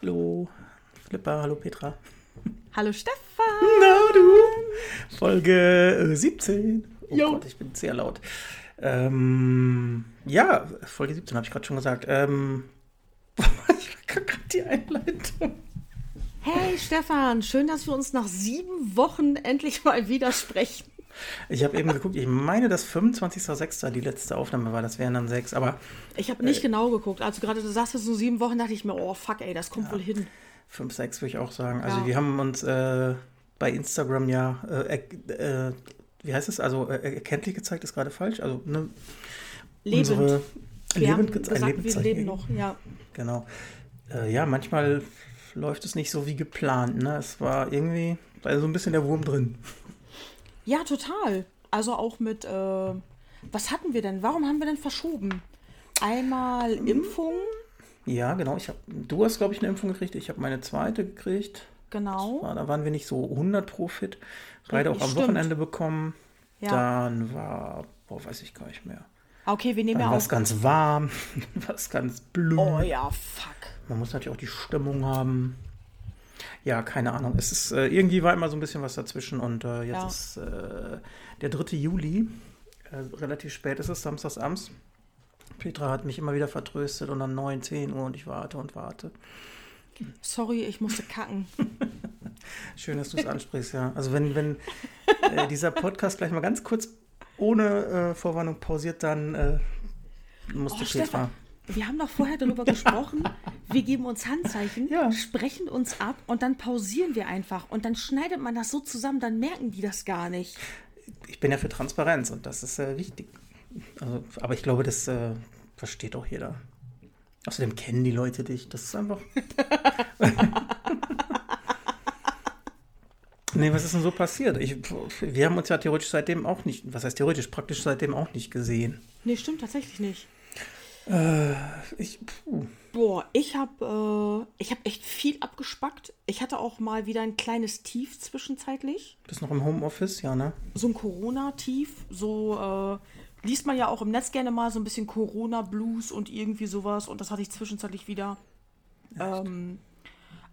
Hallo Flipper, hallo Petra. Hallo Stefan. Na du. Folge 17. Oh jo. Gott, ich bin sehr laut. Ähm, ja, Folge 17 habe ich gerade schon gesagt. Ähm, ich gerade die Einleitung. Hey Stefan, schön, dass wir uns nach sieben Wochen endlich mal wieder sprechen. Ich habe eben geguckt, ich meine, dass 25.06. die letzte Aufnahme war, das wären dann sechs, aber. Ich habe nicht äh, genau geguckt. Also gerade du sagst, es so sieben Wochen, dachte ich mir, oh fuck, ey, das kommt ja, wohl hin. Fünf, sechs würde ich auch sagen. Also ja. wir haben uns äh, bei Instagram ja, äh, äh wie heißt es, also äh, erkenntlich gezeigt, ist gerade falsch. Also ne, lebend. Unsere, wir lebend haben gesagt, wir leben noch, ja. Genau. Äh, ja, manchmal läuft es nicht so wie geplant. Ne? Es war irgendwie, war so ein bisschen der Wurm drin. Ja, total. Also auch mit, äh, was hatten wir denn? Warum haben wir denn verschoben? Einmal hm. Impfung. Ja, genau. Ich hab, du hast, glaube ich, eine Impfung gekriegt. Ich habe meine zweite gekriegt. Genau. War, da waren wir nicht so 100 pro fit. Beide auch am stimmt. Wochenende bekommen. Ja. Dann war, boah, weiß ich gar nicht mehr. Okay, wir nehmen dann ja auch. Was ganz warm, was ganz blöd. Oh ja, fuck. Man muss natürlich auch die Stimmung haben. Ja, keine Ahnung. Es ist äh, irgendwie war immer so ein bisschen was dazwischen und äh, jetzt ja. ist äh, der 3. Juli. Äh, relativ spät ist es, samstags abends. Petra hat mich immer wieder vertröstet und dann 9, 10 Uhr und ich warte und warte. Sorry, ich musste kacken. Schön, dass du es ansprichst, ja. Also wenn, wenn äh, dieser Podcast gleich mal ganz kurz ohne äh, Vorwarnung pausiert, dann musste oh, Petra. Stefan, wir haben doch vorher darüber gesprochen, wir geben uns Handzeichen, ja. sprechen uns ab und dann pausieren wir einfach. Und dann schneidet man das so zusammen, dann merken die das gar nicht. Ich bin ja für Transparenz und das ist äh, wichtig. Also, aber ich glaube, das äh, versteht auch jeder. Außerdem kennen die Leute dich. Das ist einfach. nee, was ist denn so passiert? Ich, wir haben uns ja theoretisch seitdem auch nicht, was heißt theoretisch, praktisch seitdem auch nicht gesehen. Nee, stimmt tatsächlich nicht. Äh, ich, Boah, ich habe äh, hab echt viel abgespackt. Ich hatte auch mal wieder ein kleines Tief zwischenzeitlich. Bist noch im Homeoffice, ja, ne? So ein Corona-Tief. So äh, liest man ja auch im Netz gerne mal so ein bisschen Corona-Blues und irgendwie sowas. Und das hatte ich zwischenzeitlich wieder. Ähm,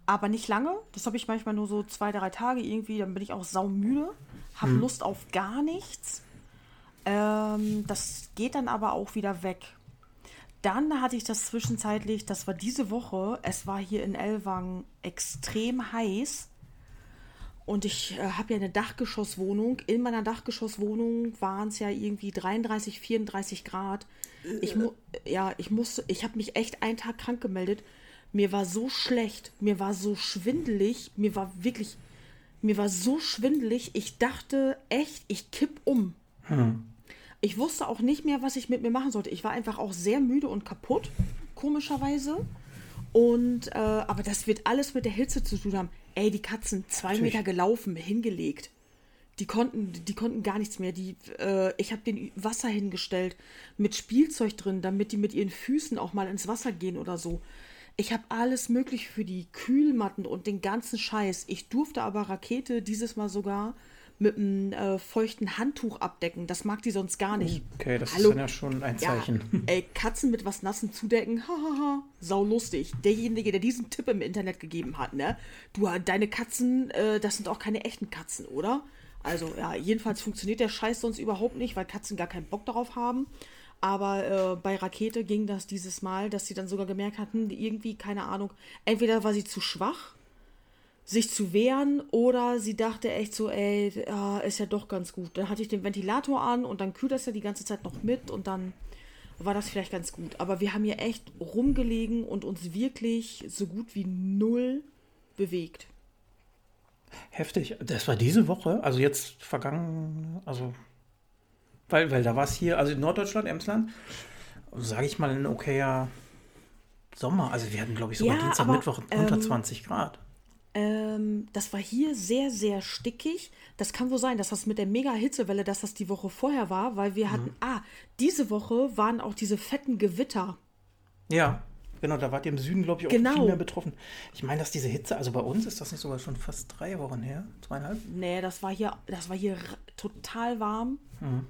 aber nicht lange. Das habe ich manchmal nur so zwei, drei Tage irgendwie. Dann bin ich auch saumüde. Habe hm. Lust auf gar nichts. Ähm, das geht dann aber auch wieder weg dann hatte ich das zwischenzeitlich, das war diese Woche, es war hier in Elwang extrem heiß. Und ich äh, habe ja eine Dachgeschosswohnung. In meiner Dachgeschosswohnung waren es ja irgendwie 33, 34 Grad. Ich ja, ich musste, ich habe mich echt einen Tag krank gemeldet. Mir war so schlecht, mir war so schwindelig, mir war wirklich, mir war so schwindelig. Ich dachte echt, ich kipp um. Hm. Ich wusste auch nicht mehr, was ich mit mir machen sollte. Ich war einfach auch sehr müde und kaputt, komischerweise. Und, äh, aber das wird alles mit der Hitze zu tun haben. Ey, die Katzen, zwei Natürlich. Meter gelaufen, hingelegt. Die konnten, die konnten gar nichts mehr. Die, äh, ich habe den Wasser hingestellt mit Spielzeug drin, damit die mit ihren Füßen auch mal ins Wasser gehen oder so. Ich habe alles möglich für die Kühlmatten und den ganzen Scheiß. Ich durfte aber Rakete dieses Mal sogar mit einem äh, feuchten Handtuch abdecken. Das mag die sonst gar nicht. Okay, das Hallo? ist dann ja schon ein Zeichen. Ja, ey, Katzen mit was Nassen zudecken, hahaha, sau lustig. Derjenige, der diesen Tipp im Internet gegeben hat, ne? Du, deine Katzen, äh, das sind auch keine echten Katzen, oder? Also, ja, jedenfalls funktioniert der Scheiß sonst überhaupt nicht, weil Katzen gar keinen Bock darauf haben. Aber äh, bei Rakete ging das dieses Mal, dass sie dann sogar gemerkt hatten, irgendwie, keine Ahnung, entweder war sie zu schwach sich zu wehren oder sie dachte echt so, ey, ist ja doch ganz gut. Dann hatte ich den Ventilator an und dann kühlt das ja die ganze Zeit noch mit und dann war das vielleicht ganz gut. Aber wir haben hier echt rumgelegen und uns wirklich so gut wie null bewegt. Heftig. Das war diese Woche, also jetzt vergangen, also weil, weil da war es hier, also in Norddeutschland, Emsland, sage ich mal ein okayer Sommer. Also wir hatten, glaube ich, sogar ja, Dienstag, aber, Mittwoch unter ähm, 20 Grad. Ähm, das war hier sehr, sehr stickig. Das kann wohl sein, dass das mit der Mega-Hitzewelle, dass das die Woche vorher war, weil wir mhm. hatten, ah, diese Woche waren auch diese fetten Gewitter. Ja, genau, da wart ihr im Süden, glaube ich, auch genau. viel mehr betroffen. Ich meine, dass diese Hitze, also bei uns ist das nicht sogar schon fast drei Wochen her, zweieinhalb? Nee, das war hier, das war hier total warm. Mhm.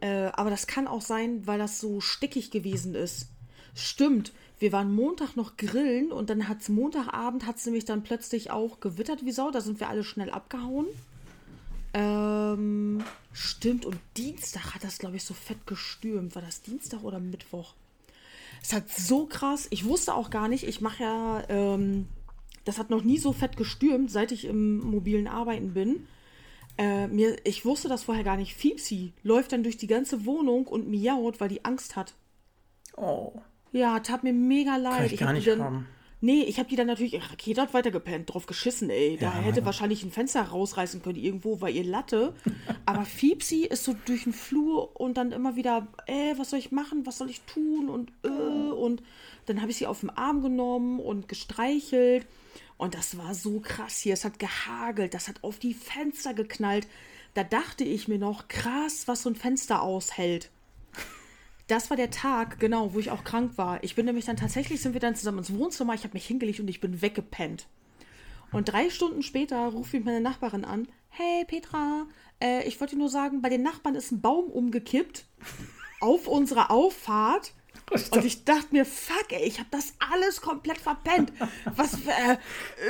Äh, aber das kann auch sein, weil das so stickig gewesen ist. Stimmt. Wir waren Montag noch grillen und dann hat es Montagabend hat es nämlich dann plötzlich auch gewittert wie Sau. Da sind wir alle schnell abgehauen. Ähm, stimmt. Und Dienstag hat das, glaube ich, so fett gestürmt. War das Dienstag oder Mittwoch? Es hat so krass. Ich wusste auch gar nicht. Ich mache ja, ähm, das hat noch nie so fett gestürmt, seit ich im mobilen Arbeiten bin. Äh, mir, ich wusste das vorher gar nicht. Fiepsi läuft dann durch die ganze Wohnung und miaut, weil die Angst hat. Oh. Ja, tat mir mega leid. Kann ich, ich gar nicht dann, haben. Nee, ich habe die dann natürlich, Rakete hat weitergepennt, drauf geschissen, ey. Da Ja, hätte ja. wahrscheinlich ein Fenster rausreißen können irgendwo, weil ihr Latte. Aber Fiepsi ist so durch den Flur und dann immer wieder, äh, was soll ich machen, was soll ich tun und äh, und dann habe ich sie auf den Arm genommen und gestreichelt. Und das war so krass hier. Es hat gehagelt, das hat auf die Fenster geknallt. Da dachte ich mir noch, krass, was so ein Fenster aushält. Das war der Tag, genau, wo ich auch krank war. Ich bin nämlich dann tatsächlich, sind wir dann zusammen ins Wohnzimmer, ich habe mich hingelegt und ich bin weggepennt. Und drei Stunden später ruft mich meine Nachbarin an. Hey Petra, äh, ich wollte dir nur sagen, bei den Nachbarn ist ein Baum umgekippt auf unserer Auffahrt. Und ich dachte mir, fuck, ey, ich habe das alles komplett verpennt. Was für, äh,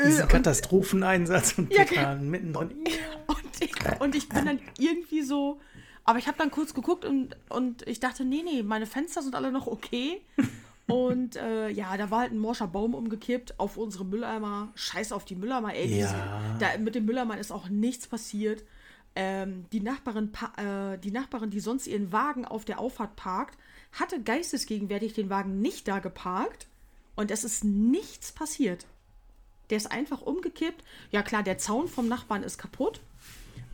Diesen Katastropheneinsatz und Ja, Petra mittendrin. und ich, und ich bin dann irgendwie so. Aber ich habe dann kurz geguckt und, und ich dachte, nee, nee, meine Fenster sind alle noch okay. Und äh, ja, da war halt ein morscher Baum umgekippt auf unsere Mülleimer. Scheiß auf die Mülleimer, ey. Ja. Da, mit den Mülleimern ist auch nichts passiert. Ähm, die, Nachbarin, äh, die Nachbarin, die sonst ihren Wagen auf der Auffahrt parkt, hatte geistesgegenwärtig den Wagen nicht da geparkt. Und es ist nichts passiert. Der ist einfach umgekippt. Ja klar, der Zaun vom Nachbarn ist kaputt.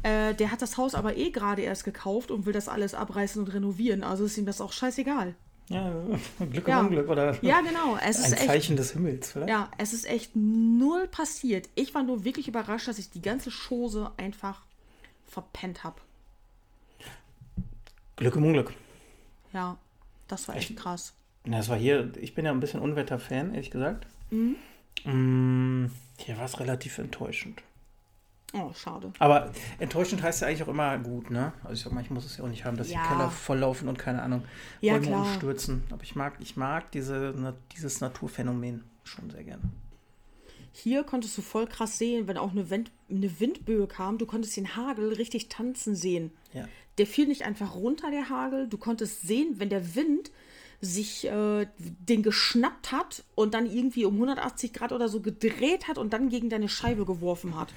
Äh, der hat das Haus aber eh gerade erst gekauft und will das alles abreißen und renovieren. Also ist ihm das auch scheißegal. Ja, Glück Ja. im Unglück oder Ja, genau. Es ein ist echt. Zeichen des Himmels, vielleicht? Ja, es ist echt null passiert. Ich war nur wirklich überrascht, dass ich die ganze Chose einfach verpennt habe. Glück im Unglück. Ja, das war echt krass. Na, das war hier, ich bin ja ein bisschen Unwetter-Fan, ehrlich gesagt. Mhm. Mm, hier war es relativ enttäuschend. Oh, schade. Aber enttäuschend heißt ja eigentlich auch immer gut, ne? Also ich sag mal, ich muss es ja auch nicht haben, dass Ja. die Keller volllaufen und keine Ahnung, Ja, Bäume klar. umstürzen. Aber ich mag, ich mag diese, na, dieses Naturphänomen schon sehr gerne. Hier konntest du voll krass sehen, wenn auch eine, Wind, eine Windböe kam, du konntest den Hagel richtig tanzen sehen. Ja. Der fiel nicht einfach runter, der Hagel. Du konntest sehen, wenn der Wind sich äh, den geschnappt hat und dann irgendwie um 180 Grad oder so gedreht hat und dann gegen deine Scheibe geworfen hat.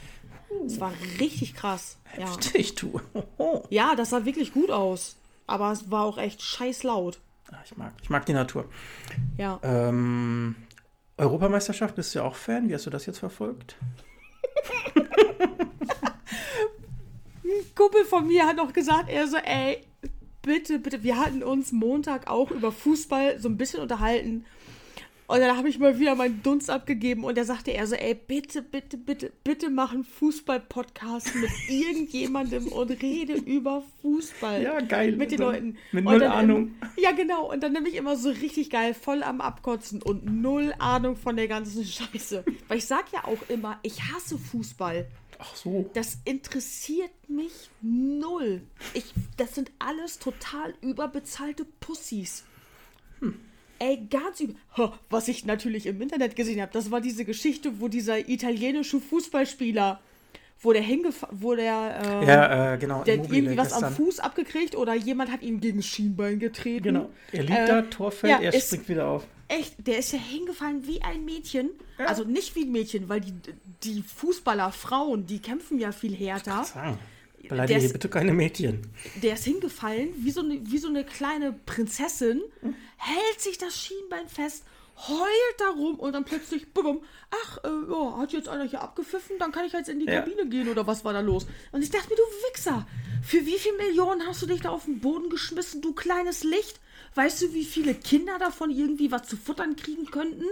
Das war richtig krass. Ja. Ich tue. Hoho. ja, das sah wirklich gut aus. Aber es war auch echt scheiß laut. Ah, Ich mag, ich mag die Natur. Ja. Ähm, Europameisterschaft, bist du ja auch Fan? Wie hast du das jetzt verfolgt? Ein Kumpel von mir hat noch gesagt, er so, ey, bitte, bitte, wir hatten uns Montag auch über Fußball so ein bisschen unterhalten. Und dann habe ich mal wieder meinen Dunst abgegeben und er sagte er so, ey, bitte, bitte, bitte, bitte mach einen Fußball-Podcast mit irgendjemandem und rede über Fußball. Ja, geil. Mit den Leuten. mit null dann Ahnung. Ja, genau. Und dann nämlich immer so richtig geil, voll am Abkotzen und null Ahnung von der ganzen Scheiße. Weil ich sag ja auch immer, ich hasse Fußball. Ach so. Das interessiert mich null. Ich, das sind alles total überbezahlte Pussys. Ey, ganz über. Ha, Was ich natürlich im Internet gesehen habe, das war diese Geschichte, wo dieser italienische Fußballspieler, wo der hingefallen, wo der, äh, Ja, äh, genau. der hat irgendwie was am gestern. Fuß abgekriegt oder jemand hat ihm gegen das Schienbein getreten. Genau. Er liegt Äh, da, Tor fällt, ja, er ist- springt wieder auf. Echt, der ist ja hingefallen wie ein Mädchen. Also nicht wie ein Mädchen, weil die, die Fußballer, Frauen, die kämpfen ja viel härter. Sagen. Der Beleidige ist- bitte keine Mädchen. Der ist hingefallen, wie so eine, wie so eine kleine Prinzessin, Hm. hält sich das Schienbein fest, heult darum und dann plötzlich, bumm, ach, äh, ja, hat jetzt einer hier abgepfiffen, dann kann ich jetzt in die Ja. Kabine gehen oder was war da los? Und ich dachte mir, du Wichser, für wie viel Millionen hast du dich da auf den Boden geschmissen, du kleines Licht? Weißt du, wie viele Kinder davon irgendwie was zu futtern kriegen könnten?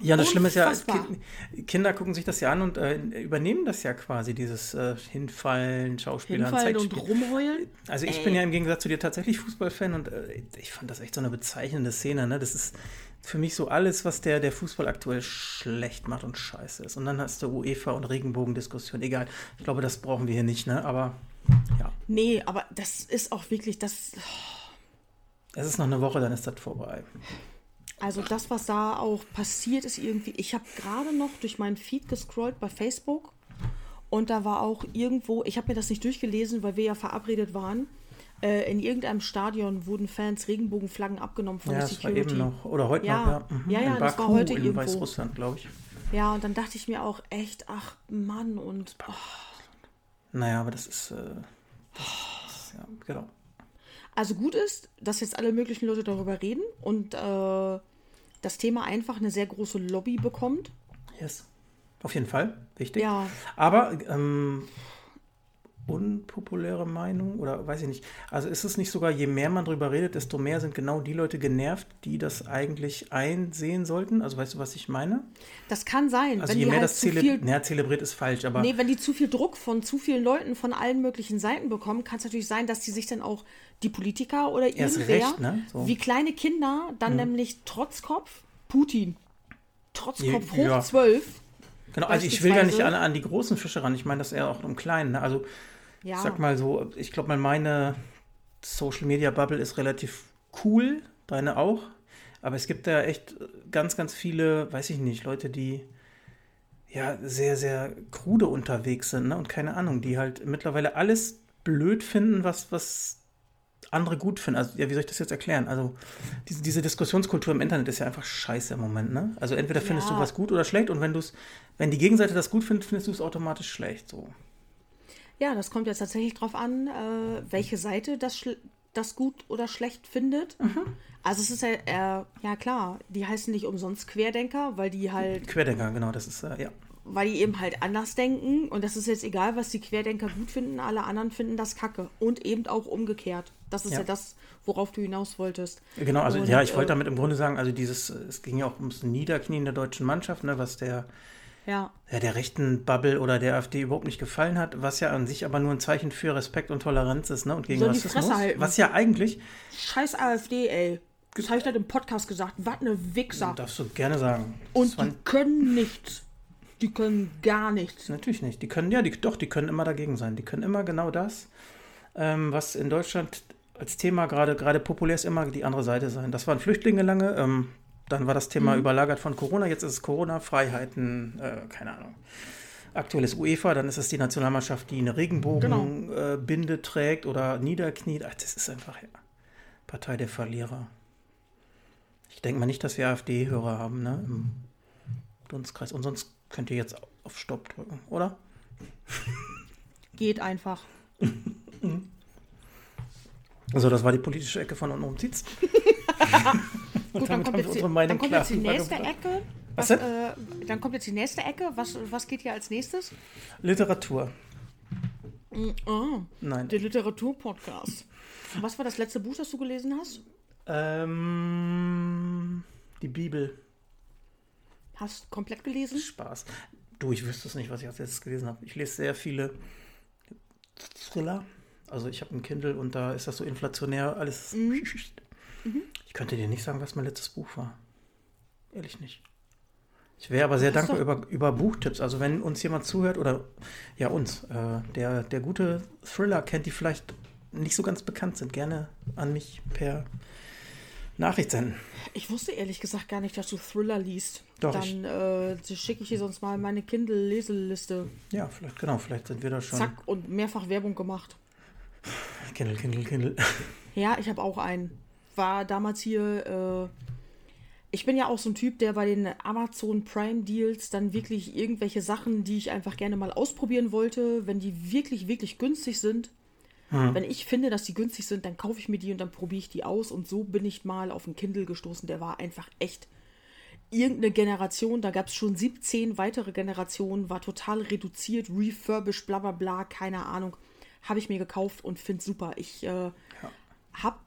Ja, das Schlimme ist ja. Ki- Kinder gucken sich das ja an und äh, übernehmen das ja quasi, dieses äh, Hinfallen, Schauspieler, Hinfallen und rumheulen? Also ich Ey. bin ja im Gegensatz zu dir tatsächlich Fußballfan und äh, ich fand das echt so eine bezeichnende Szene. Ne? Das ist für mich so alles, was der, der Fußball aktuell schlecht macht und scheiße ist. Und dann hast du UEFA und Regenbogendiskussion. Egal, ich glaube, das brauchen wir hier nicht, ne? aber ja. Nee, aber das ist auch wirklich das. Es ist noch eine Woche, dann ist das vorbei. Also das, was da auch passiert ist irgendwie, ich habe gerade noch durch meinen Feed gescrollt bei Facebook und da war auch irgendwo, ich habe mir das nicht durchgelesen, weil wir ja verabredet waren, äh, in irgendeinem Stadion wurden Fans Regenbogenflaggen abgenommen von ja, der Security. Das war eben noch, oder heute ja. noch, ja. Mhm. Ja, ja, in das Baku, war heute in irgendwo. Weißrussland, glaube ich. Ja, und dann dachte ich mir auch echt, ach Mann, und oh, Naja, aber das ist, äh, das ja, genau. Also gut ist, dass jetzt alle möglichen Leute darüber reden und äh, das Thema einfach eine sehr große Lobby bekommt. Yes. Auf jeden Fall, wichtig. Ja. Aber ähm, unpopuläre Meinung oder weiß ich nicht. Also ist es nicht sogar, je mehr man drüber redet, desto mehr sind genau die Leute genervt, die das eigentlich einsehen sollten? Also weißt du, was ich meine? Das kann sein, Also je mehr halt das zele viel, ja, zelebriert ist falsch, aber nee, wenn die zu viel Druck von zu vielen Leuten von allen möglichen Seiten bekommen, kann es natürlich sein, dass die sich dann auch die Politiker oder irgendwer recht, ne? So. wie kleine Kinder dann nämlich Trotzkopf Putin Trotzkopf Ja. hoch zwölf. genau, also ich will ja nicht an, an die großen Fische ran, ich meine das eher auch um kleinen. Ne? Also Ja. ich sag mal so, ich glaube mal meine Social Media Bubble ist relativ cool, deine auch, aber es gibt da echt ganz, ganz viele, weiß ich nicht, Leute, die ja sehr, sehr krude unterwegs sind, ne? Und keine Ahnung, die halt mittlerweile alles blöd finden, was, was andere gut finden. Also, ja, wie soll ich das jetzt erklären? Also, diese, diese Diskussionskultur im Internet ist ja einfach scheiße im Moment, ne? Also, entweder findest Ja. du was gut oder schlecht und wenn du es, wenn die Gegenseite das gut findet, findest du es automatisch schlecht, so. Ja, das kommt jetzt tatsächlich drauf an, äh, welche Seite das, das gut oder schlecht findet. Mhm. Also es ist ja, äh, ja klar, die heißen nicht umsonst Querdenker, weil die halt, Querdenker, genau, das ist, äh, ja. weil die eben halt anders denken. Und das ist jetzt egal, was die Querdenker gut finden, alle anderen finden das Kacke. Und eben auch umgekehrt. Das ist ja, Ja. das, worauf du hinaus wolltest. Genau, also Und, ja, ich wollte äh, damit im Grunde sagen, also dieses, es ging ja auch ums Niederknien der deutschen Mannschaft, ne, was der, Ja, ja, der rechten Bubble oder der AfD überhaupt nicht gefallen hat, was ja an sich aber nur ein Zeichen für Respekt und Toleranz ist, ne, und gegen die Rassismus. Fresse halten. Was ja eigentlich, scheiß AfD, ey. Das habe ich gerade im Podcast gesagt. Was eine Wichser. darfst du gerne sagen. Und die können nichts. Die können gar nichts. Natürlich nicht. Die können, ja, die, doch, die können immer dagegen sein. Die können immer genau das, ähm, was in Deutschland als Thema gerade gerade populär ist, immer die andere Seite sein. Das waren Flüchtlinge lange, ähm, dann war das Thema überlagert von Corona, jetzt ist es Corona, Freiheiten, äh, keine Ahnung. Aktuell ist UEFA, dann ist es die Nationalmannschaft, die eine Regenbogenbinde äh, Binde trägt oder niederkniet. Ach, das ist einfach ja, Partei der Verlierer. Ich denke mal nicht, dass wir AfD-Hörer haben, ne? Im Dunstkreis. Und sonst könnt ihr jetzt auf Stopp drücken, oder? Geht einfach. Also, das war die politische Ecke von unten Zieht's. Gut, dann kommt, jetzt die, dann kommt jetzt die nächste Ecke. Was Was, äh, dann kommt jetzt die nächste Ecke. Was, was geht hier als nächstes? Literatur. Oh, Nein. der Literaturpodcast. Was war das letzte Buch, das du gelesen hast? Ähm, die Bibel. Hast du komplett gelesen? Spaß. Du, ich wüsste es nicht, was ich als letztes gelesen habe. Ich lese sehr viele Thriller. Also ich habe ein Kindle und da ist das so inflationär alles. Ich könnte dir nicht sagen, was mein letztes Buch war. Ehrlich nicht. Ich wäre aber sehr dankbar über, über Buchtipps. Also wenn uns jemand zuhört oder ja uns, äh, der, der gute Thriller kennt, die vielleicht nicht so ganz bekannt sind, gerne an mich per Nachricht senden. Ich wusste ehrlich gesagt gar nicht, dass du Thriller liest. Doch, Dann äh, schicke ich dir sonst mal meine Kindle-Leseliste. Ja, vielleicht, genau, vielleicht sind wir da schon. Zack und mehrfach Werbung gemacht. Kindle, Kindle, Kindle. Ja, ich habe auch einen. War damals hier. Äh, ich bin ja auch so ein Typ, der bei den Amazon Prime Deals dann wirklich irgendwelche Sachen, die ich einfach gerne mal ausprobieren wollte, wenn die wirklich, wirklich günstig sind. Wenn ich finde, dass die günstig sind, dann kaufe ich mir die und dann probiere ich die aus. Und so bin ich mal auf einen Kindle gestoßen. Der war einfach echt irgendeine Generation. Da gab es schon 17 weitere Generationen, war total reduziert, refurbished, bla bla bla, keine Ahnung. Habe ich mir gekauft und finde super. Ich äh, habe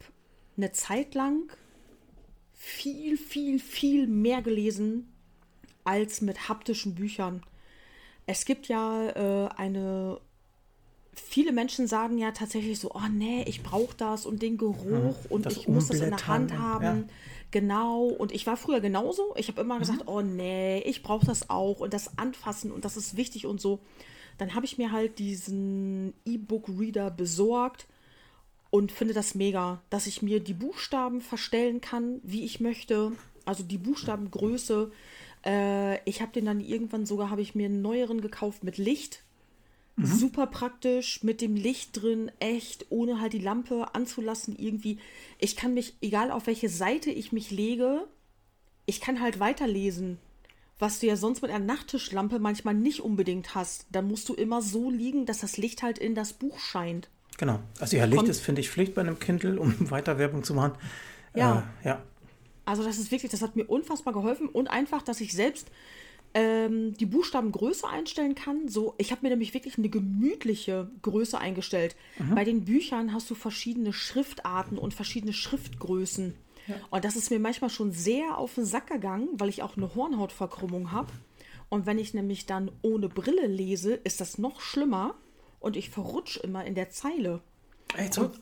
eine Zeit lang viel, viel, viel mehr gelesen als mit haptischen Büchern. Es gibt ja äh, eine. Viele Menschen sagen ja tatsächlich so, oh nee, ich brauche das und den Geruch und das ich muss das in der Hand haben. ja. Genau. Und ich war früher genauso. Ich habe immer gesagt, Mhm. oh nee, ich brauche das auch und das Anfassen und das ist wichtig und so. Dann habe ich mir halt diesen E-Book-Reader besorgt und finde das mega, dass ich mir die Buchstaben verstellen kann, wie ich möchte. Also die Buchstabengröße. Äh, ich habe den dann irgendwann sogar, habe ich mir einen neueren gekauft mit Licht. Mhm. Super praktisch, mit dem Licht drin, echt, ohne halt die Lampe anzulassen irgendwie. Ich kann mich, egal auf welche Seite ich mich lege, ich kann halt weiterlesen. Was du ja sonst mit einer Nachttischlampe manchmal nicht unbedingt hast. Da musst du immer so liegen, dass das Licht halt in das Buch scheint. Genau. Also ja, Licht Kommt, ist, finde ich, Pflicht bei einem Kindle, um weiter Werbung zu machen. Ja. Äh, ja. Also das ist wirklich, das hat mir unfassbar geholfen und einfach, dass ich selbst ähm, die Buchstabengröße einstellen kann. So, ich habe mir nämlich wirklich eine gemütliche Größe eingestellt. Mhm. Bei den Büchern hast du verschiedene Schriftarten und verschiedene Schriftgrößen. Ja. Und das ist mir manchmal schon sehr auf den Sack gegangen, weil ich auch eine Hornhautverkrümmung habe. Und wenn ich nämlich dann ohne Brille lese, ist das noch schlimmer und ich verrutsche immer in der Zeile. Echt so? Und,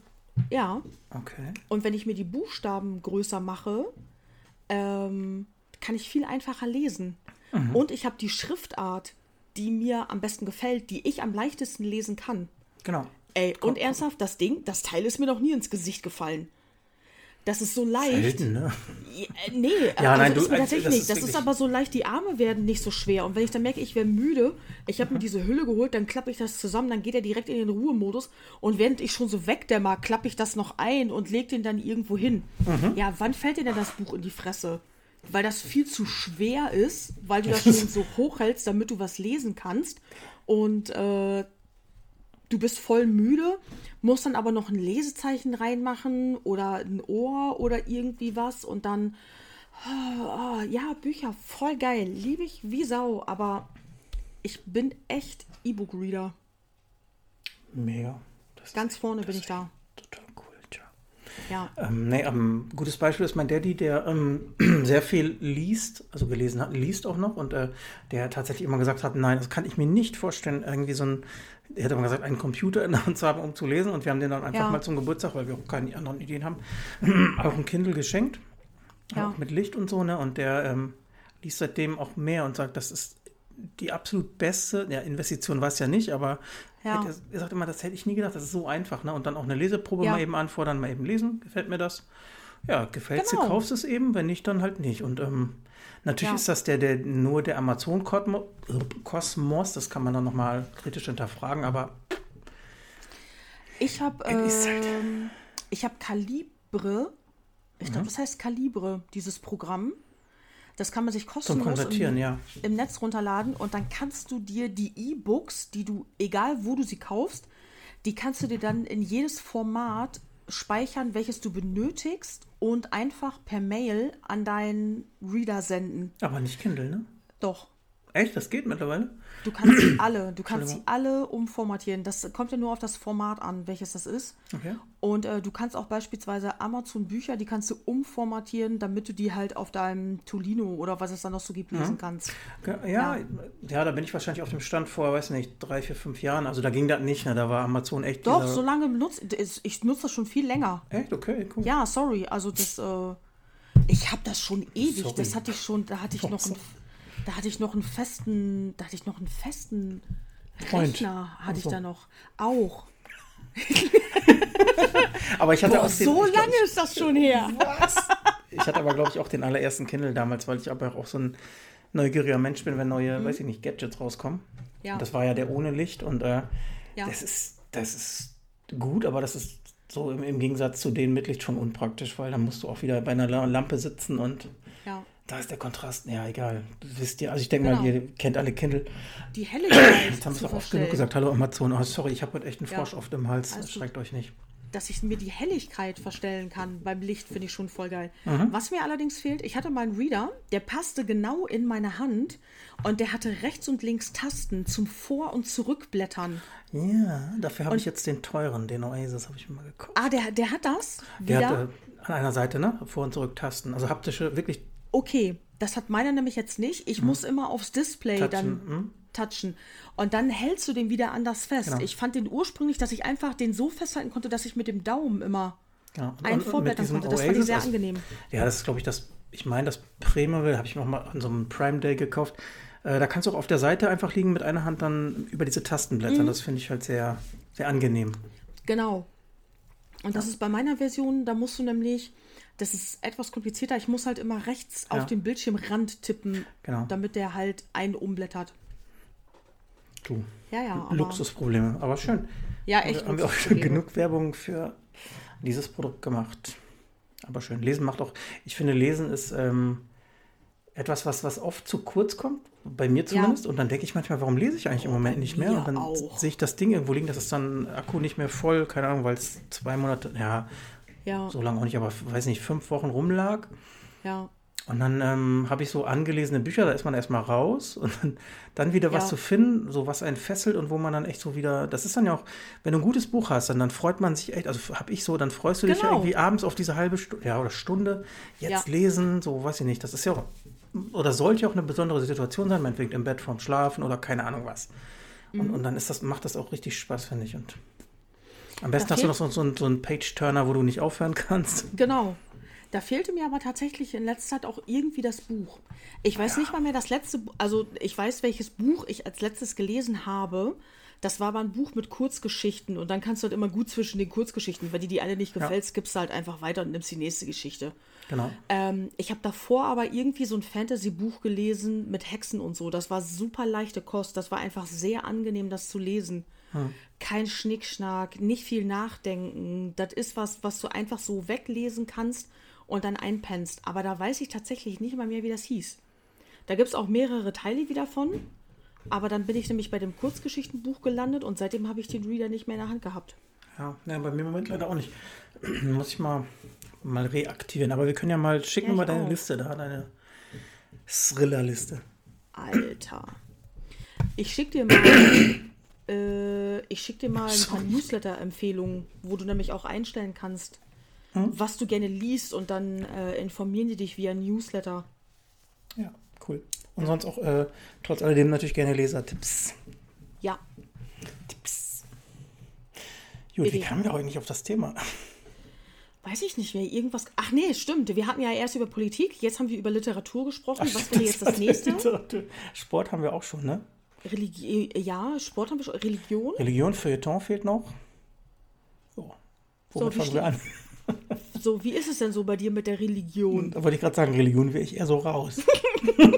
ja. Okay. Und wenn ich mir die Buchstaben größer mache, ähm, kann ich viel einfacher lesen. Mhm. Und ich habe die Schriftart, die mir am besten gefällt, die ich am leichtesten lesen kann. Genau. Ey, und ernsthaft, das Ding, das Teil ist mir noch nie ins Gesicht gefallen. Das ist so leicht. Selten, ne? Ja, nee, ja, also nein, ist mir tatsächlich das nicht. Das ist aber so leicht, die Arme werden nicht so schwer. Und wenn ich dann merke, ich wäre müde, ich habe mir diese Hülle geholt, dann klappe ich das zusammen, dann geht er direkt in den Ruhemodus. Und während ich schon so wegdämmer, klappe ich das noch ein und lege den dann irgendwo hin. Mhm. Ja, wann fällt dir denn das Buch in die Fresse? Weil das viel zu schwer ist, weil du das schon so hochhältst, damit du was lesen kannst. Und äh, du bist voll müde, musst dann aber noch ein Lesezeichen reinmachen oder ein Ohr oder irgendwie was und dann, oh, oh, ja, Bücher, voll geil, liebe ich wie Sau, aber ich bin echt E-Book-Reader. Mega. Das Ganz vorne bin ich da. Total cool, tja. Ja. Ähm, nee, ähm, gutes Beispiel ist mein Daddy, der ähm, sehr viel liest, also gelesen hat, liest auch noch und äh, der tatsächlich immer gesagt hat, nein, das kann ich mir nicht vorstellen, irgendwie so ein er hat immer gesagt, einen Computer in der Hand zu haben, um zu lesen. Und wir haben den dann einfach ja. mal zum Geburtstag, weil wir auch keine anderen Ideen haben, auch ein Kindle geschenkt. Ja. Auch mit Licht und so, ne? Und der ähm, liest seitdem auch mehr und sagt, das ist die absolut beste, ja, Investition war es ja nicht, aber ja. er, er sagt immer, das hätte ich nie gedacht, das ist so einfach, ne? Und dann auch eine Leseprobe ja. mal eben anfordern, mal eben lesen, gefällt mir das. Ja, gefällt genau. dir, kaufst es eben, wenn nicht, dann halt nicht. Und ähm, Natürlich ja. ist das der, der nur der Amazon-Kosmos, das kann man dann nochmal kritisch hinterfragen, aber. Ich habe halt ähm, ich habe Calibre, ich glaube, mhm. das heißt Calibre, dieses Programm. Das kann man sich kostenlos im, ja. im Netz runterladen und dann kannst du dir die E-Books, die du, egal wo du sie kaufst, die kannst du dir dann in jedes Format speichern, welches du benötigst und einfach per Mail an deinen Reader senden. Aber nicht Kindle, ne? Doch. Echt? Das geht mittlerweile? Du kannst sie alle, du kannst sie alle umformatieren. Das kommt ja nur auf das Format an, welches das ist. Okay. Und äh, du kannst auch beispielsweise Amazon Bücher, die kannst du umformatieren, damit du die halt auf deinem Tolino oder was es da noch so gibt, lesen mhm. kannst. Ja, ja, ja, da bin ich wahrscheinlich auf dem Stand vor, weiß nicht, drei, vier, fünf Jahren. Also da ging das nicht, ne? Da war Amazon echt. Doch, so lange benutzt. Ich nutze das schon viel länger. Echt? Okay, cool. Ja, sorry. Also das, äh, ich habe das schon ewig. Sorry. Das hatte ich schon, da hatte ich noch ein da hatte ich noch einen festen, da hatte ich noch einen festen Freund. Rechner, hatte also. ich da noch. Auch. aber ich hatte Boah, auch den, so lange glaub, ist das schon her. Was? Ich hatte aber, glaube ich, auch den allerersten Kindle damals, weil ich aber auch so ein neugieriger Mensch bin, wenn neue, mhm. weiß ich nicht, Gadgets rauskommen. Ja. Und das war ja der ohne Licht und äh, ja. das ist, das ist gut, aber das ist so im, im, Gegensatz zu den mit Licht schon unpraktisch, weil dann musst du auch wieder bei einer Lampe sitzen und. Da ist der Kontrast, ja, egal. Wisst ihr, also ich denke genau. mal, ihr kennt alle Kindle. Die Helligkeit. Jetzt haben wir es auch oft genug gesagt. Hallo Amazon. Oh, sorry, ich habe heute echt einen Frosch ja. auf dem Hals. Also, Schreckt euch nicht. Dass ich mir die Helligkeit verstellen kann beim Licht, finde ich schon voll geil. Mhm. Was mir allerdings fehlt, ich hatte mal einen Reader, der passte genau in meine Hand und der hatte rechts und links Tasten zum Vor- und Zurückblättern. Ja, dafür habe ich jetzt den teuren, den Oasis, habe ich mir mal gekauft. Ah, der, der hat das? Wieder? Der hat äh, an einer Seite, ne? Vor- und Zurück-Tasten. Also haptische, wirklich Okay, das hat meiner nämlich jetzt nicht. Ich hm. muss immer aufs Display touchen. dann hm. touchen. Und dann hältst du den wieder anders fest. Genau. Ich fand den ursprünglich, dass ich einfach den so festhalten konnte, dass ich mit dem Daumen immer ja. einen vorblättern konnte. Das fand ich sehr angenehm. Ja, das ist, glaube ich, das, ich meine, das Premavel habe ich noch mal an so einem Prime Day gekauft. Äh, da kannst du auch auf der Seite einfach liegen mit einer Hand dann über diese Tasten blättern. Mhm. Das finde ich halt sehr, sehr angenehm. Genau. Und das ist bei meiner Version, da musst du nämlich, das ist etwas komplizierter, ich muss halt immer rechts Ja. auf den Bildschirmrand tippen, Genau. damit der halt einen umblättert. Du. Ja, ja. Aber, Luxusprobleme, aber schön. Ja, echt. haben wir auch schon genug Werbung für dieses Produkt gemacht. Aber schön. Lesen macht auch, ich finde, Lesen ist ähm, etwas, was, was oft zu kurz kommt, bei mir zumindest. Und dann denke ich manchmal, warum lese ich eigentlich im Oh, Moment bei nicht mehr? Und dann auch. sehe ich das Ding irgendwo liegen, das ist dann Akku nicht mehr voll, keine Ahnung, weil es zwei Monate, ja, Ja, so lange auch nicht, aber weiß nicht, fünf Wochen rumlag. ja. Und dann ähm, habe ich so angelesene Bücher, da ist man erstmal raus und dann, dann wieder was Ja. zu finden, so was einen fesselt und wo man dann echt so wieder, das ist dann ja auch, wenn du ein gutes Buch hast, dann, dann freut man sich echt, also habe ich so, dann freust du dich ja Genau. irgendwie abends auf diese halbe Stunde, ja, oder Stunde, jetzt Ja. lesen, so weiß ich nicht, das ist ja auch, oder sollte ja auch eine besondere Situation sein, meinetwegen im Bett vorm Schlafen oder keine Ahnung was. Und, Mhm. und dann ist das, macht das auch richtig Spaß, finde ich. Und am besten hast du noch so, so, einen- so einen Page-Turner, wo du nicht aufhören kannst. Genau. Da fehlte mir aber tatsächlich in letzter Zeit auch irgendwie das Buch. Ich weiß nicht mal mehr das letzte, also ich weiß, welches Buch ich als letztes gelesen habe. Das war aber ein Buch mit Kurzgeschichten und dann kannst du halt immer gut zwischen den Kurzgeschichten, weil dir die eine nicht gefällt, skippst du halt einfach weiter und nimmst die nächste Geschichte. Genau. Ähm, ich habe davor aber irgendwie so ein Fantasy-Buch gelesen mit Hexen und so. Das war super leichte Kost. Das war einfach sehr angenehm, das zu lesen. Kein Schnickschnack, nicht viel nachdenken. Das ist was, was du einfach so weglesen kannst und dann einpennst. Aber da weiß ich tatsächlich nicht mal mehr, wie das hieß. Da gibt es auch mehrere Teile wieder von. Aber dann bin ich nämlich bei dem Kurzgeschichtenbuch gelandet und seitdem habe ich den Reader nicht mehr in der Hand gehabt. Ja, ja, bei mir im Moment leider auch nicht. Muss ich mal, mal reaktivieren. Aber wir können ja mal, schicken Ja, mal deine auch. Liste da, deine Thriller-Liste. Alter. Ich schick dir mal, äh, ich schick dir mal ein paar Newsletter-Empfehlungen, wo du nämlich auch einstellen kannst, was du gerne liest und dann äh, informieren die dich via Newsletter. Ja, cool. Und sonst auch äh, trotz alledem natürlich gerne Lesertipps. Ja, Tipps. Gut, wie Bitte. kamen wir eigentlich auf das Thema? weiß ich nicht mehr. Irgendwas. Ach nee, stimmt. Wir hatten ja erst über Politik, jetzt haben wir über Literatur gesprochen. was wäre jetzt das nächste? Literatur. Sport haben wir auch schon, ne? Religi ja, Sport haben wir schon. Religion? Religion, Feuilleton fehlt noch. So, womit wie fangen wir an? So, wie ist es denn so bei dir mit der Religion? Da wollte ich gerade sagen, Religion wäre ich eher so raus.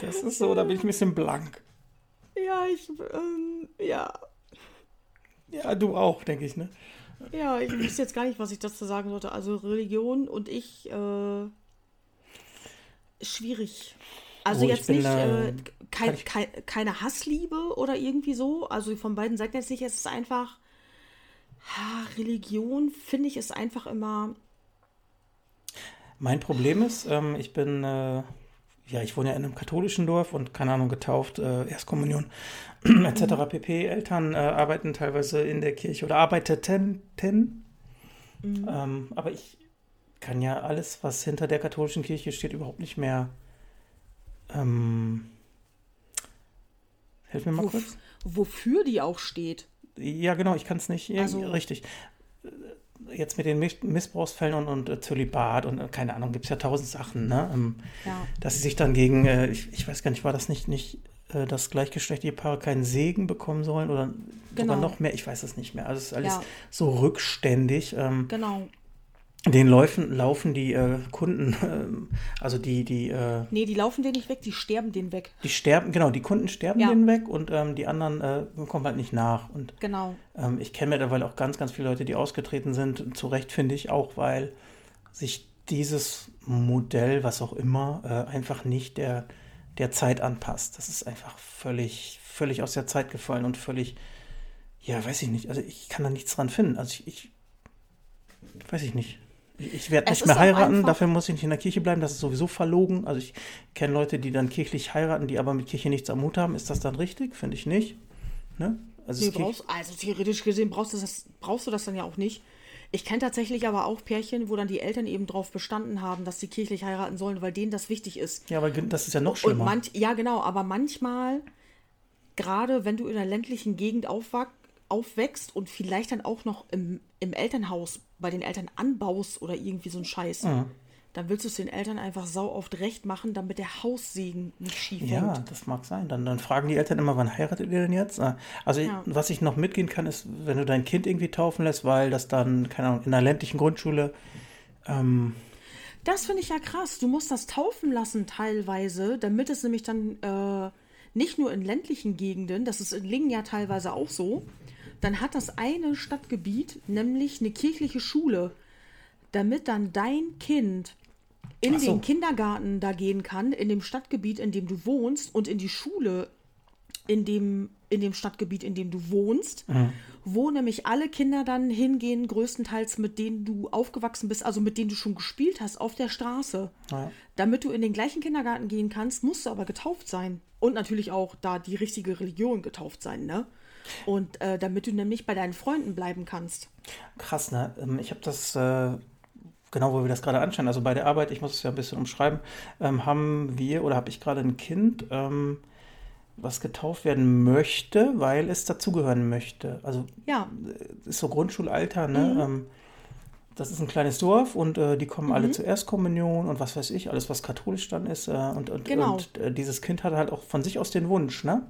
das ist so, da bin ich ein bisschen blank. Ja, ich, ähm, ja. Ja, du auch, denke ich, ne? Ja, ich wüsste jetzt gar nicht, was ich dazu sagen sollte. Also Religion und ich, äh, schwierig. Also Oh, jetzt nicht, äh, kein, ich- kein, keine Hassliebe oder irgendwie so. Also von beiden Seiten jetzt nicht. Es ist einfach, ha, Religion finde ich ist einfach immer, Mein Problem ist, ähm, ich bin, äh, ja, ich wohne ja in einem katholischen Dorf und keine Ahnung, getauft, äh, Erstkommunion etc. pp. Eltern äh, arbeiten teilweise in der Kirche oder arbeiteten. Ähm, aber ich kann ja alles, was hinter der katholischen Kirche steht, überhaupt nicht mehr. Ähm, Hilf mir mal wof- kurz. wofür die auch steht. Ja, genau, ich kann es nicht. Ja, Also- richtig. Jetzt mit den Miss- Missbrauchsfällen und, und äh, Zölibat und äh, keine Ahnung, gibt es ja tausend Sachen, ne? Ähm, Ja. dass sie sich dann gegen, äh, ich, ich weiß gar nicht, war das nicht, nicht äh, dass gleichgeschlechtliche Paare keinen Segen bekommen sollen oder sogar Genau. noch mehr? Ich weiß es nicht mehr. Also es ist alles Ja. so rückständig. Ähm, Genau. Den laufen, laufen die äh, Kunden, ähm, also die, die, äh, Nee, die laufen den nicht weg, die sterben den weg. die sterben, genau, die Kunden sterben Ja. denen weg und ähm, die anderen äh, kommen halt nicht nach. Und Genau. ähm, ich kenne mittlerweile auch ganz, ganz viele Leute, die ausgetreten sind. Zu Recht finde ich auch, weil sich dieses Modell, was auch immer, äh, einfach nicht der, der Zeit anpasst. Das ist einfach völlig, völlig aus der Zeit gefallen und völlig, ja, weiß ich nicht. Also ich kann da nichts dran finden. Also ich, ich weiß ich nicht. Ich, werde nicht mehr heiraten, dafür muss ich nicht in der Kirche bleiben. Das ist sowieso verlogen. Also ich kenne Leute, die dann kirchlich heiraten, die aber mit Kirche nichts am Hut haben. Ist das dann richtig? Finde ich nicht. Ne? Also brauchst, also theoretisch gesehen brauchst du, das, brauchst du das dann ja auch nicht. Ich kenne tatsächlich aber auch Pärchen, wo dann die Eltern eben drauf bestanden haben, dass sie kirchlich heiraten sollen, weil denen das wichtig ist. Ja, aber das ist ja noch schlimmer. manch, ja, genau, aber manchmal, gerade wenn du in einer ländlichen Gegend aufwach, aufwächst und vielleicht dann auch noch im, im Elternhaus bei den Eltern anbaust oder irgendwie so ein Scheiß, Mhm. dann willst du es den Eltern einfach sau oft recht machen, damit der Haussegen nicht schief Ja, hängt. das mag sein. Dann, dann fragen die Eltern immer, wann heiratet ihr denn jetzt? Ah, Also Ja. was ich noch mitgehen kann, ist, wenn du dein Kind irgendwie taufen lässt, weil das dann, keine Ahnung, in einer ländlichen Grundschule, ähm, Das finde ich ja krass. Du musst das taufen lassen teilweise, damit es nämlich dann äh, nicht nur in ländlichen Gegenden, das ist in Lingen ja teilweise auch so, dann hat das eine Stadtgebiet nämlich eine kirchliche Schule, damit dann dein Kind in so. den Kindergarten da gehen kann, in dem Stadtgebiet, in dem du wohnst und in die Schule in dem, in dem Stadtgebiet, in dem du wohnst, wo nämlich alle Kinder dann hingehen, größtenteils mit denen du aufgewachsen bist, also mit denen du schon gespielt hast, auf der Straße. ja. Damit du in den gleichen Kindergarten gehen kannst, musst du aber getauft sein. Und natürlich auch da die richtige Religion getauft sein, ne? Und äh, damit du nämlich bei deinen Freunden bleiben kannst. Krass, ne? Ähm, Ich habe das, äh, genau wo wir das gerade anschauen, also bei der Arbeit, ich muss es ja ein bisschen umschreiben, ähm, haben wir oder habe ich gerade ein Kind, ähm, was getauft werden möchte, weil es dazugehören möchte. Also Ja, ist so Grundschulalter, ne? Ähm, das ist ein kleines Dorf und äh, die kommen alle zur Erstkommunion und was weiß ich, alles, was katholisch dann ist. Äh, und und, Genau. und äh, dieses Kind hat halt auch von sich aus den Wunsch, ne?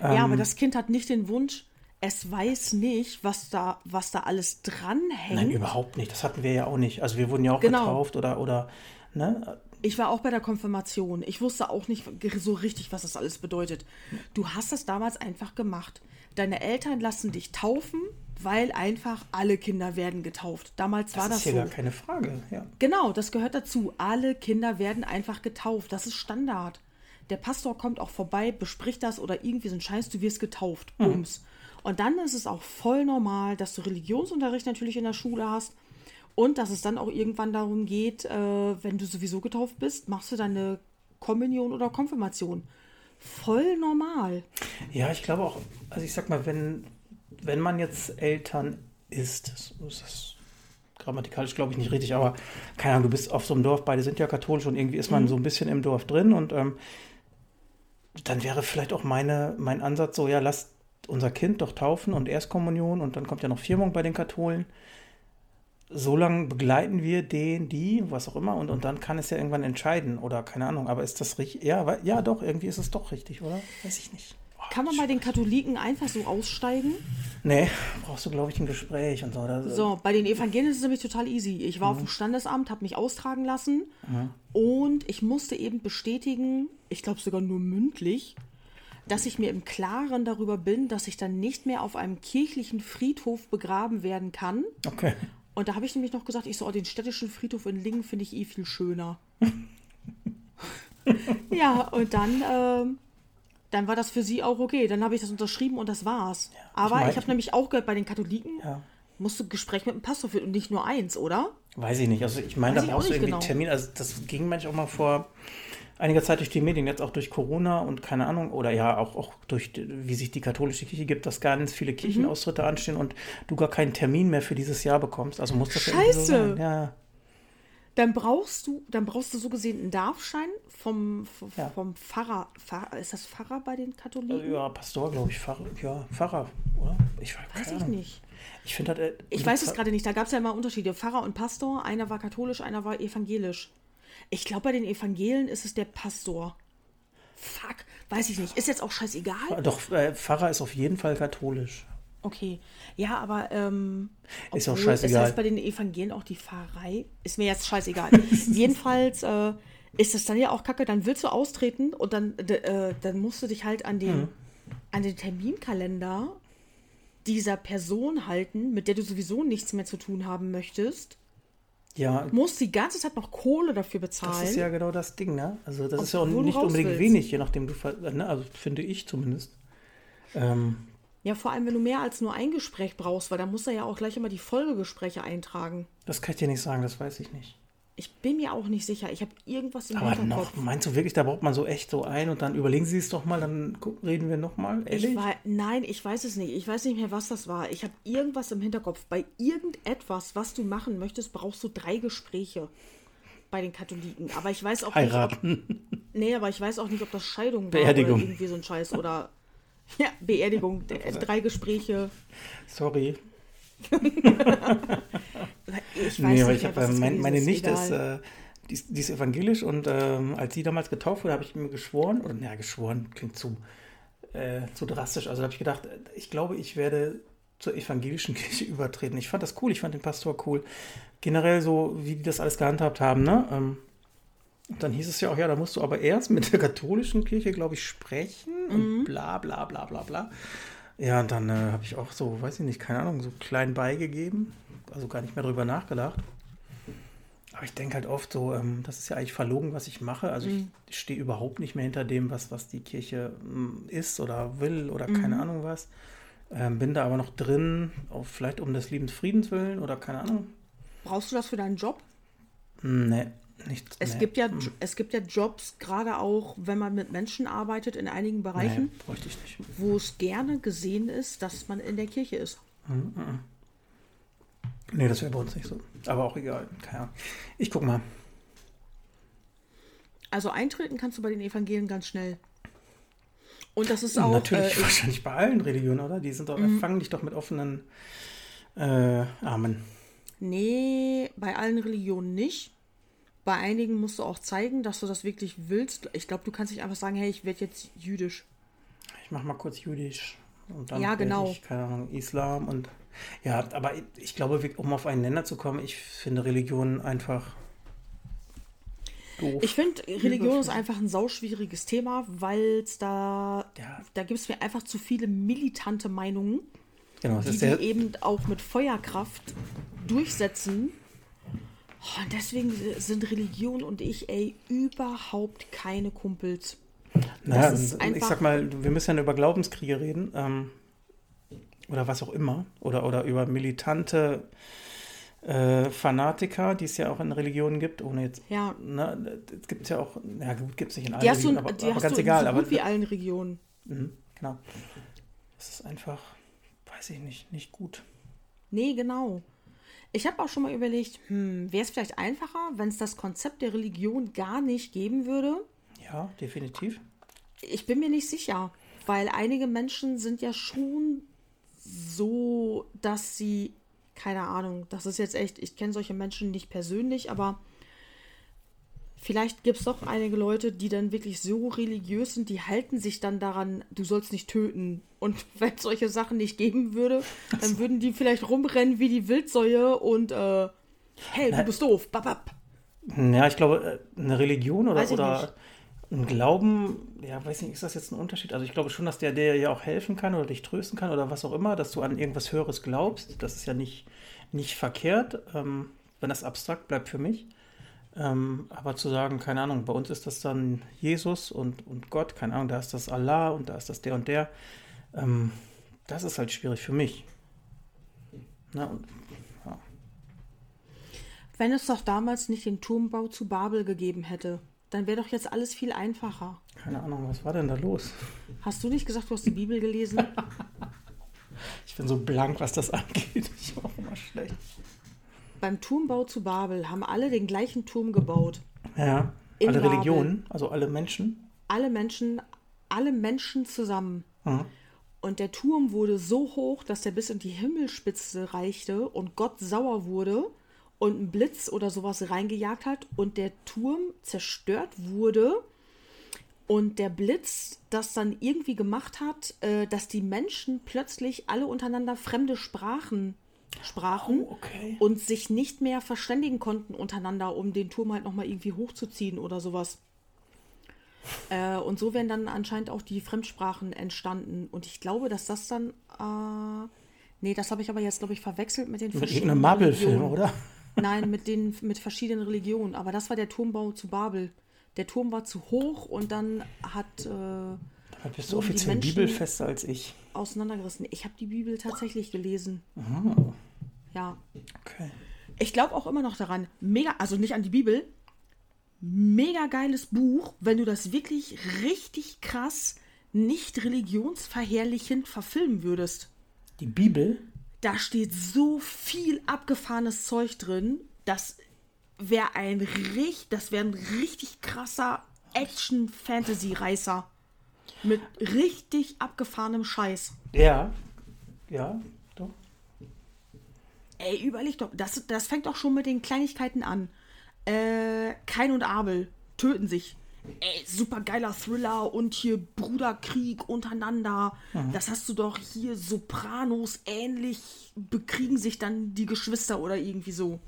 Ja, aber das Kind hat nicht den Wunsch, es weiß nicht, was da, was da alles dranhängt. Nein, überhaupt nicht. Das hatten wir ja auch nicht. Also wir wurden ja auch Genau. getauft oder, oder, ne? Ich war auch bei der Konfirmation. Ich wusste auch nicht so richtig, was das alles bedeutet. Du hast das damals einfach gemacht. Deine Eltern lassen dich taufen, weil einfach alle Kinder werden getauft. Damals war Das das ist so. gar keine Frage, ja. Genau, das gehört dazu. Alle Kinder werden einfach getauft. Das ist Standard. Der Pastor kommt auch vorbei, bespricht das oder irgendwie so ein Scheiß, du wirst getauft. Bums. Und dann ist es auch voll normal, dass du Religionsunterricht natürlich in der Schule hast und dass es dann auch irgendwann darum geht, äh, wenn du sowieso getauft bist, machst du deine Kommunion oder Konfirmation. Voll normal. Ja, ich glaube auch, also ich sag mal, wenn, wenn man jetzt Eltern ist, so ist das grammatikalisch glaube ich nicht richtig, aber keine Ahnung, du bist auf so einem Dorf, beide sind ja katholisch und irgendwie ist man so ein bisschen im Dorf drin und ähm, dann wäre vielleicht auch meine, mein Ansatz so, ja, lass unser Kind doch taufen und Erstkommunion und dann kommt ja noch Firmung bei den Katholen. So lange begleiten wir den, die, was auch immer, und, und dann kann es ja irgendwann entscheiden oder keine Ahnung. Aber ist das richtig? Ja, ja, doch, irgendwie ist es doch richtig, oder? Weiß ich nicht. Kann man bei den Katholiken einfach so aussteigen? Nee, brauchst du, glaube ich, ein Gespräch und so. Oder? So, bei den Evangelien ist es nämlich total easy. Ich war auf dem Standesamt, habe mich austragen lassen und ich musste eben bestätigen, ich glaube sogar nur mündlich, dass ich mir im Klaren darüber bin, dass ich dann nicht mehr auf einem kirchlichen Friedhof begraben werden kann. Okay. Und da habe ich nämlich noch gesagt, ich so, oh, den städtischen Friedhof in Lingen finde ich eh viel schöner. ja, und dann, ähm, dann war das für sie auch okay. Dann habe ich das unterschrieben und das war's. Aber mein- ich habe nämlich auch gehört, bei den Katholiken Ja. musst du Gespräch mit dem Pastor führen und nicht nur eins, oder? Weiß ich nicht. Also ich meine, da ich auch brauchst du irgendwie genau. Termin. Also das ging manchmal auch mal vor einiger Zeit durch die Medien, jetzt auch durch Corona und keine Ahnung, oder ja, auch, auch durch, wie sich die katholische Kirche gibt, dass ganz viele Kirchenaustritte anstehen und du gar keinen Termin mehr für dieses Jahr bekommst. Also muss das ja irgendwie so Scheiße. sein. Ja, Dann brauchst du, dann brauchst du so gesehen einen Darfschein vom, vom, Ja. vom Pfarrer. Pfarrer. Ist das Pfarrer bei den Katholiken? ja, Pastor, glaube ich, Pfarrer, ja, Pfarrer, oder? Ich weiß, ich nicht. Ich finde halt, äh, Ich weiß es gerade nicht. Da gab es ja immer Unterschiede. Pfarrer und Pastor. Einer war katholisch, einer war evangelisch. Ich glaube, bei den Evangelien ist es der Pastor. Fuck, weiß ich nicht. Ist jetzt auch scheißegal. Doch, äh, Pfarrer ist auf jeden Fall katholisch. Okay. Ja, aber ähm, Ist auch obwohl, scheißegal. Ist das bei den Evangelien auch die Pfarrei? Ist mir jetzt scheißegal. Jedenfalls äh, ist es dann ja auch kacke. Dann willst du austreten und dann, äh, dann musst du dich halt an den, Mhm. an den Terminkalender dieser Person halten, mit der du sowieso nichts mehr zu tun haben möchtest. Ja, Musst die ganze Zeit noch Kohle dafür bezahlen. das ist ja genau das Ding, ne? Also das ist ja auch Obwohl nicht unbedingt willst. wenig, je nachdem du, ne? Also finde ich zumindest. Ähm, ja, vor allem, wenn du mehr als nur ein Gespräch brauchst, weil dann musst du ja auch gleich immer die Folgegespräche eintragen. das kann ich dir nicht sagen, das weiß ich nicht. Ich bin mir auch nicht sicher. Ich habe irgendwas im Aber Hinterkopf. noch, meinst du wirklich, da braucht man so echt so ein und dann überlegen Sie es doch mal, dann gucken, reden wir noch mal, ehrlich? Ich war, nein, ich weiß es nicht. Ich weiß nicht mehr, was das war. Ich habe irgendwas im Hinterkopf. Bei irgendetwas, was du machen möchtest, brauchst du drei Gespräche bei den Katholiken. Aber ich weiß auch nicht. Ob, Heiraten. nee, aber ich weiß auch nicht, ob das Scheidung war Beerdigung. oder irgendwie so ein Scheiß oder ja, Beerdigung. Äh, drei Gespräche. Sorry. Ich weiß Nee, aber nicht ich was das mein, meine. Nichte ist, äh, die, ist, die ist evangelisch und ähm, als sie damals getauft wurde, habe ich mir geschworen, oder naja, geschworen klingt zu, äh, zu drastisch. Also habe ich gedacht, ich glaube, ich werde zur evangelischen Kirche übertreten. Ich fand das cool, ich fand den Pastor cool. Generell so, wie die das alles gehandhabt haben, ne? Ähm, dann hieß es ja auch, ja, da musst du aber erst mit der katholischen Kirche, glaube ich, sprechen und Mhm. bla bla bla bla bla. Ja, und dann äh, habe ich auch so, weiß ich nicht, keine Ahnung, so klein beigegeben. Also gar nicht mehr drüber nachgedacht. Aber ich denke halt oft so, ähm, das ist ja eigentlich verlogen, was ich mache. Also Mhm. ich stehe überhaupt nicht mehr hinter dem, was, was die Kirche mm, ist oder will oder keine Mhm. Ahnung was. Ähm, bin da aber noch drin, auch vielleicht um des lieben Friedens willen oder keine Ahnung. Brauchst du das für deinen Job? Hm, Nee, nicht. Es, nee. gibt ja, Hm, es gibt ja Jobs, gerade auch wenn man mit Menschen arbeitet in einigen Bereichen, Nee, bräuchte ich nicht. wo es gerne gesehen ist, dass man in der Kirche ist. Nee, das wäre bei uns nicht so. Aber auch egal. Keine Ahnung. Ich guck mal. Also eintreten kannst du bei den Evangelien ganz schnell. Und das ist auch. Natürlich, Äh, wahrscheinlich bei allen Religionen, oder? Die sind doch, Mhm. fangen dich doch mit offenen äh, Armen. nee, bei allen Religionen nicht. Bei einigen musst du auch zeigen, dass du das wirklich willst. Ich glaube, du kannst nicht einfach sagen, hey, ich werde jetzt jüdisch. Ich mach mal kurz jüdisch. Und dann Ja, genau. Ich, keine Ahnung, Islam und. Ja, aber ich, glaube, um auf einen Nenner zu kommen, ich finde Religion einfach doof. Ich finde, Religion ist einfach ein sauschwieriges Thema, weil es da, Ja. da gibt es mir einfach zu viele militante Meinungen, genau, die die eben auch mit Feuerkraft durchsetzen. Oh, Und deswegen sind Religion und ich, ey, überhaupt keine Kumpels. naja, ich sag mal, wir müssen ja über Glaubenskriege reden. Ähm, oder was auch immer. Oder, oder über militante äh, Fanatiker, die es ja auch in Religionen gibt, ohne jetzt. Ja, Ne, es gibt ja auch, ja gut, gibt es nicht in allen die hast du, Religionen, aber, die aber hast ganz du egal. so aber gut wie allen Regionen. Mhm, genau. Das ist einfach, weiß ich nicht, nicht gut. Nee, genau. Ich habe auch schon mal überlegt, hm, wäre es vielleicht einfacher, wenn es das Konzept der Religion gar nicht geben würde? Ja, definitiv. Ich bin mir nicht sicher, weil einige Menschen sind ja schon so, dass sie, keine Ahnung, das ist jetzt echt, ich kenne solche Menschen nicht persönlich, aber vielleicht gibt es doch einige Leute, die dann wirklich so religiös sind, die halten sich dann daran, du sollst nicht töten. Und wenn es solche Sachen nicht geben würde, dann würden die vielleicht rumrennen wie die Wildsäue und, äh, hey, du bist doof, babab. Ja, ich glaube, äh, eine Religion oder, oder ein Glauben, ja, weiß nicht, ist das jetzt ein Unterschied? Also ich glaube schon, dass der dir ja auch helfen kann oder dich trösten kann oder was auch immer, dass du an irgendwas Höheres glaubst. Das ist ja nicht, nicht verkehrt, ähm, wenn das abstrakt bleibt für mich. Ähm, aber zu sagen, keine Ahnung, bei uns ist das dann Jesus und, und Gott, keine Ahnung, da ist das Allah und da ist das der und der. Ähm, das ist halt schwierig für mich. Na, und, ja. Wenn es doch damals nicht den Turmbau zu Babel gegeben hätte, dann wäre doch jetzt alles viel einfacher. Keine Ahnung, was war denn da los? Hast du nicht gesagt, du hast die Bibel gelesen? Ich bin so blank, was das angeht. Ich war auch immer schlecht. Beim Turmbau zu Babel haben alle den gleichen Turm gebaut. Ja, In alle Babel. Religionen, also alle Menschen. Alle Menschen, alle Menschen zusammen. Mhm. Und der Turm wurde so hoch, dass er bis in die Himmelsspitze reichte und Gott sauer wurde und einen Blitz oder sowas reingejagt hat und der Turm zerstört wurde und der Blitz das dann irgendwie gemacht hat, äh, dass die Menschen plötzlich alle untereinander fremde Sprachen sprachen Oh, okay. und sich nicht mehr verständigen konnten untereinander, um den Turm halt nochmal irgendwie hochzuziehen oder sowas. Äh, und so werden dann anscheinend auch die Fremdsprachen entstanden. Und ich glaube, dass das dann. Äh, nee, das habe ich aber jetzt, glaube ich, verwechselt mit den Mit verschiedenen irgendeinem Marvel-Film, Religionen. oder? Nein, mit den mit verschiedenen Religionen. Aber das war der Turmbau zu Babel. Der Turm war zu hoch und dann hat äh, Damit bist du die offiziell Menschen- bibelfester als ich. Auseinandergerissen. Ich habe die Bibel tatsächlich gelesen. Oh, Ja. okay. Ich glaube auch immer noch daran. Mega, also nicht an die Bibel. Mega geiles Buch, wenn du das wirklich richtig krass, nicht religionsverherrlichend verfilmen würdest. Die Bibel? Da steht so viel abgefahrenes Zeug drin. Das wäre ein richtig, das wäre ein richtig krasser Action-Fantasy-Reißer. Mit richtig abgefahrenem Scheiß. Ja. Ja, doch. Ey, überleg doch, das, das fängt auch schon mit den Kleinigkeiten an. Äh, Kain und Abel töten sich. Ey, super geiler Thriller und hier Bruderkrieg untereinander. Mhm. Das hast du doch hier Sopranos ähnlich bekriegen sich dann die Geschwister oder irgendwie so.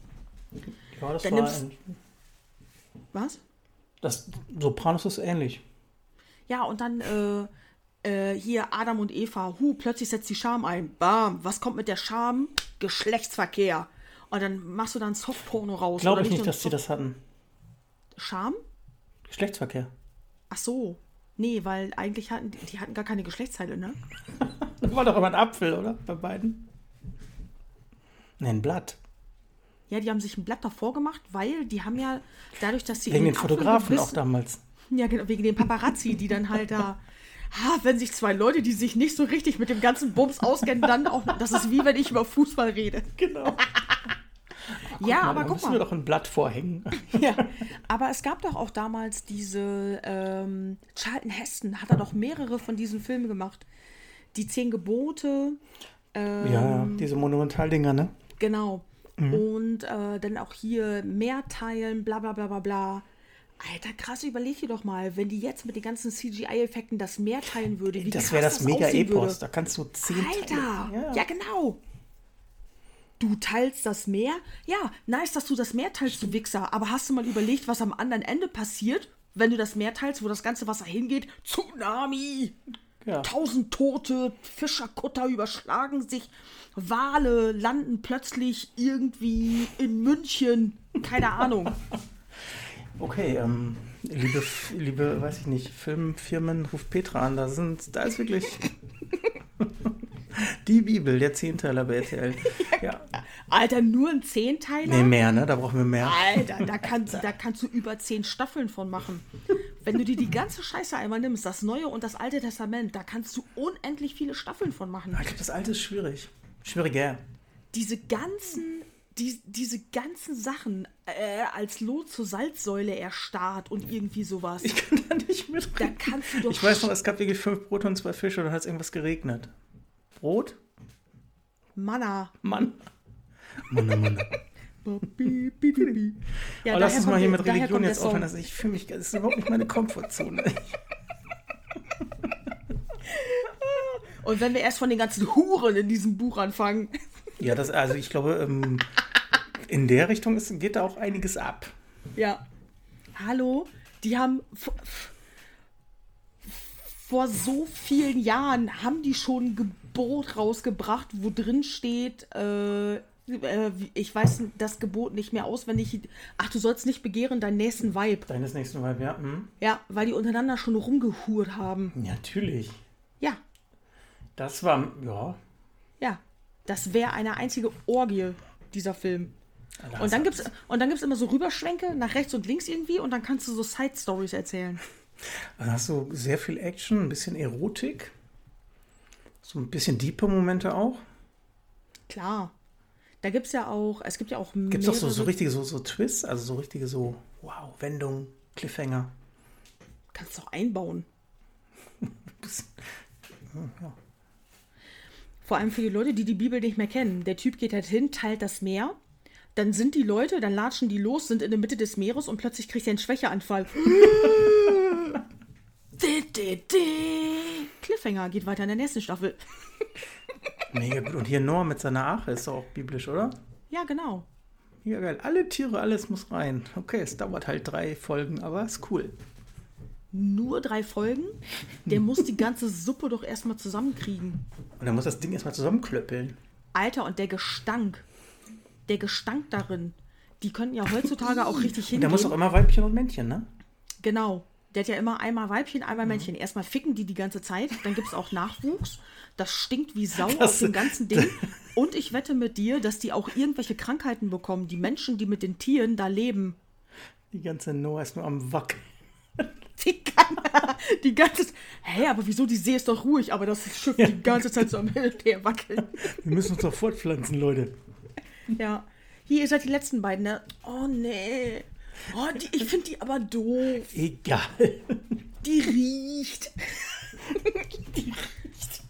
Ja, das dann war nimmst, Was? Das Sopranos ist ähnlich. Ja, und dann äh, äh, hier Adam und Eva. Hu, plötzlich setzt die Scham ein. Bam. Was kommt mit der Scham? Geschlechtsverkehr. Und dann machst du dann Softporno raus. Glaube ich nicht, dass sie das hatten. Scham? Geschlechtsverkehr. Ach so. Nee, weil eigentlich hatten die, die hatten gar keine Geschlechtsteile, ne? das war doch immer ein Apfel, oder? Bei beiden. Ne, ein Blatt. Ja, die haben sich ein Blatt davor gemacht, weil die haben ja dadurch, dass sie. Wegen den Fotografen auch damals. Ja, genau, wegen den Paparazzi, die dann halt da. Ha, wenn sich zwei Leute, die sich nicht so richtig mit dem ganzen Bums auskennen, dann auch. Das ist wie wenn ich über Fußball rede. Genau. ja, mal, aber guck müssen mal. wir doch ein Blatt vorhängen. ja, aber es gab doch auch damals diese. Ähm, Charlton Heston hat da doch mehrere von diesen Filmen gemacht. Die Zehn Gebote. Ähm, ja, diese Monumentaldinger, ne? Genau. Mhm. Und äh, dann auch hier Mehrteilen, bla bla bla bla bla. Alter, krass, überleg dir doch mal, wenn die jetzt mit den ganzen CGI-Effekten das mehr teilen würde, wie Das wäre das, das Mega-Epos, da kannst du zehn Alter, ja. ja. genau. Du teilst das Meer? Ja, nice, dass du das Meer teilst, du Wichser. Aber hast du mal überlegt, was am anderen Ende passiert, wenn du das Meer teilst, wo das ganze Wasser hingeht? Tsunami! Ja. Tausend Tote, Fischerkutter überschlagen sich, Wale landen plötzlich irgendwie in München. Keine Ahnung. Okay, ähm, liebe, liebe, weiß ich nicht, Filmfirmen, ruft Petra an. Da sind, da ist wirklich die Bibel, der Zehnteiler bei RTL. Ja. Alter, nur ein Zehnteiler? Nee, mehr, ne? Da brauchen wir mehr. Alter, da kannst, da kannst du über zehn Staffeln von machen. Wenn du dir die ganze Scheiße einmal nimmst, das Neue und das Alte Testament, da kannst du unendlich viele Staffeln von machen. Ich glaube, das Alte ist schwierig. Schwieriger. Diese ganzen die, diese ganzen Sachen äh, als Lot zur Salzsäule erstarrt und irgendwie sowas. Ich kann da nicht mit. Da kannst du doch. Ich weiß noch, es gab wirklich fünf Brote und zwei Fische und dann hat es irgendwas geregnet. Brot? Manna. Mann. Manna, Manna. ja, oh, lass uns mal hier mit Religion jetzt aufhören. Also ich fühle mich, das ist überhaupt nicht meine Komfortzone. und wenn wir erst von den ganzen Huren in diesem Buch anfangen. Ja, das, also ich glaube, ähm, in der Richtung ist, geht da auch einiges ab. Ja. Hallo, die haben vor so vielen Jahren haben die schon ein Gebot rausgebracht, wo drin steht, äh, äh, ich weiß das Gebot nicht mehr auswendig. Ach, du sollst nicht begehren deinen nächsten Weib. Deines nächsten Weib, ja. Hm. Ja, weil die untereinander schon rumgehurt haben. Natürlich. Ja. Das war, ja. Ja, das wäre eine einzige Orgie, dieser Film. Und dann, gibt's, und dann gibt es immer so Rüberschwenke nach rechts und links irgendwie und dann kannst du so Side-Stories erzählen. Dann hast du sehr viel Action, ein bisschen Erotik, so ein bisschen diepe Momente auch. Klar. Da gibt es ja auch, es gibt ja auch Gibt es auch so, so richtige so, so Twists, also so richtige so, wow, Wendungen, Cliffhanger. Kannst du auch einbauen. ja. Vor allem für die Leute, die die Bibel nicht mehr kennen. Der Typ geht halt hin, teilt das Meer. Dann sind die Leute, dann latschen die los, sind in der Mitte des Meeres und plötzlich kriegt er einen Schwächeanfall. Cliffhanger geht weiter in der nächsten Staffel. Mega gut. Und hier Noah mit seiner Ache ist auch biblisch, oder? Ja, genau. Ja, geil. Alle Tiere, alles muss rein. Okay, es dauert halt drei Folgen, aber ist cool. Nur drei Folgen? Der muss die ganze Suppe doch erstmal zusammenkriegen. Und er muss das Ding erstmal zusammenklöppeln. Alter, und der Gestank. Der Gestank darin. Die könnten ja heutzutage auch richtig hingehen. Und der muss auch immer Weibchen und Männchen, ne? Genau. Der hat ja immer einmal Weibchen, einmal mhm. Männchen. Erstmal ficken die die ganze Zeit, dann gibt es auch Nachwuchs. Das stinkt wie Sau das, auf dem ganzen Ding. Und ich wette mit dir, dass die auch irgendwelche Krankheiten bekommen. Die Menschen, die mit den Tieren da leben. Die ganze Noah ist nur am Wackeln. Die, kann, die ganze. Hä, aber wieso? Die See ist doch ruhig, aber das Schiff ja. die ganze Zeit so am Hill wackeln. Wir müssen uns doch fortpflanzen, Leute. Ja. Hier, ihr seid die letzten beiden, ne? Oh, nee. Oh, die, ich finde die aber doof. Egal. Die riecht. Die riecht.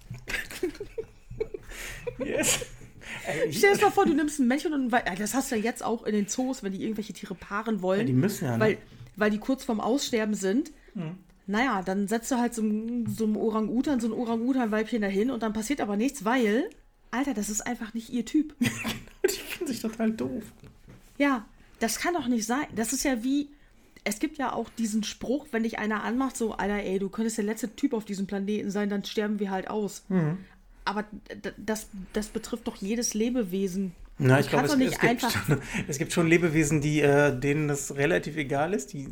Yes. Stell dir mal vor, du nimmst ein Männchen und ein Das hast du ja jetzt auch in den Zoos, wenn die irgendwelche Tiere paaren wollen. Ja, die müssen ja. Ne? Weil, weil die kurz vorm Aussterben sind. Mhm. Naja, dann setzt du halt so, so einem Orang-Utan, so ein Orang-Utan-Weibchen dahin und dann passiert aber nichts, weil, Alter, das ist einfach nicht ihr Typ. die finden sich total doof. Ja, das kann doch nicht sein. Das ist ja wie, es gibt ja auch diesen Spruch, wenn dich einer anmacht, so, Alter, ey, du könntest der letzte Typ auf diesem Planeten sein, dann sterben wir halt aus. Mhm. Aber das, das betrifft doch jedes Lebewesen. Na, ich glaube, es, es, gibt schon, es gibt schon Lebewesen, die, äh, denen das relativ egal ist, die,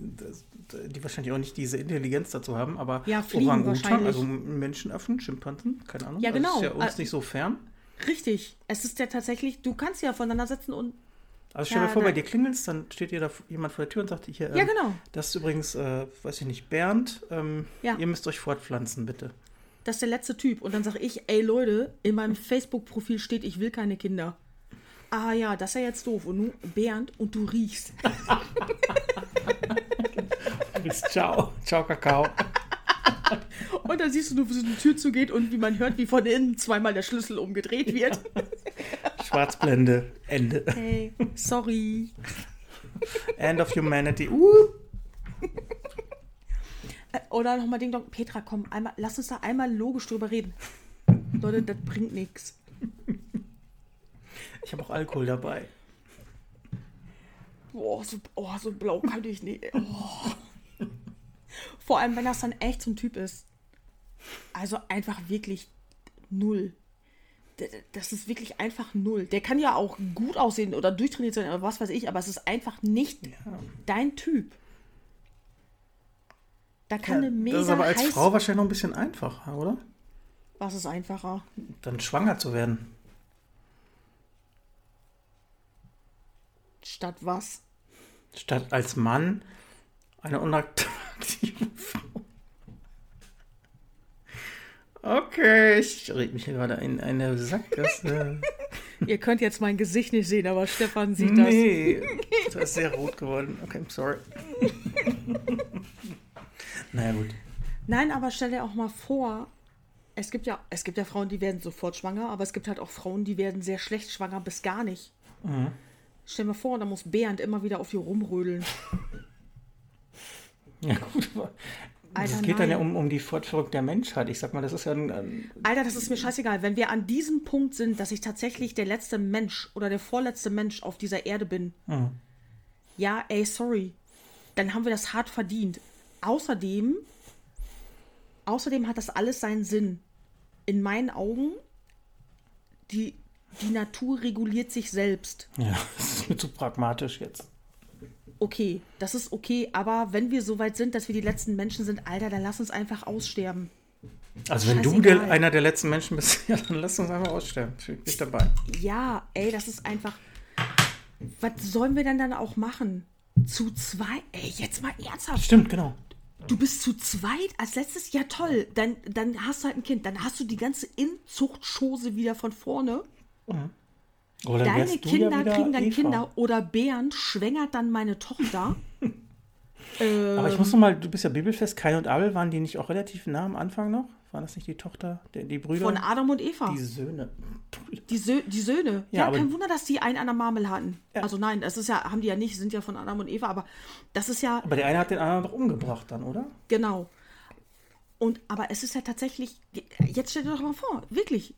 die wahrscheinlich auch nicht diese Intelligenz dazu haben, aber ja, Orang-Utan, also Menschenaffen, Schimpansen, keine Ahnung, ja, genau. das ist ja uns äh, nicht so fern. Richtig, es ist ja tatsächlich, du kannst ja voneinander setzen und also stell dir ja, vor, bei dir klingelt dann steht dir da jemand vor der Tür und sagt hier, ähm, ja, genau. das ist übrigens, äh, weiß ich nicht, Bernd, ähm, ja. ihr müsst euch fortpflanzen, bitte. Das ist der letzte Typ. Und dann sage ich, ey Leute, in meinem Facebook-Profil steht, ich will keine Kinder. Ah ja, das ist ja jetzt doof. Und nun, Bernd, und du riechst. Bis ciao. Ciao, Kakao. Und dann siehst du nur, wie so eine Tür zugeht und wie man hört, wie von innen zweimal der Schlüssel umgedreht wird. Schwarzblende. Ende. Hey, sorry. End of Humanity. Uh. Äh, oder nochmal Ding Dong. Petra, komm, einmal, lass uns da einmal logisch drüber reden. Leute, das bringt nichts. Ich habe auch Alkohol dabei. Boah, so, oh, so blau kann ich nicht. Oh. Vor allem, wenn das dann echt so ein Typ ist. Also einfach wirklich null. Das ist wirklich einfach null. Der kann ja auch gut aussehen oder durchtrainiert sein oder was weiß ich, aber es ist einfach nicht ja. dein Typ. Da kann ja, eine mega. Das ist aber als Frau wahrscheinlich noch ein bisschen einfacher, oder? Was ist einfacher? Dann schwanger zu werden. Statt was? Statt als Mann eine unattraktive Frau. Okay, ich rede mich hier gerade in eine Sackgasse. Ihr könnt jetzt mein Gesicht nicht sehen, aber Stefan sieht das. Nee, du bist sehr rot geworden. Okay, I'm sorry. naja, gut. Nein, aber stell dir auch mal vor, es gibt ja, es gibt ja Frauen, die werden sofort schwanger, aber es gibt halt auch Frauen, die werden sehr schlecht schwanger bis gar nicht. Mhm. Stell dir mal vor, da muss Bernd immer wieder auf dir rumrödeln. Ja, gut, aber Alter, es geht nein. dann ja um, um die Fortführung der Menschheit. Ich sag mal, das ist ja ein, ein Alter, das ist mir scheißegal. Wenn wir an diesem Punkt sind, dass ich tatsächlich der letzte Mensch oder der vorletzte Mensch auf dieser Erde bin, mhm. ja, ey, sorry, dann haben wir das hart verdient. Außerdem, außerdem hat das alles seinen Sinn. In meinen Augen, die, die Natur reguliert sich selbst. Ja, das ist mir zu pragmatisch jetzt. Okay, das ist okay, aber wenn wir so weit sind, dass wir die letzten Menschen sind, Alter, dann lass uns einfach aussterben. Also wenn du der, einer der letzten Menschen bist, ja, dann lass uns einfach aussterben. Ich bin dabei. Ja, ey, das ist einfach. Was sollen wir denn dann auch machen? Zu zweit? Ey, jetzt mal ernsthaft. Stimmt, genau. Du bist zu zweit als letztes? Ja, toll. Dann, dann hast du halt ein Kind. Dann hast du die ganze Inzuchtschose wieder von vorne. Mhm. Oder Deine Kinder ja kriegen dann Eva. Kinder oder Bernd schwängert dann meine Tochter. ähm, Aber ich muss noch mal, du bist ja bibelfest, Kain und Abel, waren die nicht auch relativ nah am Anfang noch? Waren das nicht die Tochter, die, die Brüder? Von Adam und Eva. Die Söhne. Die, Sö die Söhne. Ja, ja kein Wunder, dass die einen an der Marmel hatten. Ja. Also nein, das ist ja, haben die ja nicht, sind ja von Adam und Eva, aber das ist ja. Aber der eine hat den anderen doch umgebracht dann, oder? Genau. Und aber es ist ja tatsächlich, jetzt stell dir doch mal vor, wirklich,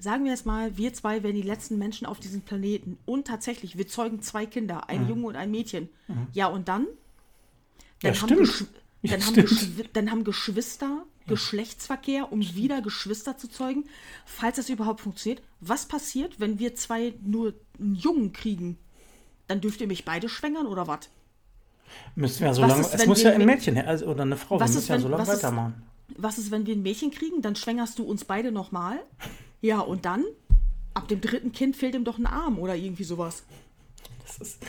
sagen wir jetzt mal, wir zwei wären die letzten Menschen auf diesem Planeten und tatsächlich, wir zeugen zwei Kinder, ein mhm. Junge und ein Mädchen. Mhm. Ja, und dann? Dann, ja, haben, Geschw ja, dann, haben dann haben Geschwister ja. Geschlechtsverkehr, um wieder Geschwister zu zeugen, falls das überhaupt funktioniert. Was passiert, wenn wir zwei nur einen Jungen kriegen? Dann dürft ihr mich beide schwängern oder was? Müssen wir so lange. Es muss ja ein Mädchen also, oder eine Frau. Was wir müssen ja so lange weitermachen. Ist, was ist, wenn wir ein Mädchen kriegen? Dann schwängerst du uns beide nochmal. Ja, und dann? Ab dem dritten Kind fehlt ihm doch ein Arm oder irgendwie sowas. Das ist,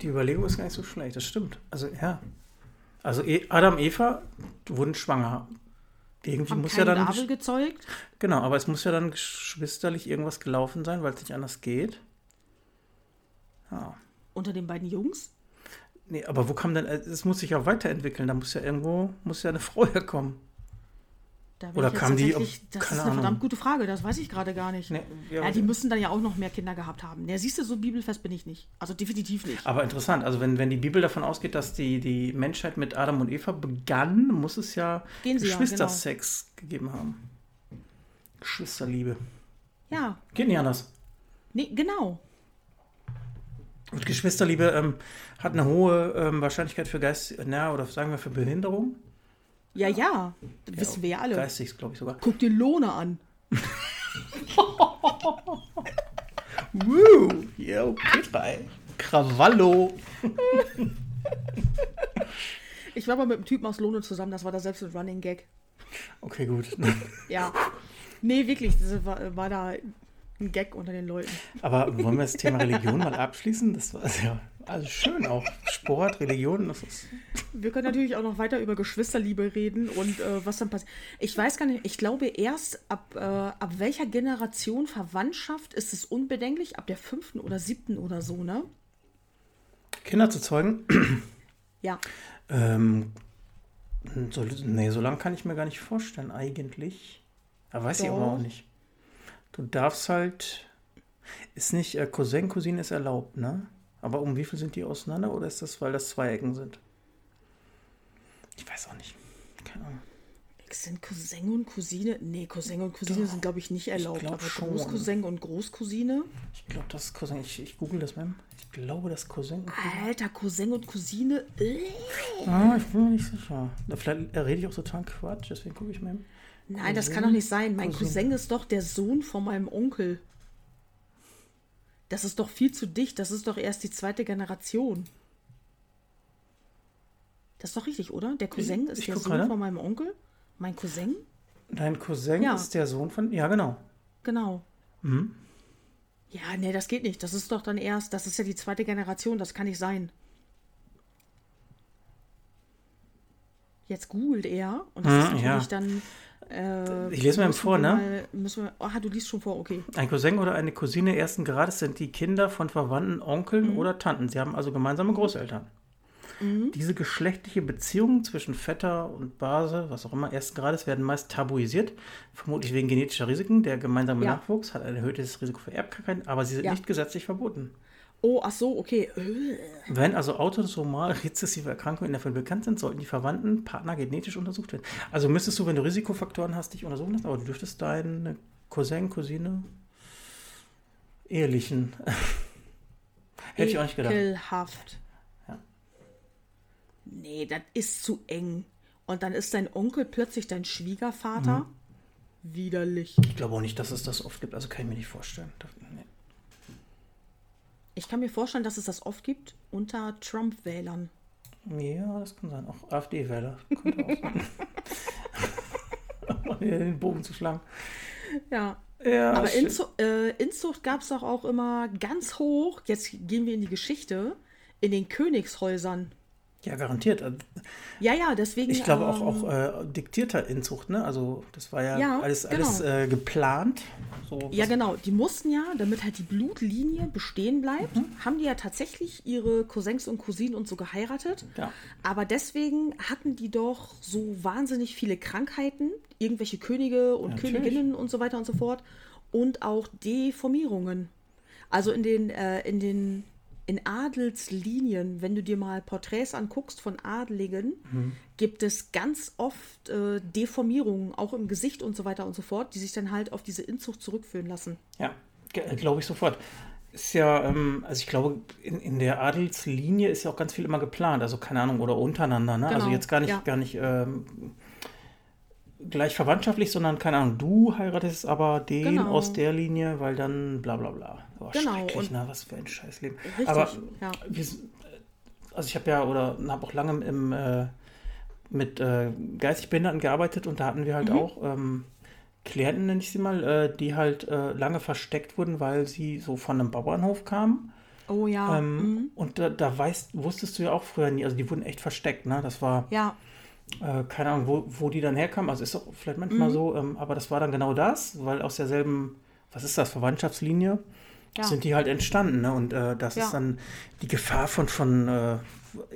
die Überlegung ist gar nicht so schlecht, das stimmt. Also, ja. Also, e, Adam, Eva wurden schwanger. Irgendwie Haben muss ja dann. Abel gezeugt? Genau, aber es muss ja dann geschwisterlich irgendwas gelaufen sein, weil es nicht anders geht. Ja. Unter den beiden Jungs? Nee, aber wo kam denn. Es muss sich ja weiterentwickeln. Da muss ja irgendwo. Muss ja eine Frau herkommen. Oder kam die, das ist eine verdammt gute Frage, das weiß ich gerade gar nicht. Nee, ja, ja, die müssen dann ja auch noch mehr Kinder gehabt haben. Ja, siehst du, so bibelfest bin ich nicht. Also definitiv nicht. Aber interessant, also wenn, wenn die Bibel davon ausgeht, dass die, die Menschheit mit Adam und Eva begann, muss es ja sie ja, Geschwistersex gegeben haben. Geschwisterliebe. Ja, Geht nicht anders. nee, genau. Und Geschwisterliebe ähm, hat eine hohe ähm, Wahrscheinlichkeit für Geist, na, oder sagen wir für Behinderung. Ja, ja, das wissen wir ja alle. Geistig, glaube ich sogar. Guck dir Lohne an. Woo! Yo, Petra, Krawallo. Ich war mal mit einem Typen aus Lohne zusammen, das war da selbst ein Running Gag. Okay, gut. Ja. Nee, wirklich, das war, war da ein Gag unter den Leuten. Aber wollen wir das Thema Religion mal abschließen? Das war ja also schön auch. Sport, Religion, das ist. Wir können natürlich auch noch weiter über Geschwisterliebe reden und äh, was dann passiert. Ich weiß gar nicht, ich glaube erst ab, äh, ab welcher Generation Verwandtschaft ist es unbedenklich? Ab der fünften oder siebten oder so, ne? Kinder zu zeugen. Ja. Ähm, so, nee, so lange kann ich mir gar nicht vorstellen, eigentlich. Aber weiß ich aber Doch. auch nicht. Du darfst halt. Ist nicht, äh, Cousin, Cousine ist erlaubt, ne? Aber um wie viel sind die auseinander oder ist das, weil das zwei Ecken sind? Ich weiß auch nicht. Keine Ahnung. Sind Cousin und Cousine? Nee, Cousin und Cousine Doch, sind, glaube ich, nicht erlaubt. glaub aber schon. Großcousin und Großcousine? Ich glaube, das ist Cousin. Ich, ich google das mal. Ich glaube, das ist Cousin. Alter, Cousin und Cousine? Äh. Ah, ich bin mir nicht sicher. Vielleicht rede ich auch total Quatsch, deswegen gucke ich mal. Nein, das Cousin, kann doch nicht sein. Mein Cousine. Cousin ist doch der Sohn von meinem Onkel. Das ist doch viel zu dicht. Das ist doch erst die zweite Generation. Das ist doch richtig, oder? Der Cousin Ich- ist ich der Sohn gerade. von meinem Onkel. Mein Cousin? Dein Cousin Ja. ist der Sohn von. Ja, genau. Genau. Mhm. Ja, nee, das geht nicht. Das ist doch dann erst, das ist ja die zweite Generation. Das kann nicht sein. Jetzt googelt er und das Hm, ist natürlich ja. dann. Äh, Ich lese mal müssen vor, ne? Mal, müssen wir, ah, du liest schon vor, okay. Ein Cousin oder eine Cousine ersten Grades sind die Kinder von Verwandten, Onkeln Mhm. oder Tanten. Sie haben also gemeinsame Großeltern. Diese geschlechtliche Beziehungen zwischen Vetter und Base, was auch immer, ersten Grades, werden meist tabuisiert, vermutlich wegen genetischer Risiken. Der gemeinsame Ja. Nachwuchs hat ein erhöhtes Risiko für Erbkrankheiten, aber sie sind Ja. nicht gesetzlich verboten. Oh, ach so, okay. Wenn also autosomal rezessive Erkrankungen in der Familie bekannt sind, sollten die Verwandten Partner genetisch untersucht werden. Also müsstest du, wenn du Risikofaktoren hast, dich untersuchen lassen, aber du dürftest deine Cousin, Cousine, ehelichen. Hätte ich auch nicht gedacht. Ekelhaft. Ja. Nee, das ist zu eng. Und dann ist dein Onkel plötzlich dein Schwiegervater. Mhm. Widerlich. Ich glaube auch nicht, dass es das oft gibt, also kann ich mir nicht vorstellen. Nee. Ich kann mir vorstellen, dass es das oft gibt unter Trump-Wählern. Ja, das kann sein. Auch AfD-Wähler. Könnte auch sein. Um den Bogen zu schlagen. Ja. Ja, Aber. Inzu äh, Inzucht gab es doch auch immer ganz hoch. Jetzt gehen wir in die Geschichte. In den Königshäusern. Ja, garantiert. Also, Ja, ja, deswegen. Ich glaube ähm, auch, auch äh, diktierter Inzucht, ne? Also das war ja, Ja, alles, genau. alles äh, geplant. So, Ja, genau. Die mussten ja, damit halt die Blutlinie bestehen bleibt, Mhm. haben die ja tatsächlich ihre Cousins und Cousinen und so geheiratet. Ja. Aber deswegen hatten die doch so wahnsinnig viele Krankheiten, irgendwelche Könige und Natürlich. Königinnen und so weiter und so fort. Und auch Deformierungen. Also in den, äh, in den in Adelslinien, wenn du dir mal Porträts anguckst von Adligen, Mhm. gibt es ganz oft äh, Deformierungen, auch im Gesicht und so weiter und so fort, die sich dann halt auf diese Inzucht zurückführen lassen. Ja, glaube ich sofort. Ist ja, ähm, also ich glaube, in, in der Adelslinie ist ja auch ganz viel immer geplant, also keine Ahnung, oder untereinander, ne? Also Genau, jetzt gar nicht, ja. gar nicht ähm, gleich verwandtschaftlich, sondern keine Ahnung, du heiratest aber den Genau. aus der Linie, weil dann bla bla bla. Oh, Genau, schrecklich, und- ne? Was für ein Scheißleben. Richtig, aber ja. wir, also ich habe ja oder habe auch lange im, äh, mit äh, geistig Behinderten gearbeitet und da hatten wir halt Mhm. auch ähm, Klienten, nenne ich sie mal, äh, die halt äh, lange versteckt wurden, weil sie so von einem Bauernhof kamen. Oh ja. Ähm, mhm. Und da, da weißt, wusstest du ja auch früher nie, also die wurden echt versteckt, ne? Das war, Ja, äh, keine Ahnung, wo, wo die dann herkamen, also ist auch vielleicht Mhm. manchmal so, ähm, aber das war dann genau das, weil aus derselben, was ist das, Verwandtschaftslinie, Ja. sind die halt entstanden, ne? Und äh, das Ja. ist dann die Gefahr von, von, äh,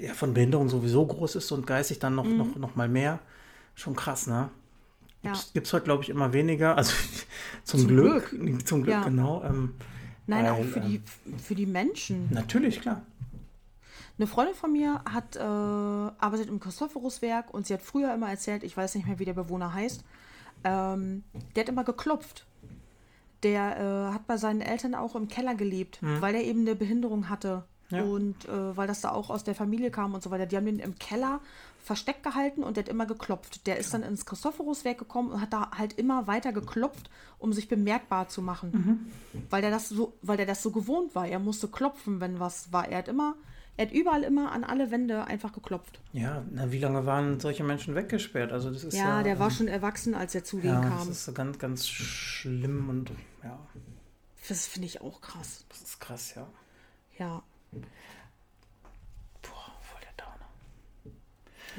ja, von Behinderung sowieso groß ist und geistig dann noch, Mhm. noch, noch mal mehr. Schon krass, ne? Gibt es heute, glaube ich, immer weniger. Also zum, zum Glück. Glück. Zum Glück, genau. Ähm, Nein, weil, auch für, die, ähm, für die Menschen. Natürlich, klar. Eine Freundin von mir hat äh, arbeitet im Christophoruswerk und sie hat früher immer erzählt, ich weiß nicht mehr, wie der Bewohner heißt, ähm, der hat immer geklopft. Der äh, hat bei seinen Eltern auch im Keller gelebt, mhm. weil er eben eine Behinderung hatte. Ja. Und äh, weil das da auch aus der Familie kam und so weiter. Die haben den im Keller versteckt gehalten und der hat immer geklopft. Der ist dann ins Christophoruswerk gekommen und hat da halt immer weiter geklopft, um sich bemerkbar zu machen. Mhm. Weil der das so, weil der das so gewohnt war. Er musste klopfen, wenn was war. Er hat immer, er hat überall immer an alle Wände einfach geklopft. Ja, na, wie lange waren solche Menschen weggesperrt? Also das ist ja, ja der war schon erwachsen, als er zu denen ja, kam. Das ist so ganz, ganz schlimm und ja. Das finde ich auch krass. Das ist krass, ja. Ja.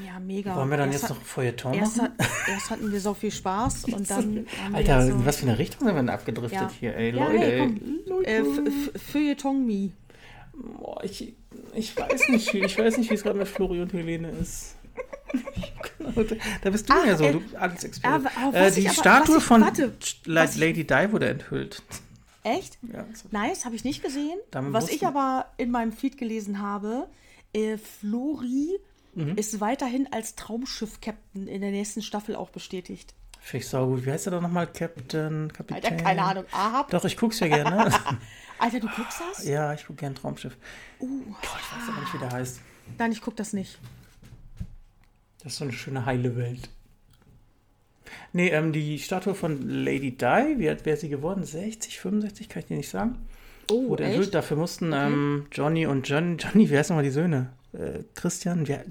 Ja, mega. Wollen wir dann erst jetzt noch Feuilleton erst, machen? Hat, erst hatten wir so viel Spaß und dann. Alter, so was für eine Richtung sind wir denn abgedriftet ja. hier, ey, ja, Leute. Hey, komm, Leute. Äh, Feuilleton me. Boah, ich, ich weiß nicht, ich weiß nicht, wie es gerade mit Florian und Helene ist. da bist du Ach, ja so, äh, du alles Experte. Äh, die aber, Statue ich, von warte, Lady Di wurde enthüllt. Echt? Ja. Nice, habe ich nicht gesehen. was ich aber in meinem Feed gelesen habe, äh, Flori mhm. ist weiterhin als Traumschiff-Captain in der nächsten Staffel auch bestätigt. Finde ich sau gut. Wie heißt er doch nochmal? Captain, Kapitän? Alter, keine Ahnung. Ahab? Doch, ich guck's ja gerne. Alter, du guckst das? Ja, ich gucke gerne Traumschiff. Uh, Boah, ich weiß aber nicht, wie der heißt. Nein, ich guck das nicht. Das ist so eine schöne heile Welt. Nee, ähm, die Statue von Lady Di, wie alt wäre sie geworden? 60, 65, kann ich dir nicht sagen. Oh, Wurde erhöht. Dafür mussten okay. ähm, Johnny und John, Johnny, wie heißt nochmal die Söhne? äh, Christian, wer,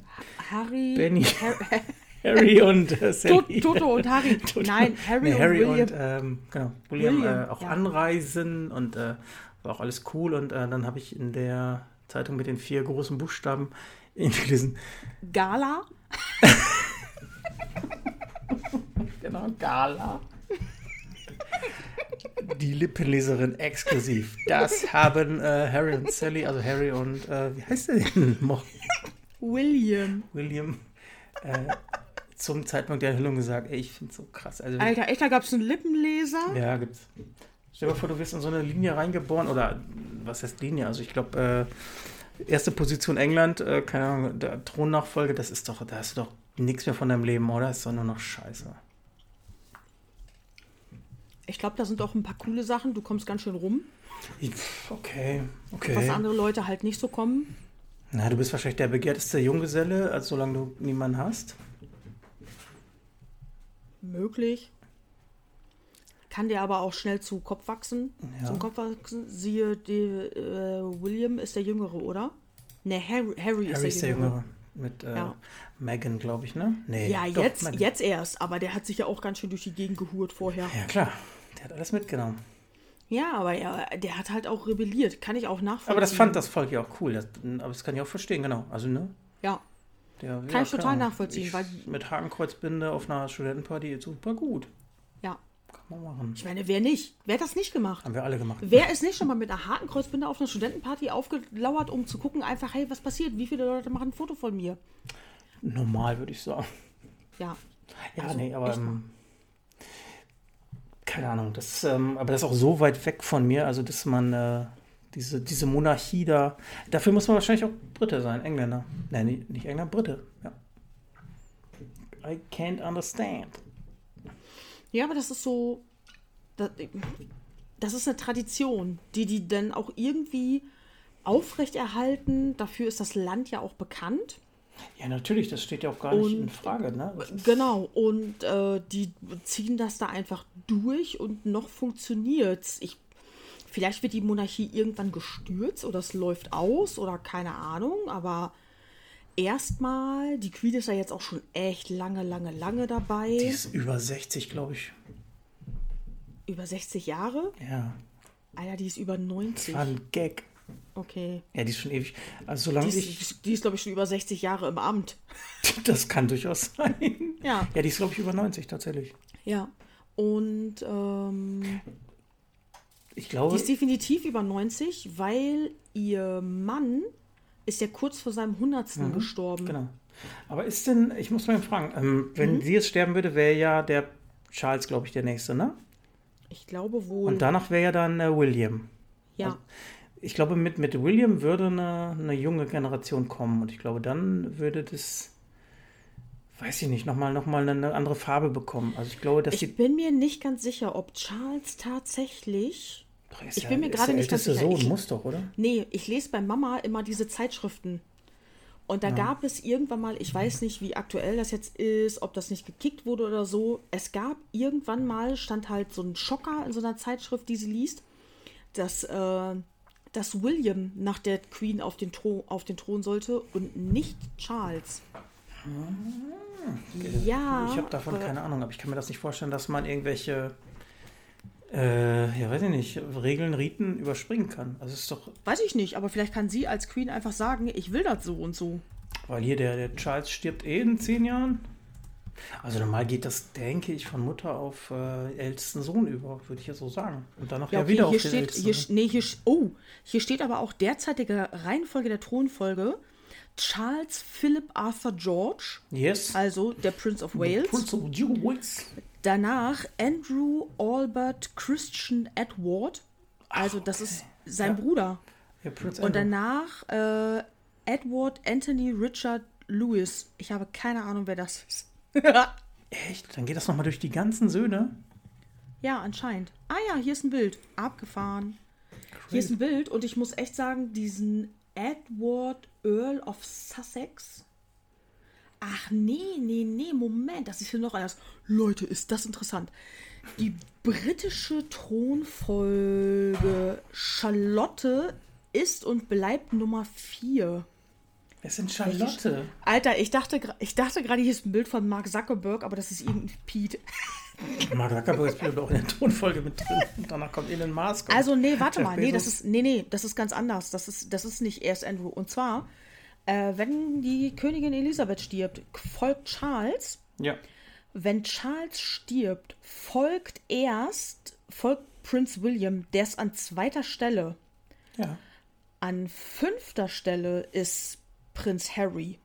Harry, Benny, Harry und äh, Sally. Toto und Harry. Toto. Nein, Harry, nee, Harry und, und ähm, genau, William, William äh, auch ja. anreisen und äh, war auch alles cool. Und äh, dann habe ich in der Zeitung mit den vier großen Buchstaben gelesen. Gala? genau, Gala die Lippenleserin exklusiv. Das haben äh, Harry und Sally, also Harry und, äh, wie heißt der denn? William. William. Äh, zum Zeitpunkt der Enthüllung gesagt, ey, ich finde es so krass. Also, Alter, echt, da gab es einen Lippenleser? Ja, gibt's. Stell dir mal vor, du wirst in so eine Linie reingeboren, oder was heißt Linie? Also ich glaube, äh, erste Position England, äh, keine Ahnung, der Thronnachfolge, das ist doch, da hast du doch nichts mehr von deinem Leben, oder? Das ist doch nur noch Scheiße. Ich glaube, da sind auch ein paar coole Sachen. Du kommst ganz schön rum. Okay, okay. Was andere Leute halt nicht so kommen. Na, du bist wahrscheinlich der begehrteste Junggeselle, als solange du niemanden hast. Möglich. Kann dir aber auch schnell zu Kopf wachsen. Ja. Zum Kopf wachsen. Siehe, die, äh, William ist der Jüngere, oder? Ne, Harry, Harry, Harry ist der Jüngere. Jüngere. Mit äh, ja. Megan, glaube ich, ne? Nee, ja, doch, jetzt, jetzt erst. Aber der hat sich ja auch ganz schön durch die Gegend gehurt vorher. Ja, klar. Der hat alles mitgenommen. Ja, aber er, der hat halt auch rebelliert. Kann ich auch nachvollziehen. Aber das fand das Volk ja auch cool. Das, aber das kann ich auch verstehen, genau. Also, ne? Ja. Der, kann ja, ich total nachvollziehen. Ich, weil mit Hakenkreuzbinde auf einer Studentenparty super gut. Kann man machen. Ich meine, wer nicht? Wer hat das nicht gemacht? Haben wir alle gemacht. Wer ist nicht schon mal mit einer Hakenkreuzbinde auf einer Studentenparty aufgelauert, um zu gucken, einfach, hey, was passiert? Wie viele Leute machen ein Foto von mir? Normal, würde ich sagen. Ja. Ja, also, nee, aber keine Ahnung, das, ähm, aber das ist auch so weit weg von mir, also dass man äh, diese, diese Monarchie da, dafür muss man wahrscheinlich auch Brite sein, Engländer. Nein, nicht, nicht Engländer, Brite, ja. I can't understand. Ja, aber das ist so, das, das ist eine Tradition, die die dann auch irgendwie aufrechterhalten. Dafür ist das Land ja auch bekannt. Ja, natürlich, das steht ja auch gar nicht in Frage. Ne? Genau, und äh, die ziehen das da einfach durch und noch funktioniert es. Vielleicht wird die Monarchie irgendwann gestürzt oder es läuft aus oder keine Ahnung, aber erstmal, die Queen ist ja jetzt auch schon echt lange, lange, lange dabei. Die ist über 60, glaube ich. Über 60 Jahre? Ja. Alter, die ist über 90. Das war ein Gag. Okay. Ja, die ist schon ewig. Also solange die ist, ich, die ist glaube ich, schon über 60 Jahre im Amt. das kann durchaus sein. Ja. Ja, die ist, glaube ich, über 90 tatsächlich. Ja. Und ähm, ich glaube. Die ist definitiv über 90, weil ihr Mann ist ja kurz vor seinem 100. Mhm, gestorben. Genau. Aber ist denn, ich muss mal fragen, ähm, wenn mhm. sie jetzt sterben würde, wäre ja der Charles, glaube ich, der nächste, ne? Ich glaube wohl. Und danach wäre ja dann äh, William. ja. also- Ich glaube, mit, mit William würde eine, eine junge Generation kommen. Und ich glaube, dann würde das, weiß ich nicht, nochmal noch mal eine andere Farbe bekommen. Also ich glaube, dass ich bin mir nicht ganz sicher, ob Charles tatsächlich. Ist ich ja- bin mir gerade nicht ganz sicher. Sohn, Ich- muss doch, oder? Nee, ich lese bei Mama immer diese Zeitschriften. Und da gab es irgendwann mal, ich weiß nicht, wie aktuell das jetzt ist, ob das nicht gekickt wurde oder so. Es gab irgendwann mal, stand halt so ein Schocker in so einer Zeitschrift, die sie liest, dass, äh, dass William nach der Queen auf den, Thron, auf den Thron sollte und nicht Charles. Ja. Ich habe davon aber- keine Ahnung, aber ich kann mir das nicht vorstellen, dass man irgendwelche, äh, ja, weiß ich nicht, Regeln, Riten überspringen kann. Also ist doch, Weiß ich nicht, aber vielleicht kann sie als Queen einfach sagen, ich will das so und so. weil hier der, der Charles stirbt eh in zehn Jahren. Also normal geht das, denke ich, von Mutter auf äh, ältesten Sohn über, würde ich ja so sagen. Und dann noch Ja, okay, wieder hier auf den steht, hier, nee, hier, oh, hier steht aber auch derzeitige Reihenfolge der Thronfolge. Charles Philip Arthur George, yes. also der Prince of Wales. Prince of Wales. Danach Andrew Albert Christian Edward, also das ist sein Ja. Bruder. Ja, Und danach äh, Edward Anthony Richard Lewis. Ich habe keine Ahnung, wer das ist. Echt? Dann geht das nochmal durch die ganzen Söhne. Ja, anscheinend. Ah ja, hier ist ein Bild. Abgefahren. Hier ist ein Bild und ich muss echt sagen, diesen Edward Earl of Sussex. Ach nee, nee, nee, Moment, das ist hier noch anders. Leute, ist das interessant. Die britische Thronfolge Charlotte ist und bleibt Nummer 4. Wer ist denn Charlotte? Alter, ich dachte, ich dachte gerade, hier ist ein Bild von Mark Zuckerberg, aber das ist irgendwie Pete. Mark Zuckerberg ist bestimmt auch in der Tonfolge mit drin. Und danach kommt Elon Musk. Also, nee, warte mal. Nee, das ist, nee, nee, das ist ganz anders. Das ist, das ist nicht erst Andrew. Und zwar, äh, wenn die Königin Elisabeth stirbt, folgt Charles. Ja. Wenn Charles stirbt, folgt erst, folgt Prinz William, der ist an zweiter Stelle. Ja. An fünfter Stelle ist Prinz Harry.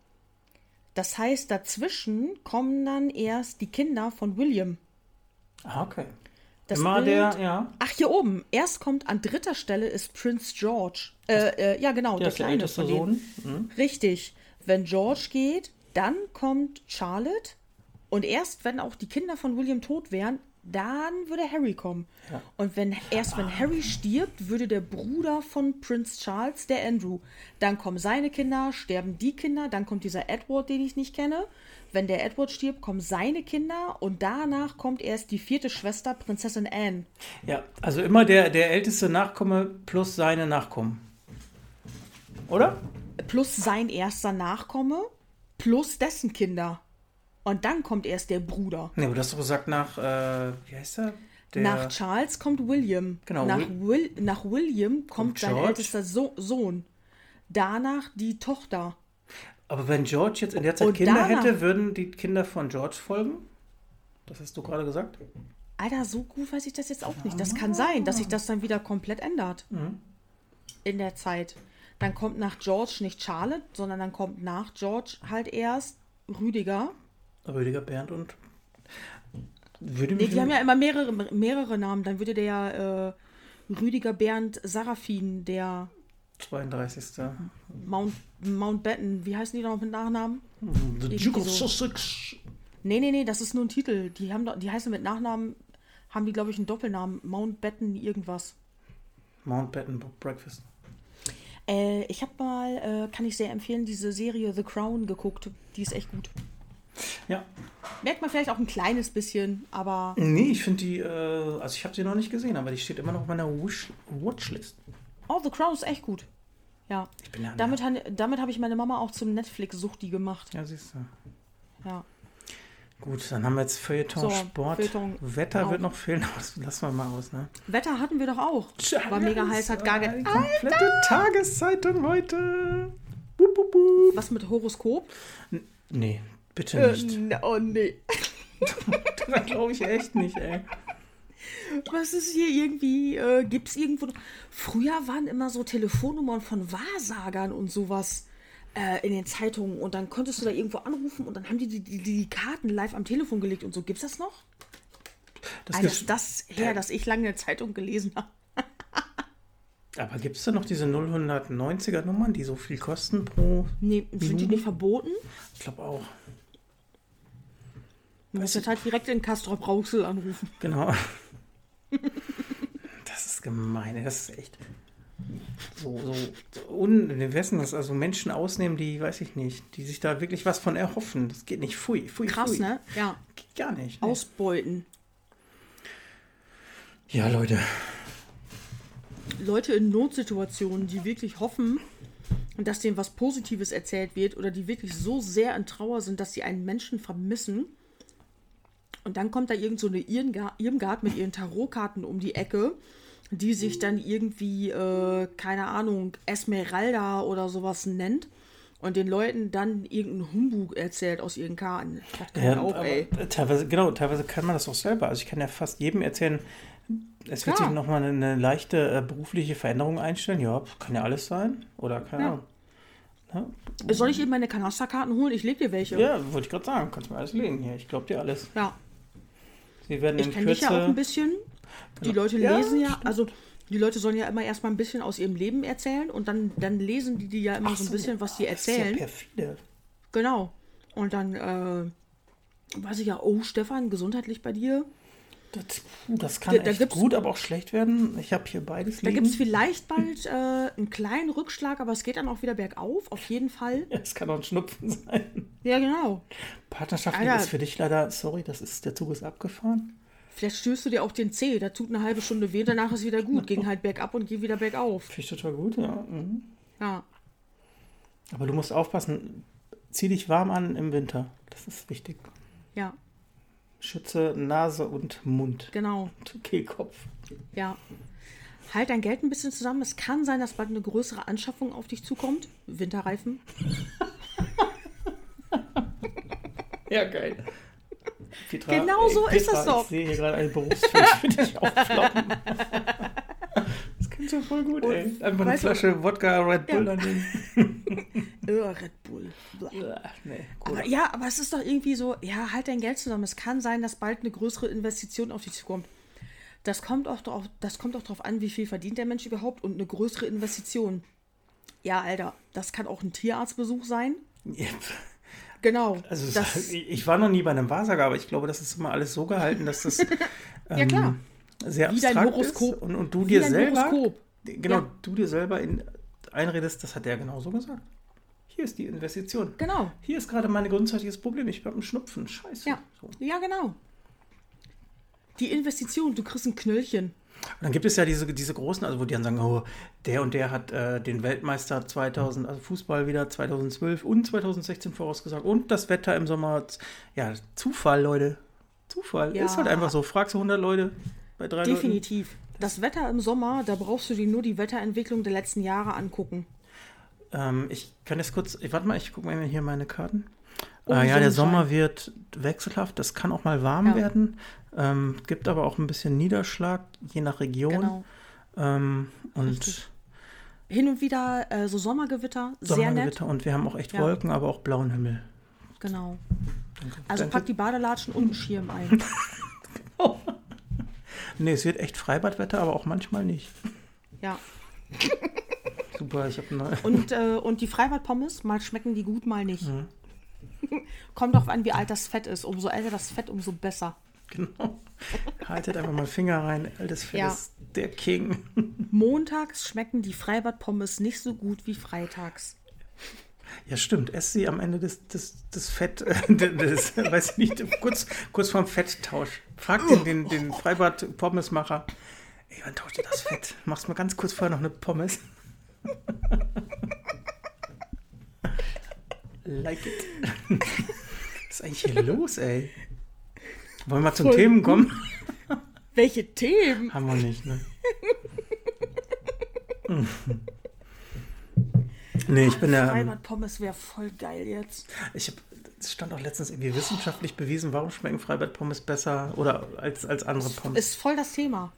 Das heißt, dazwischen kommen dann erst die Kinder von William. Ah, okay. Das Immer Bild- der, ja. Ach, hier oben. Erst kommt an dritter Stelle ist Prinz George. Äh, äh, ja, genau, Der der der kleine älteste von denen. Sohn. Mhm. Richtig. Wenn George geht, dann kommt Charlotte. Und erst wenn auch die Kinder von William tot wären, dann würde Harry kommen. Ja. Und wenn erst wenn Harry stirbt, würde der Bruder von Prinz Charles, der Andrew, dann kommen seine Kinder, sterben die Kinder, dann kommt dieser Edward, den ich nicht kenne. Wenn der Edward stirbt, kommen seine Kinder und danach kommt erst die vierte Schwester, Prinzessin Anne. Ja, also immer der, der älteste Nachkomme plus seine Nachkommen. Oder? plus sein erster Nachkomme plus dessen Kinder. Und dann kommt erst der Bruder. Ne, aber du hast doch gesagt nach, äh, wie heißt er? Der, nach Charles kommt William. Genau, Nach, Will- nach William kommt Kommt sein ältester so Sohn. Danach die Tochter. Aber wenn George jetzt in der Zeit Und Kinder danach- hätte, würden die Kinder von George folgen? Das hast du gerade gesagt? Alter, so gut weiß ich das jetzt auch nicht. Das kann sein, dass sich das dann wieder komplett ändert. Mhm. In der Zeit. Dann kommt nach George nicht Charlotte, sondern dann kommt nach George halt erst Rüdiger. Rüdiger, Bernd und. Würde Nee, die haben ja immer mehrere, mehrere Namen. Dann würde der ja äh, Rüdiger Bernd Sarafin, der 32. Mount, Mountbatten, wie heißen die noch mit Nachnamen? The Duke of. Sussex. Nee, nee, nee, das ist nur ein Titel. Die, haben, die heißen mit Nachnamen, haben die, glaube ich, einen Doppelnamen. Mountbatten irgendwas. Mountbatten Breakfast. Äh, ich habe mal, äh, kann ich sehr empfehlen, diese Serie The Crown geguckt. Die ist echt gut. Ja. Merkt man vielleicht auch ein kleines bisschen, aber Nee, ich finde die, äh, also ich habe sie noch nicht gesehen, aber die steht immer noch auf meiner Wish Watchlist. Oh, The Crown ist echt gut. Ja. Ich bin ja Damit, damit habe ich meine Mama auch zum Netflix-Suchti gemacht. Ja, siehst du. Ja. Gut, dann haben wir jetzt Feuilleton, So, Sport. Feuilleton Wetter auch. wird noch fehlen, lassen wir mal aus, ne? Wetter hatten wir doch auch. War mega heiß, hat gar ge komplette Tageszeitung heute. Bup, bup, bup. Was mit Horoskop? Nee, bitte Äh, nicht. n- oh nee. Das glaube ich echt nicht, ey. Was ist hier irgendwie? Äh, Gibt es irgendwo. Früher waren immer so Telefonnummern von Wahrsagern und sowas äh, in den Zeitungen und dann konntest du da irgendwo anrufen und dann haben die die, die die Karten live am Telefon gelegt und so. Gibt's das noch? Das ist das her, dass ich lange eine Zeitung gelesen habe. Aber gibt es da noch diese 090er Nummern, die so viel kosten pro. Nee, sind Minute? die nicht verboten? Ich glaube auch. Du musst jetzt halt direkt in Castrop Rauxel anrufen. Genau. Das ist gemein, das ist echt so, so unwissen, dass also Menschen ausnehmen, die, weiß ich nicht, die sich da wirklich was von erhoffen. Das geht nicht. Pfui, pfui, Krass, pfui. ne? Ja. Geht gar nicht. Ne? Ausbeuten. Ja, Leute. Leute in Notsituationen, die wirklich hoffen, dass denen was Positives erzählt wird oder die wirklich so sehr in Trauer sind, dass sie einen Menschen vermissen. Und dann kommt da irgend so eine Irmgard mit ihren Tarotkarten um die Ecke die sich dann irgendwie, äh, keine Ahnung, Esmeralda oder sowas nennt und den Leuten dann irgendeinen Humbug erzählt aus ihren Karten. Das kann ja, auch, ey. Teilweise, genau, teilweise kann man das auch selber. Also ich kann ja fast jedem erzählen, es wird ja. sich nochmal eine, leichte äh, berufliche Veränderung einstellen. Ja, kann ja alles sein. Oder keine ja. Ahnung. Ja. Soll ich eben meine Kanasterkarten holen? Ich leg dir welche. Ja, wollte ich gerade sagen. Kannst du mir alles legen hier. Ich glaube dir alles. Ja. Sie werden ich kenne dich ja auch ein bisschen. Die genau. Leute lesen ja, ja also die Leute sollen ja immer erstmal ein bisschen aus ihrem Leben erzählen und dann, dann lesen die, die ja immer Ach so ein bisschen, was die erzählen. Das ist ja perfide. Genau. Und dann äh, weiß ich ja, oh Stefan, gesundheitlich bei dir. Das, das kann da, da echt gut, aber auch schlecht werden. Ich habe hier beides Da gibt es vielleicht bald äh, einen kleinen Rückschlag, aber es geht dann auch wieder bergauf, auf jeden Fall. Es kann auch ein Schnupfen sein. Ja, genau. Partnerschaft ist für dich leider, sorry, das ist, der Zug ist abgefahren. Vielleicht stößt du dir auch den Zeh, da tut eine halbe Stunde weh, danach ist wieder gut. Ging halt bergab und geh wieder bergauf. Finde ich total gut, ja. Mhm. Ja. Aber du musst aufpassen, zieh dich warm an im Winter. Das ist wichtig. Ja. Schütze Nase und Mund. Genau. Und Kehlkopf. Ja. Halt dein Geld ein bisschen zusammen. Es kann sein, dass bald eine größere Anschaffung auf dich zukommt. Winterreifen. ja, geil. Petra, genau so Petra, ist das doch. Ich sehe hier gerade einen Berufsfeld für dich aufploppen. Klingt ja voll gut, ey. Einfach eine Flasche du? Wodka Red Bull ja. daneben. oh, Red Bull. nee, aber, ja, aber es ist doch irgendwie so, ja, halt dein Geld zusammen. Es kann sein, dass bald eine größere Investition auf dich zukommt. Das kommt auch drauf, das kommt auch darauf an, wie viel verdient der Mensch überhaupt und eine größere Investition. Ja, Alter, das kann auch ein Tierarztbesuch sein. Yep. Genau. Also das, ich war noch nie bei einem Wahrsager, aber ich glaube, das ist immer alles so gehalten, dass das ähm, ja, klar. Sehr abstrakt ist und, und du Wie dir selber Horoskop. genau, ja. du dir selber in, einredest, das hat der genauso gesagt. Hier ist die Investition. Genau. Hier ist gerade mein grundsätzliches Problem. Ich habe einen Schnupfen. Scheiße. Ja. So. ja, genau. Die Investition, du kriegst ein Knöllchen. Und dann gibt es ja diese, diese großen, also wo die dann sagen, oh, der und der hat äh, den Weltmeister 2000, also Fußball wieder 2012 und 2016 vorausgesagt und das Wetter im Sommer. Ja, Zufall, Leute. Zufall. Ja. Ist halt einfach so. Fragst du 100 Leute bei drei Definitiv. Leuten. Das Wetter im Sommer, da brauchst du dir nur die Wetterentwicklung der letzten Jahre angucken. Ähm, ich kann jetzt kurz, ich, warte mal, ich gucke mal hier meine Karten. Oh, ah, ja, der Sommer wird wechselhaft. Das kann auch mal warm ja. werden. Ähm, gibt aber auch ein bisschen Niederschlag, je nach Region. Genau. Ähm, und Richtig. hin und wieder äh, so Sommergewitter, sehr nett. und wir haben auch echt ja. Wolken, aber auch blauen Himmel. Genau. Danke. Also Danke. pack die Badelatschen und einen Schirm ein. genau. Nee, es wird echt Freibadwetter, aber auch manchmal nicht. Ja. Super, ich habe eine. Und, äh, und die Freibadpommes, mal schmecken die gut, mal nicht. Mhm. Kommt darauf an, wie alt das Fett ist. Umso älter das Fett, umso besser. Genau. Haltet einfach mal Finger rein. Altes Fett ja. ist der King. Montags schmecken die Freibad-Pommes nicht so gut wie freitags. Ja, stimmt. Ess sie am Ende des, des, des Fett, äh, des, weiß ich nicht, kurz, kurz vorm Fetttausch. Frag den, den, den Freibad-Pommesmacher. Ey, wann tauscht ihr das Fett? Machst mal ganz kurz vorher noch eine Pommes. like it. Was ist eigentlich hier los, ey? Wollen wir mal zum Themen kommen? Welche Themen? Haben wir nicht, ne? nee, ich bin ja. Freibad Pommes wäre voll geil jetzt. Ich habe es stand auch letztens irgendwie wissenschaftlich bewiesen, warum schmecken Freibad Pommes besser oder als, als andere Pommes. Ist voll das Thema.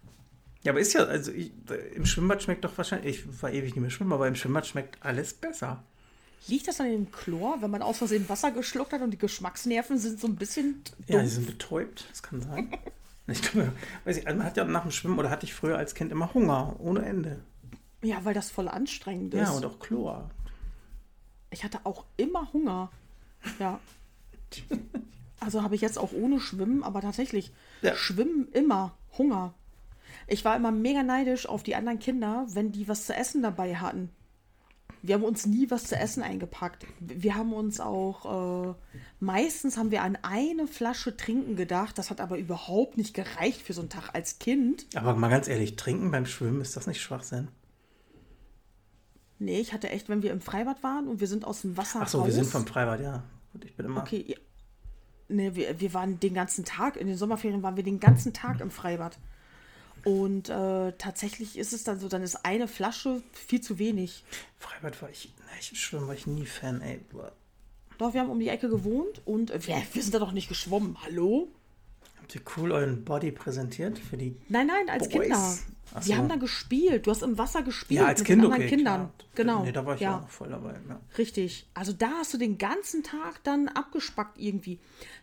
Ja, aber ist ja, also ich, im Schwimmbad schmeckt doch wahrscheinlich, ich war ewig nicht mehr schwimmen, aber im Schwimmbad schmeckt alles besser. Liegt das an dem Chlor, wenn man aus Versehen Wasser geschluckt hat und die Geschmacksnerven sind so ein bisschen. Dumpf? Ja, die sind betäubt, das kann sein. Ich glaube, weiß ich, man hat ja nach dem Schwimmen oder hatte ich früher als Kind immer Hunger, ohne Ende. Ja, weil das voll anstrengend ist. Ja, und auch Chlor. Ich hatte auch immer Hunger. Ja. Also habe ich jetzt auch ohne Schwimmen, aber tatsächlich, ja. Schwimmen immer, Hunger. Ich war immer mega neidisch auf die anderen Kinder, wenn die was zu essen dabei hatten. Wir haben uns nie was zu essen eingepackt. Wir haben uns auch, äh, meistens haben wir an eine Flasche Trinken gedacht. Das hat aber überhaupt nicht gereicht für so einen Tag als Kind. Aber mal ganz ehrlich, Trinken beim Schwimmen, ist das nicht Schwachsinn? Nee, ich hatte echt, wenn wir im Freibad waren und wir sind aus dem Wasser Ach so, raus, wir sind vom Freibad, ja. Und ich bin immer... Okay, ja. nee, wir, wir waren den ganzen Tag, in den Sommerferien waren wir den ganzen Tag im Freibad. Und äh, tatsächlich ist es dann so, dann ist eine Flasche viel zu wenig. Freibad war ich, ne, ich schwimmen war ich nie Fan, ey. Doch, wir haben um die Ecke gewohnt und äh, wir, wir sind da doch nicht geschwommen. Hallo? Habt ihr cool euren Body präsentiert für die Nein, nein, als Boys? Kinder. Ach wir so. haben da gespielt. Du hast im Wasser gespielt ja, als mit kind, anderen okay, Kindern. Klar. Genau. Nee, da war ich ja. auch voll dabei. Ja. Richtig. Also da hast du den ganzen Tag dann abgespackt irgendwie.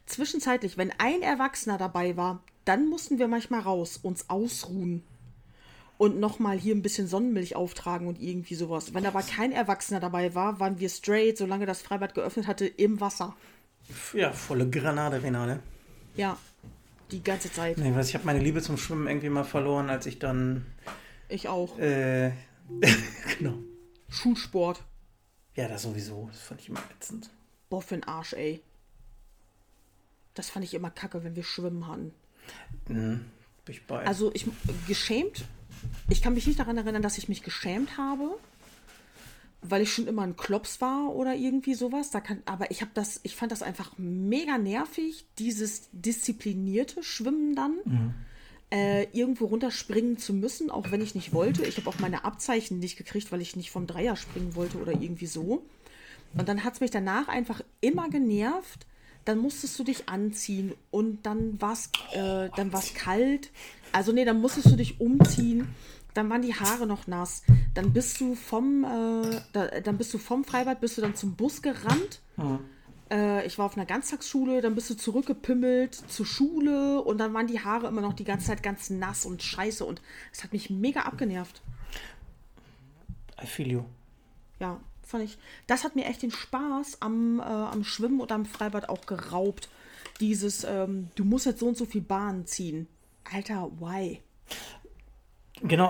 Zwischenzeitlich, wenn ein Erwachsener dabei war, dann mussten wir manchmal raus, uns ausruhen und nochmal hier ein bisschen Sonnenmilch auftragen und irgendwie sowas. Wenn aber kein Erwachsener dabei war, waren wir straight, solange das Freibad geöffnet hatte, im Wasser. Ja, volle Granate, Renate. Ja, die ganze Zeit. Nee, was ich habe meine Liebe zum Schwimmen irgendwie mal verloren, als ich dann. Ich auch. Äh, genau. Schulsport. Ja, das sowieso. Das fand ich immer ätzend. Boah, für den Arsch, ey. Das fand ich immer kacke, wenn wir schwimmen hatten. Mhm, bin ich bei. Also ich geschämt. Ich kann mich nicht daran erinnern, dass ich mich geschämt habe, weil ich schon immer ein Klops war oder irgendwie sowas. Da kann, aber ich habe das, ich fand das einfach mega nervig, dieses disziplinierte Schwimmen dann. Mhm. Äh, irgendwo runterspringen zu müssen, auch wenn ich nicht wollte. Ich habe auch meine Abzeichen nicht gekriegt, weil ich nicht vom Dreier springen wollte oder irgendwie so. Und dann hat es mich danach einfach immer genervt, dann musstest du dich anziehen und dann war es äh, dann war's kalt. Also nee, dann musstest du dich umziehen. Dann waren die Haare noch nass. Dann bist du vom, äh, da, dann bist du vom Freibad, bist du dann zum Bus gerannt. Mhm. Äh, ich war auf einer Ganztagsschule, dann bist du zurückgepimmelt zur Schule und dann waren die Haare immer noch die ganze Zeit ganz nass und scheiße und es hat mich mega abgenervt. I feel you. Ja, fand ich, das hat mir echt den Spaß am, äh, am Schwimmen oder am Freibad auch geraubt. Dieses, ähm, du musst jetzt so und so viel Bahn ziehen. Alter, why? Genau,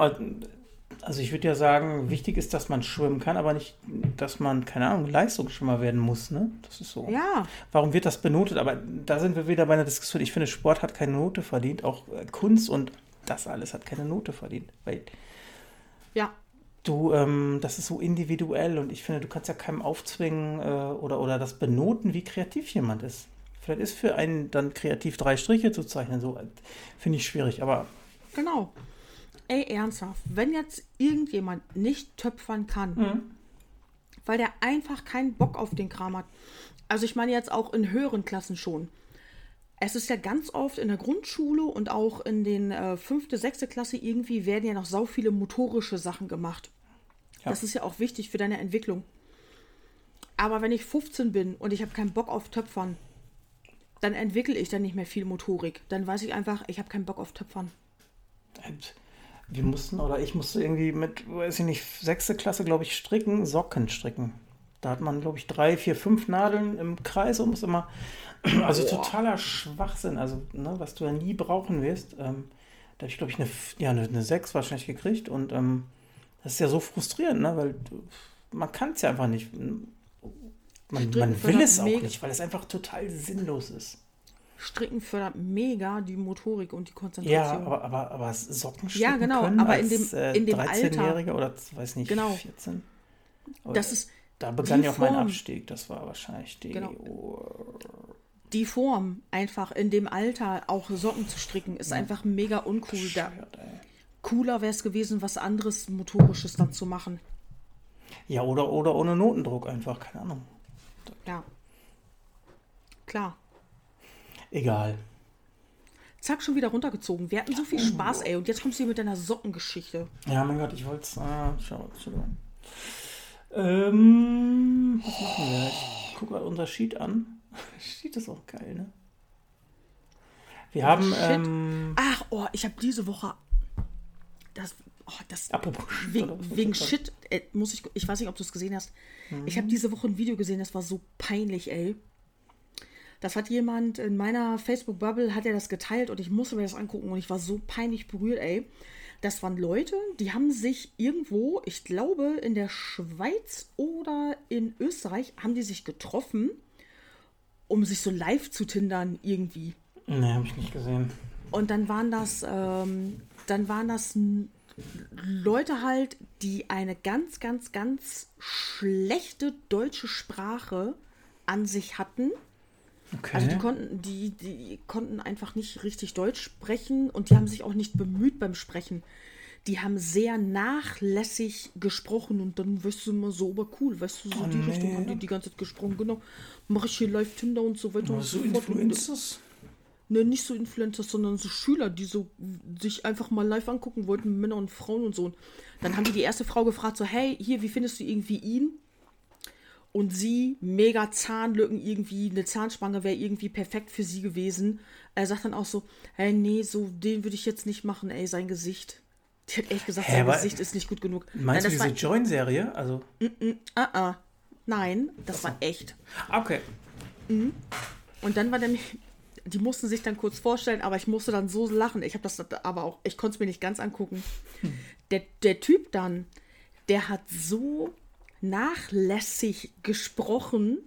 also ich würde ja sagen, wichtig ist, dass man schwimmen kann, aber nicht, dass man, keine Ahnung, Leistungsschwimmer werden muss, ne? Das ist so. Ja. Warum wird das benotet? Aber da sind wir wieder bei einer Diskussion. Ich finde, Sport hat keine Note verdient, auch äh, Kunst und das alles hat keine Note verdient. Weil ja du, ähm, das ist so individuell und ich finde, du kannst ja keinem aufzwingen äh, oder, oder das benoten, wie kreativ jemand ist. Vielleicht ist für einen dann kreativ drei Striche zu zeichnen, so äh, finde ich schwierig, aber. Genau. Ey, ernsthaft, wenn jetzt irgendjemand nicht töpfern kann, mhm. weil der einfach keinen Bock auf den Kram hat, also ich meine jetzt auch in höheren Klassen schon. Es ist ja ganz oft in der Grundschule und auch in den äh, fünfte, sechste Klasse irgendwie werden ja noch sau viele motorische Sachen gemacht. Ja. Das ist ja auch wichtig für deine Entwicklung. Aber wenn ich 15 bin und ich habe keinen Bock auf Töpfern, dann entwickle ich dann nicht mehr viel Motorik. Dann weiß ich einfach, ich habe keinen Bock auf Töpfern. Wir mussten, oder ich musste irgendwie mit, weiß ich nicht, sechste Klasse, glaube ich, stricken, Socken stricken. Da hat man, glaube ich, drei, vier, fünf Nadeln im Kreis und muss immer. Also Boah. totaler Schwachsinn, also ne, was du ja nie brauchen wirst. Ähm, da habe ich, glaube ich, eine, ja, eine, eine 6 wahrscheinlich gekriegt und ähm, das ist ja so frustrierend, ne? weil man kann es ja einfach nicht. Man, man will es auch nicht, weil es einfach total sinnlos ist. Stricken fördert mega die Motorik und die Konzentration. Ja, aber, aber, aber Socken Ja, genau, aber als, in dem, äh, in dem 13-Jähriger oder weiß nicht, genau. 14. Aber das ist da begann ja auch mein Abstieg. Das war wahrscheinlich die. Genau. Die Form, einfach in dem Alter auch Socken zu stricken, ist ja. einfach mega uncool. Da, cooler wäre es gewesen, was anderes Motorisches dann zu machen. Ja, oder, oder ohne Notendruck einfach, keine Ahnung. Ja. Klar. Egal. Zack, schon wieder runtergezogen. Wir hatten so viel Spaß, ey. Und jetzt kommst du hier mit deiner Sockengeschichte. Ja, mein Gott, ich wollte es. Ah, schau, Entschuldigung. Ähm, was machen wir? Ich gucke mal unser Sheet an. Sheet ist auch geil, ne? Wir haben. Ähm, Ach, oh, ich habe diese Woche. Das. Oh, das apropos wegen, wegen Shit, äh, muss ich. Ich weiß nicht, ob du es gesehen hast. Mhm. Ich habe diese Woche ein Video gesehen, das war so peinlich, ey. Das hat jemand in meiner Facebook-Bubble, hat er das geteilt und ich musste mir das angucken und ich war so peinlich berührt, ey. Das waren Leute, die haben sich irgendwo, ich glaube in der Schweiz oder in Österreich, haben die sich getroffen, um sich so live zu tindern irgendwie. Ne, habe ich nicht gesehen. Und dann waren das, ähm, dann waren das Leute halt, die eine ganz, ganz, ganz schlechte deutsche Sprache an sich hatten Okay. Also die konnten, die, die konnten einfach nicht richtig Deutsch sprechen und die haben sich auch nicht bemüht beim Sprechen. Die haben sehr nachlässig gesprochen und dann weißt du immer so, aber cool, weißt du, so oh, die nee. Richtung haben die die ganze Zeit gesprochen. Genau, mache ich hier Live-Tinder und so weiter. Und so Influencers? Ne, nicht so Influencer, sondern so Schüler, die so sich einfach mal live angucken wollten, Männer und Frauen und so. Und dann haben die die erste Frau gefragt, so, hey, hier, wie findest du irgendwie ihn? Und sie mega Zahnlücken irgendwie, eine Zahnspange wäre irgendwie perfekt für sie gewesen. Er sagt dann auch so, hey, nee, so den würde ich jetzt nicht machen, ey, sein Gesicht. Die hat echt gesagt, Hä, sein Gesicht ist nicht gut genug. Meinst Nein, du diese Join-Serie? Also. Mm -mm, uh -uh. Nein, das war echt. Okay. Mhm. Und dann war der die mussten sich dann kurz vorstellen, aber ich musste dann so lachen. Ich habe das aber auch, ich konnte es mir nicht ganz angucken. Hm. Der, der Typ dann, der hat so nachlässig gesprochen,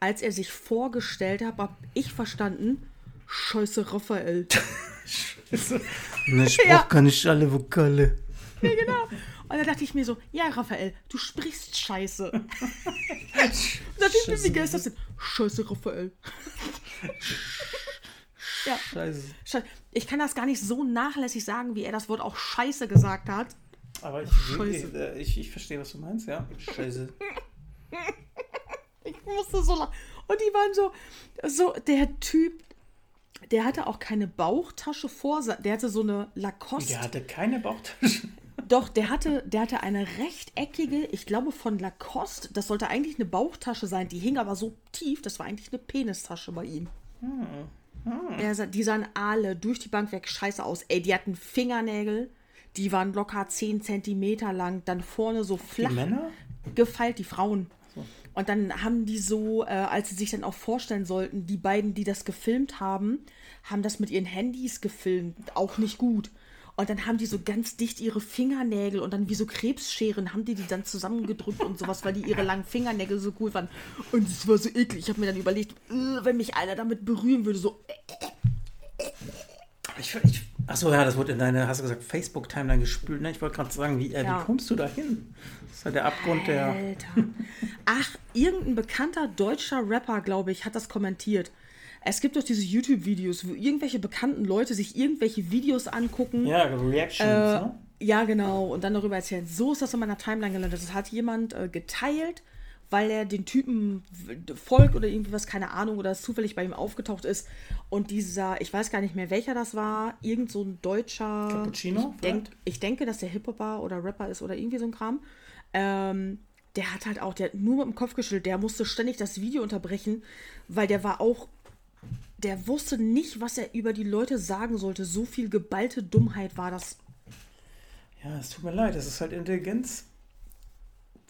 als er sich vorgestellt hat, habe ich verstanden, Scheiße, Raphael. Scheiße. Ne, Spruch ja. kann ich alle Vokale. Ja, genau. Und da dachte ich mir so, ja, Raphael, du sprichst Scheiße. Und da dachte ich mir, wie geil ist das denn? Scheiße, Raphael. ja. Scheiße. Ich kann das gar nicht so nachlässig sagen, wie er das Wort auch Scheiße gesagt hat. Aber ich, ich, äh, ich, ich, verstehe, was du meinst, ja. Scheiße. ich musste so lachen. Und die waren so, so, der Typ, der hatte auch keine Bauchtasche vor, der hatte so eine Lacoste. Der hatte keine Bauchtasche. Doch, der hatte, der hatte eine rechteckige, ich glaube von Lacoste. Das sollte eigentlich eine Bauchtasche sein. Die hing aber so tief, das war eigentlich eine Penistasche bei ihm. Hm. Hm. die sahen alle durch die Bank weg scheiße aus. Ey, die hatten Fingernägel die waren locker 10 Zentimeter lang, dann vorne so flach die Männer? gefeilt, die Frauen. So. Und dann haben die so, äh, als sie sich dann auch vorstellen sollten, die beiden, die das gefilmt haben, haben das mit ihren Handys gefilmt, auch nicht gut. Und dann haben die so ganz dicht ihre Fingernägel und dann wie so Krebsscheren haben die die dann zusammengedrückt und sowas, weil die ihre langen Fingernägel so cool fanden. Und es war so eklig. Ich habe mir dann überlegt, äh, wenn mich einer damit berühren würde, so. Ich, ich Achso, ja, das wurde in deine, hast du gesagt, Facebook-Timeline gespült. Ne? Ich wollte gerade sagen, wie, äh, ja. wie kommst du da hin? Das ist ja der Abgrund der. Alter. Ach, irgendein bekannter deutscher Rapper, glaube ich, hat das kommentiert. Es gibt doch diese YouTube-Videos, wo irgendwelche bekannten Leute sich irgendwelche Videos angucken. Ja, Reactions, äh, ne? Ja, genau. Und dann darüber erzählen. So ist das in meiner Timeline gelandet. Das hat jemand äh, geteilt weil er den Typen folgt oder irgendwie was, keine Ahnung, oder es zufällig bei ihm aufgetaucht ist. Und dieser, ich weiß gar nicht mehr, welcher das war, irgend so ein deutscher. Cappuccino? Ich, denk, ich denke, dass der Hip-Hopper oder Rapper ist oder irgendwie so ein Kram. Ähm, der hat halt auch, der hat nur mit dem Kopf geschüttelt, der musste ständig das Video unterbrechen, weil der war auch, der wusste nicht, was er über die Leute sagen sollte. So viel geballte Dummheit war das. Ja, es tut mir leid, das ist halt Intelligenz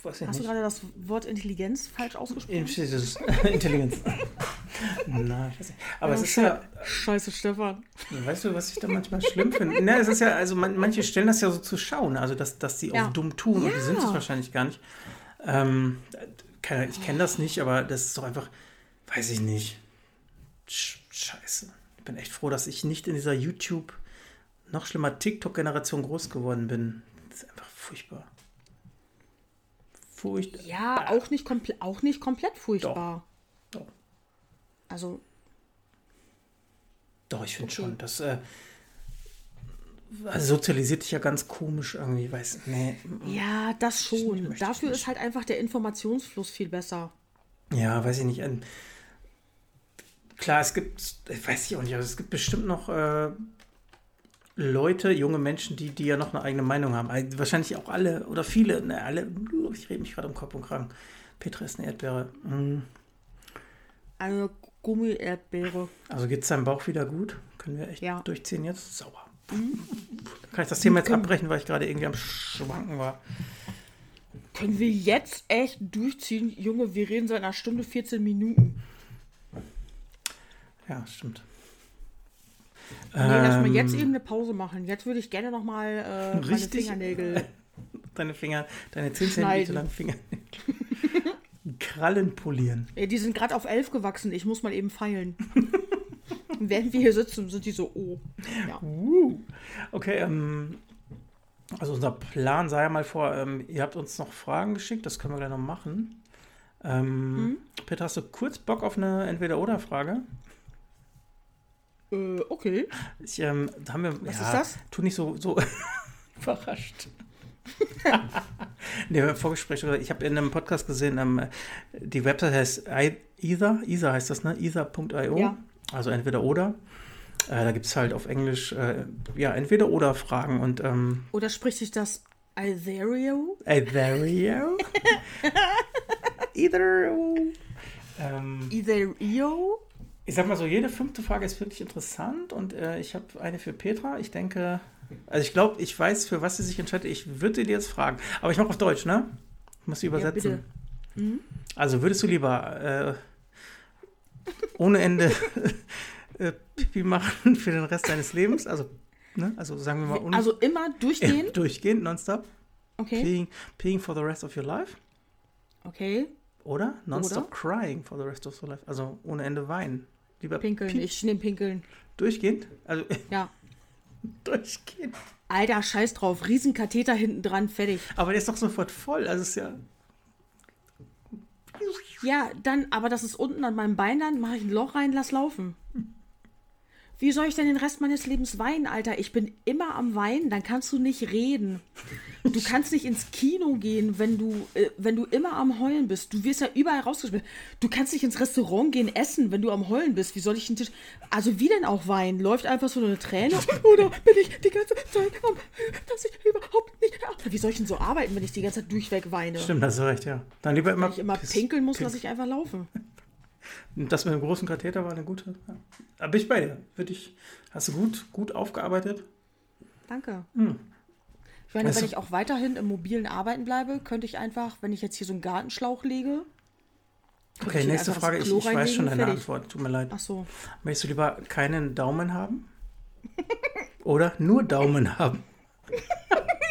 Weiß Hast nicht. du gerade das Wort Intelligenz falsch ausgesprochen? Intelligenz. Nein, ich weiß nicht. Aber oh, es ist ja. Scheiße, Stefan. Weißt du, was ich da manchmal schlimm finde? Ne, es ist ja, also man, manche stellen das ja so zu schauen, also dass, dass die ja. auch dumm tun ja. und die sind es wahrscheinlich gar nicht. Ähm, ich kenne das nicht, aber das ist doch einfach, weiß ich nicht. Scheiße. Ich bin echt froh, dass ich nicht in dieser YouTube, noch schlimmer TikTok-Generation groß geworden bin. Das ist einfach furchtbar furchtbar. Ja, auch nicht, auch nicht komplett furchtbar. Doch. Doch. Also. Doch, ich finde okay. schon. Das äh, also sozialisiert dich ja ganz komisch irgendwie, weiß nee. Ja, das schon. Dafür ist halt einfach der Informationsfluss viel besser. Ja, weiß ich nicht. Klar, es gibt, weiß ich auch nicht, also es gibt bestimmt noch äh, Leute, junge Menschen, die, die ja noch eine eigene Meinung haben. Also wahrscheinlich auch alle oder viele, ne, alle, ich rede mich gerade um Kopf und Kragen. Petra ist eine Erdbeere. Mm. Eine Gummi-Erdbeere. Also geht es deinem Bauch wieder gut? Können wir echt Ja. durchziehen jetzt? Sauber. Dann kann ich das Thema jetzt abbrechen, weil ich gerade irgendwie am Schwanken war. Können wir jetzt echt durchziehen? Junge, wir reden seit einer Stunde 14 Minuten. Ja, stimmt. Nee, lass mal Ähm, jetzt eben eine Pause machen. Jetzt würde ich gerne noch mal äh, meine Richtig. Fingernägel. Deine Finger, deine 10 cm langen Finger. Krallen polieren. Ja, die sind gerade auf 11 gewachsen. Ich muss mal eben feilen. Während wir hier sitzen, sind die so, oh. Ja. Uh. Okay, ähm, also unser Plan sah ja mal vor, ähm, ihr habt uns noch Fragen geschickt, das können wir gleich noch machen. Ähm, Mhm. Peter, hast du kurz Bock auf eine Entweder-Oder-Frage? Äh, okay. Ich, ähm, haben wir, Was ja, ist das? Tu nicht so, so überrascht. nee, Vorgespräch, oder ich habe in einem Podcast gesehen, ähm, die Website heißt Ether, Ether heißt das, ne? Ether.io. Ja. Also entweder oder. Äh, da gibt es halt auf Englisch, äh, ja, entweder oder Fragen und ähm, Oder spricht sich das Ethereum? Ethereum. Either. Ähm, Ethereum? Ich sag mal so, jede fünfte Frage ist wirklich interessant und äh, ich habe eine für Petra. Ich denke, also ich glaube, ich weiß, für was sie sich entscheidet. Ich würde dir jetzt fragen, aber ich mache auf Deutsch, ne? Ich muss sie übersetzen. bitte. Also würdest du lieber äh, ohne Ende äh, Pipi machen für den Rest deines Lebens? Also, ne? also sagen wir mal ohne, Also immer durchgehen? durchgehend, nonstop. Okay. Peeing, peeing for the rest of your life. Okay. Oder nonstop Oder? crying for the rest of your life. Also ohne Ende weinen. Lieber Pinkeln. piep- Ich nehme Pinkeln. durchgehend. Also Ja. durchgehend. Alter, scheiß drauf. Riesenkatheter hinten dran, fertig. Aber der ist doch sofort voll. Also ist ja. Ja, dann, aber das ist unten an meinem Bein, dann mache ich ein Loch rein, lass laufen. Wie soll ich denn den Rest meines Lebens weinen, Alter? Ich bin immer am Weinen, dann kannst du nicht reden. Du kannst nicht ins Kino gehen, wenn du, äh, wenn du immer am Heulen bist. Du wirst ja überall rausgespielt. Du kannst nicht ins Restaurant gehen, essen, wenn du am Heulen bist. Wie soll ich den Tisch. Also, wie denn auch weinen? Läuft einfach so eine Träne? Oder bin ich die ganze Zeit am. dass ich überhaupt nicht. Wie soll ich denn so arbeiten, wenn ich die ganze Zeit durchweg weine? Stimmt, hast du recht, ja. Dann lieber immer. Wenn ich immer pinkeln muss, lasse ich einfach laufen. Das mit dem großen Katheter war eine gute. Ja. Da bin ich bei dir. Würde ich, hast du gut, gut aufgearbeitet? Danke. Hm. Ich meine, wenn ich auch weiterhin im mobilen Arbeiten bleibe, könnte ich einfach, wenn ich jetzt hier so einen Gartenschlauch lege. Okay, nächste Frage. Ich, ich weiß schon deine fertig. Antwort. Tut mir leid. Ach so. Möchtest du lieber keinen Daumen haben? Oder nur Daumen haben?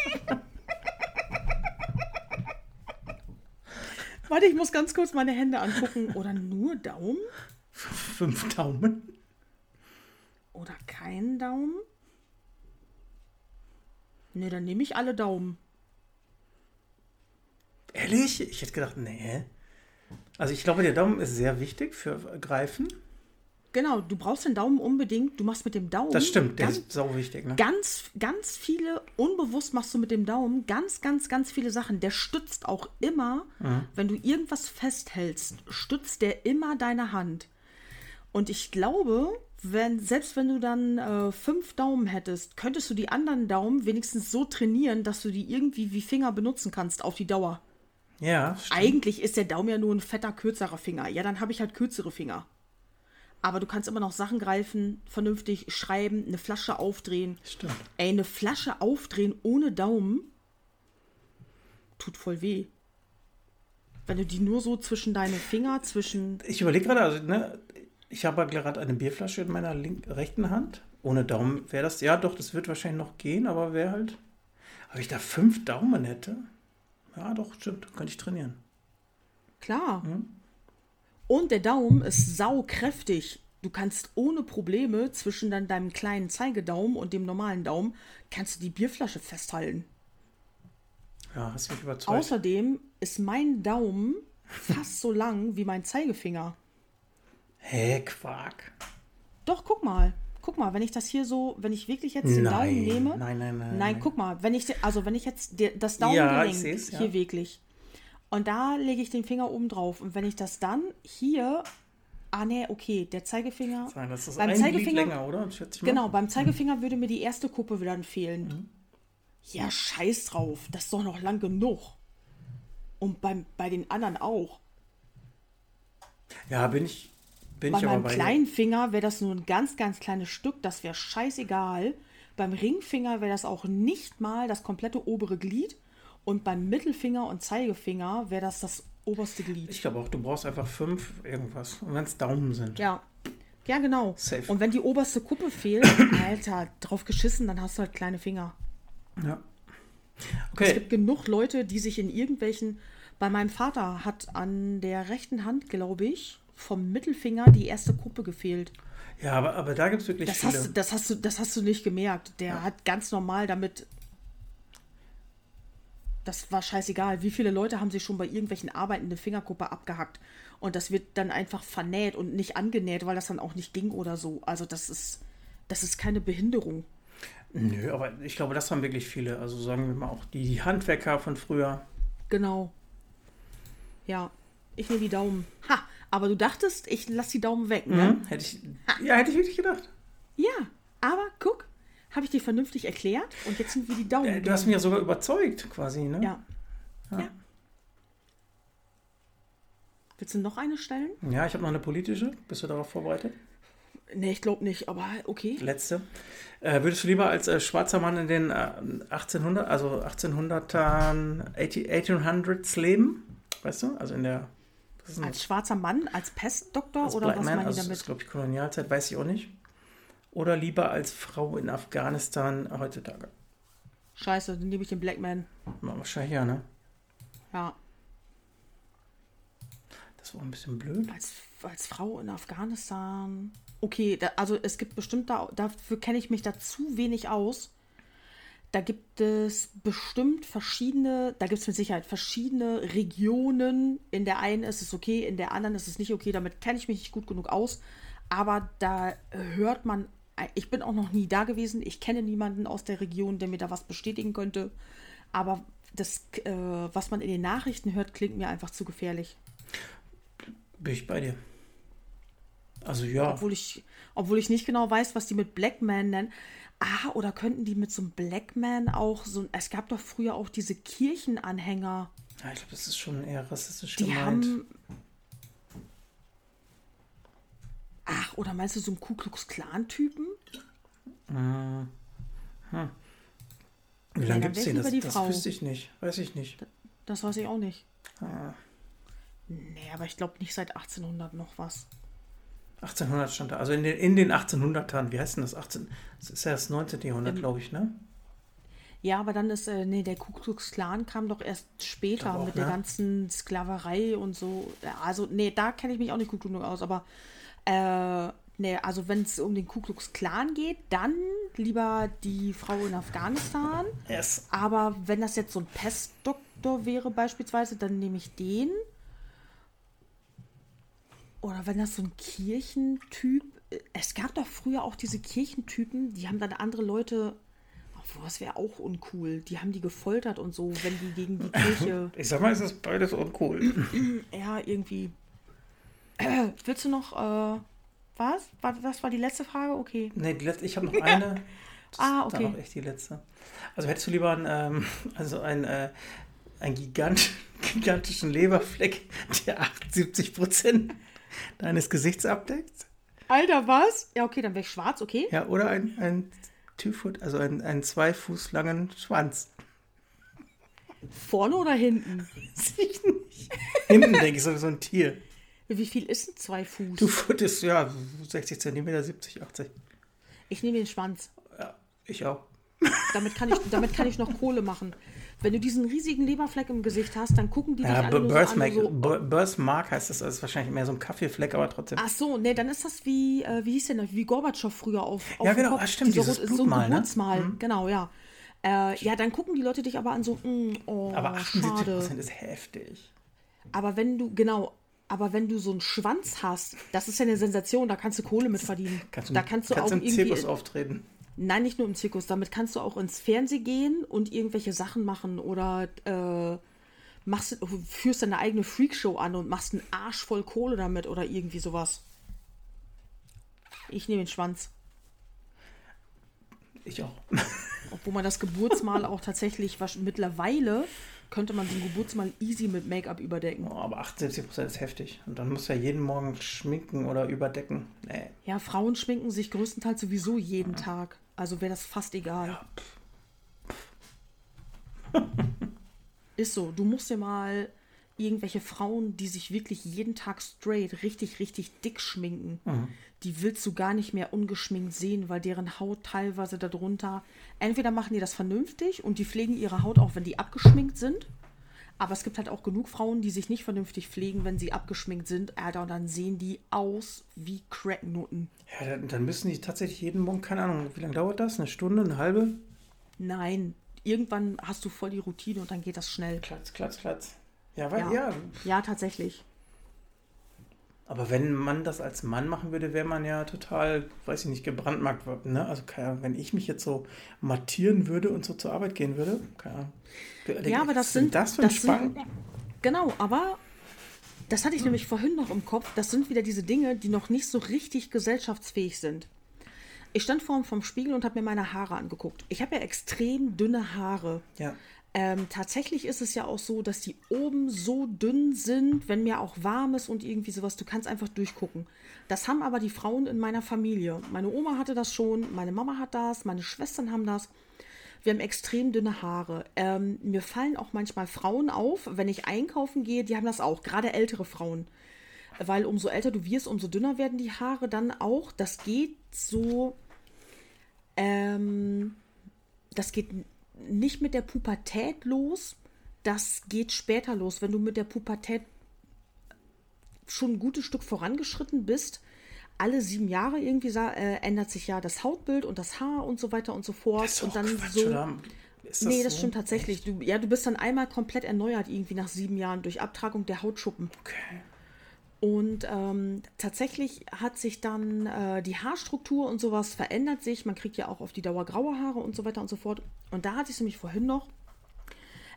Warte, ich muss ganz kurz meine Hände angucken. Oder nur Daumen? Fünf Daumen? Oder keinen Daumen? Ne, dann nehme ich alle Daumen. Ehrlich? Ich hätte gedacht, nee. Also ich glaube, der Daumen ist sehr wichtig für Greifen. Genau, du brauchst den Daumen unbedingt. Du machst mit dem Daumen. Das stimmt, der ganz, ist sau wichtig. Ne? ganz, ganz viele, unbewusst machst du mit dem Daumen ganz, ganz, ganz viele Sachen. Der stützt auch immer, wenn du irgendwas festhältst, stützt der immer deine Hand. Und ich glaube, wenn, selbst wenn du dann äh, fünf Daumen hättest, könntest du die anderen Daumen wenigstens so trainieren, dass du die irgendwie wie Finger benutzen kannst auf die Dauer. Ja, stimmt. Eigentlich ist der Daumen ja nur ein fetter, kürzerer Finger. Ja, dann habe ich halt kürzere Finger. Aber du kannst immer noch Sachen greifen, vernünftig schreiben, eine Flasche aufdrehen. stimmt. Ey, eine Flasche aufdrehen ohne Daumen tut voll weh. Wenn du die nur so zwischen deine Finger, zwischen. Ich überlege gerade, also, ne, ich habe gerade eine Bierflasche in meiner link rechten Hand. Ohne Daumen wäre das, ja doch, das wird wahrscheinlich noch gehen, aber wäre halt. Aber ich da fünf Daumen hätte, ja doch, stimmt, könnte ich trainieren. Klar. Und der Daumen ist saukräftig. Du kannst ohne Probleme zwischen dann deinem kleinen Zeigedaumen und dem normalen Daumen kannst du die Bierflasche festhalten. Ja, hast mich überzeugt. Außerdem ist mein Daumen fast so lang wie mein Zeigefinger. Hä, Quark. Doch, guck mal. Guck mal, wenn ich das hier so, wenn ich wirklich jetzt den Nein, Daumen nehme. nein, nein, nein, Nein, nein. guck mal, wenn ich, also wenn ich jetzt das Ja, Daumengelenk seh's, ja. hier wirklich und da lege ich den Finger oben drauf und wenn ich das dann hier, ah nee, okay, der Zeigefinger, Nein, das ist beim Zeigefinger, länger, oder? Schätze ich mal. genau, beim Zeigefinger würde mir die erste Kuppe wieder fehlen. Mhm. Ja, scheiß drauf, das ist doch noch lang genug. Und beim, bei den anderen auch. Ja, bin ich, Bin bei ich aber meinem bei kleinen Finger wäre das nur ein ganz, ganz kleines Stück, das wäre scheißegal. Beim Ringfinger wäre das auch nicht mal das komplette obere Glied. Und beim Mittelfinger und Zeigefinger wäre das das oberste Glied. Ich glaube auch, du brauchst einfach fünf irgendwas. Und wenn es Daumen sind. Ja. Ja, genau. Safe. Und wenn die oberste Kuppe fehlt, Alter, drauf geschissen, dann hast du halt kleine Finger. Ja. Es Okay. gibt genug Leute, die sich in irgendwelchen. Bei meinem Vater hat an der rechten Hand, glaube ich, vom Mittelfinger die erste Kuppe gefehlt. Ja, aber, aber da gibt es wirklich Das viele. hast, das, hast du, das hast du nicht gemerkt. Der hat ganz normal damit. Das war scheißegal. Wie viele Leute haben sich schon bei irgendwelchen Arbeiten eine Fingerkuppe abgehackt? Und das wird dann einfach vernäht und nicht angenäht, weil das dann auch nicht ging oder so. Also das ist, das ist keine Behinderung. Nö, aber ich glaube, das haben wirklich viele. Also sagen wir mal auch die, die Handwerker von früher. Genau. Ja, ich nehme die Daumen. Ha, aber du dachtest, ich lasse die Daumen weg, ne? Hm? Hätte ich. Ja, hätte ich wirklich gedacht. Ja, aber guck, habe ich dir vernünftig erklärt und jetzt sind wir die Daumen. Äh, Du hast mich ja sogar überzeugt, quasi, ne? Ja. ja. Willst du noch eine stellen? Ja, ich habe noch eine politische. Bist du darauf vorbereitet? Nee, ich glaube nicht, aber okay. Letzte. Äh, würdest du lieber als äh, schwarzer Mann in den äh, 1800, also 1800ern, 1800s leben? Weißt du? Also in der. Als schwarzer Mann, als Pestdoktor als oder Black was Man? Also die das ist, damit? glaube ich, Kolonialzeit, weiß ich auch nicht. Oder lieber als Frau in Afghanistan heutzutage? Scheiße, dann nehme ich den Black Man. Wahrscheinlich ja, ne? Ja, Das war ein bisschen blöd. als, als Frau in Afghanistan. Okay, da, also es gibt bestimmt da, dafür kenne ich mich da zu wenig aus. Da gibt es bestimmt verschiedene, da gibt es mit Sicherheit verschiedene Regionen. In der einen ist es okay, in der anderen ist es nicht okay. Damit kenne ich mich nicht gut genug aus. Aber da hört man, ich bin auch noch nie da gewesen. Ich kenne niemanden aus der Region, der mir da was bestätigen könnte. Aber das, äh, was man in den Nachrichten hört, klingt mir einfach zu gefährlich. Bin ich bei dir. Also ja. Obwohl ich, obwohl ich nicht genau weiß, was die mit Black Man nennen. Ah, oder könnten die mit so einem Black Man auch so. Es gab doch früher auch diese Kirchenanhänger. ja ich glaube, das ist schon eher rassistisch Die gemeint. haben. Ach, oder meinst du so einen Ku Klux Klan-Typen? Wie lange gibt es den? Das, die das Frau. wüsste ich nicht. Weiß ich nicht. Das weiß ich auch nicht. Ah. Nee, aber ich glaube nicht seit 1800 noch was. 1800 stand da. Also in den, in den 1800ern. Wie heißt denn das? 18, das ist ja das 19. Jahrhundert, glaube ich, ne? Ja, aber dann ist, äh, nee, der Ku Klux Klan kam doch erst später auch, mit der ne? ganzen Sklaverei und so. Also, nee, da kenne ich mich auch nicht gut genug aus, aber äh, nee, also wenn es um den Ku Klux Klan geht, dann lieber die Frau in Afghanistan. Yes. Aber wenn das jetzt so ein Pestdoktor wäre beispielsweise, dann nehme ich den. Oder wenn das so ein Kirchentyp. Es gab doch früher auch diese Kirchentypen, die haben dann andere Leute. Obwohl, das wäre auch uncool. Die haben die gefoltert und so, wenn die gegen die Kirche. Ich sag mal, es ist beides uncool. ja, irgendwie. Willst du noch. Äh, was? was? Was war die letzte Frage? Okay. nee, die letzte, ich habe noch eine. Das Ah, okay. dann auch echt die letzte. Also hättest du lieber ein, ähm, also ein, äh, einen gigant, gigantischen Leberfleck, der 78 Prozent deines Gesichts abdeckt? Alter, was? Ja, okay, dann wäre ich schwarz, okay. Ja, oder ein, ein Two-Foot, also einen, einen zwei Fuß langen Schwanz. Vorne oder hinten? Weiß ich nicht. Hinten denke ich sowieso ein Tier. Wie viel ist denn zwei Fuß? Two-Foot ist ja 60 Zentimeter, 70, 80. Ich nehme den Schwanz. Ja, ich auch. Damit kann ich, damit kann ich noch Kohle machen. Wenn du diesen riesigen Leberfleck im Gesicht hast, dann gucken die dich Ja, alle nur so an. Birthmark, So, Bir- Birthmark heißt das, das ist wahrscheinlich mehr so ein Kaffeefleck, aber trotzdem. ach so, nee, dann ist das wie, äh, wie hieß denn das, wie Gorbatschow früher auf, auf Ja, genau, ah, stimmt, Dieser dieses rot- so ein Blutmal, ne? Geburtsmal, genau, ja. Äh, ja, dann gucken die Leute dich aber an so, mm, oh, aber 78 schade. Prozent ist heftig. Aber wenn du, genau, aber wenn du so einen Schwanz hast, das ist ja eine Sensation, da kannst du Kohle mit verdienen. Kannst du, da kannst du auch im irgendwie, Zirkus auftreten. Nein, nicht nur im Zirkus. Damit kannst du auch ins Fernsehen gehen und irgendwelche Sachen machen oder äh, machst, führst deine eigene Freakshow an und machst einen Arsch voll Kohle damit oder irgendwie sowas. Ich nehme den Schwanz. Ich auch. Obwohl man das Geburtsmal auch tatsächlich was, mittlerweile könnte man den Geburtsmal easy mit Make-up überdecken. Oh, aber 78 Prozent ist heftig. Und dann muss ja jeden Morgen schminken oder überdecken. Nee. Ja, Frauen schminken sich größtenteils sowieso jeden ja. Tag. Also wäre das fast egal. Ja. ist so. Du musst dir mal irgendwelche Frauen, die sich wirklich jeden Tag straight richtig, richtig dick schminken, mhm. die willst du gar nicht mehr ungeschminkt sehen, weil deren Haut teilweise darunter, entweder machen die das vernünftig und die pflegen ihre Haut auch, wenn die abgeschminkt sind. Aber es gibt halt auch genug Frauen, die sich nicht vernünftig pflegen, wenn sie abgeschminkt sind. Alter, und dann sehen die aus wie Cracknutten. Ja, dann, dann müssen die tatsächlich jeden Morgen, keine Ahnung, wie lange dauert das? Eine Stunde, eine halbe? Nein, irgendwann hast du voll die Routine und dann geht das schnell. Klatz, klatz, klatz. Ja, weil, ja. ja. Ja, tatsächlich. Aber wenn man das als Mann machen würde, wäre man ja total, weiß ich nicht, gebrandmarkt. Ne? Also wenn ich mich jetzt so mattieren würde und so zur Arbeit gehen würde, keine Ahnung. Ja, aber das sind das für ein Spang. Genau, aber das hatte ich hm. nämlich vorhin noch im Kopf. Das sind wieder diese Dinge, die noch nicht so richtig gesellschaftsfähig sind. Ich stand vorhin vom Spiegel und habe mir meine Haare angeguckt. Ich habe ja extrem dünne Haare. Ja. Ähm, tatsächlich ist es ja auch so, dass die oben so dünn sind, wenn mir auch warm ist und irgendwie sowas. Du kannst einfach durchgucken. Das haben aber die Frauen in meiner Familie. Meine Oma hatte das schon, meine Mama hat das, meine Schwestern haben das. Wir haben extrem dünne Haare. Ähm, mir fallen auch manchmal Frauen auf, wenn ich einkaufen gehe, die haben das auch, gerade ältere Frauen. Weil umso älter du wirst, umso dünner werden die Haare dann auch. Das geht so. Ähm, das geht nicht mit der Pubertät los, das geht später los. Wenn du mit der Pubertät schon ein gutes Stück vorangeschritten bist, alle sieben Jahre irgendwie äh, ändert sich ja das Hautbild und das Haar und so weiter und so fort. Das und dann Quatsch, so. Oder? Das nee, das so? stimmt tatsächlich. Du, ja, du bist dann einmal komplett erneuert, irgendwie nach sieben Jahren, durch Abtragung der Hautschuppen. Okay. Und ähm, tatsächlich hat sich dann äh, die Haarstruktur und sowas verändert sich. Man kriegt ja auch auf die Dauer graue Haare und so weiter und so fort. Und da hatte ich es nämlich vorhin noch.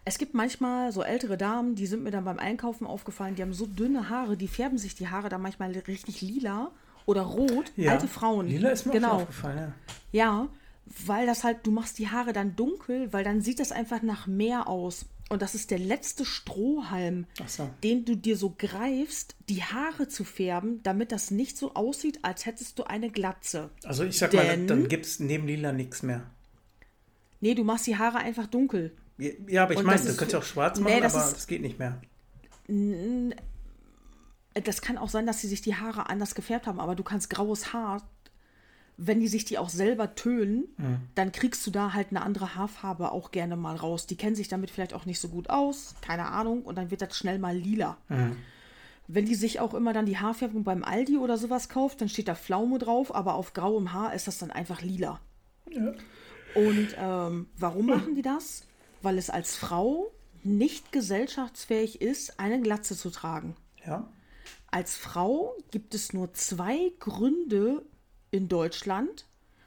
Es gibt manchmal so ältere Damen, die sind mir dann beim Einkaufen aufgefallen, die haben so dünne Haare, die färben sich die Haare dann manchmal richtig lila oder rot. Ja, alte Frauen. Lila ist mir genau. auch aufgefallen, ja. Ja, weil das halt, du machst die Haare dann dunkel, weil dann sieht das einfach nach mehr aus. Und das ist der letzte Strohhalm, so. den du dir so greifst, die Haare zu färben, damit das nicht so aussieht, als hättest du eine Glatze. Also ich sag Denn, mal, dann gibt es neben Lila nichts mehr. Nee, du machst die Haare einfach dunkel. Ja, aber ich meine, du könntest auch schwarz machen, nee, das aber ist, das geht nicht mehr. Das kann auch sein, dass sie sich die Haare anders gefärbt haben, aber du kannst graues Haar wenn die sich die auch selber tönen, mhm. dann kriegst du da halt eine andere Haarfarbe auch gerne mal raus. Die kennen sich damit vielleicht auch nicht so gut aus, keine Ahnung, und dann wird das schnell mal lila. Mhm. Wenn die sich auch immer dann die Haarfärbung beim Aldi oder sowas kauft, dann steht da Pflaume drauf, aber auf grauem Haar ist das dann einfach lila. Ja. Und ähm, warum machen die das? Weil es als Frau nicht gesellschaftsfähig ist, eine Glatze zu tragen. Ja. Als Frau gibt es nur zwei Gründe, in Deutschland,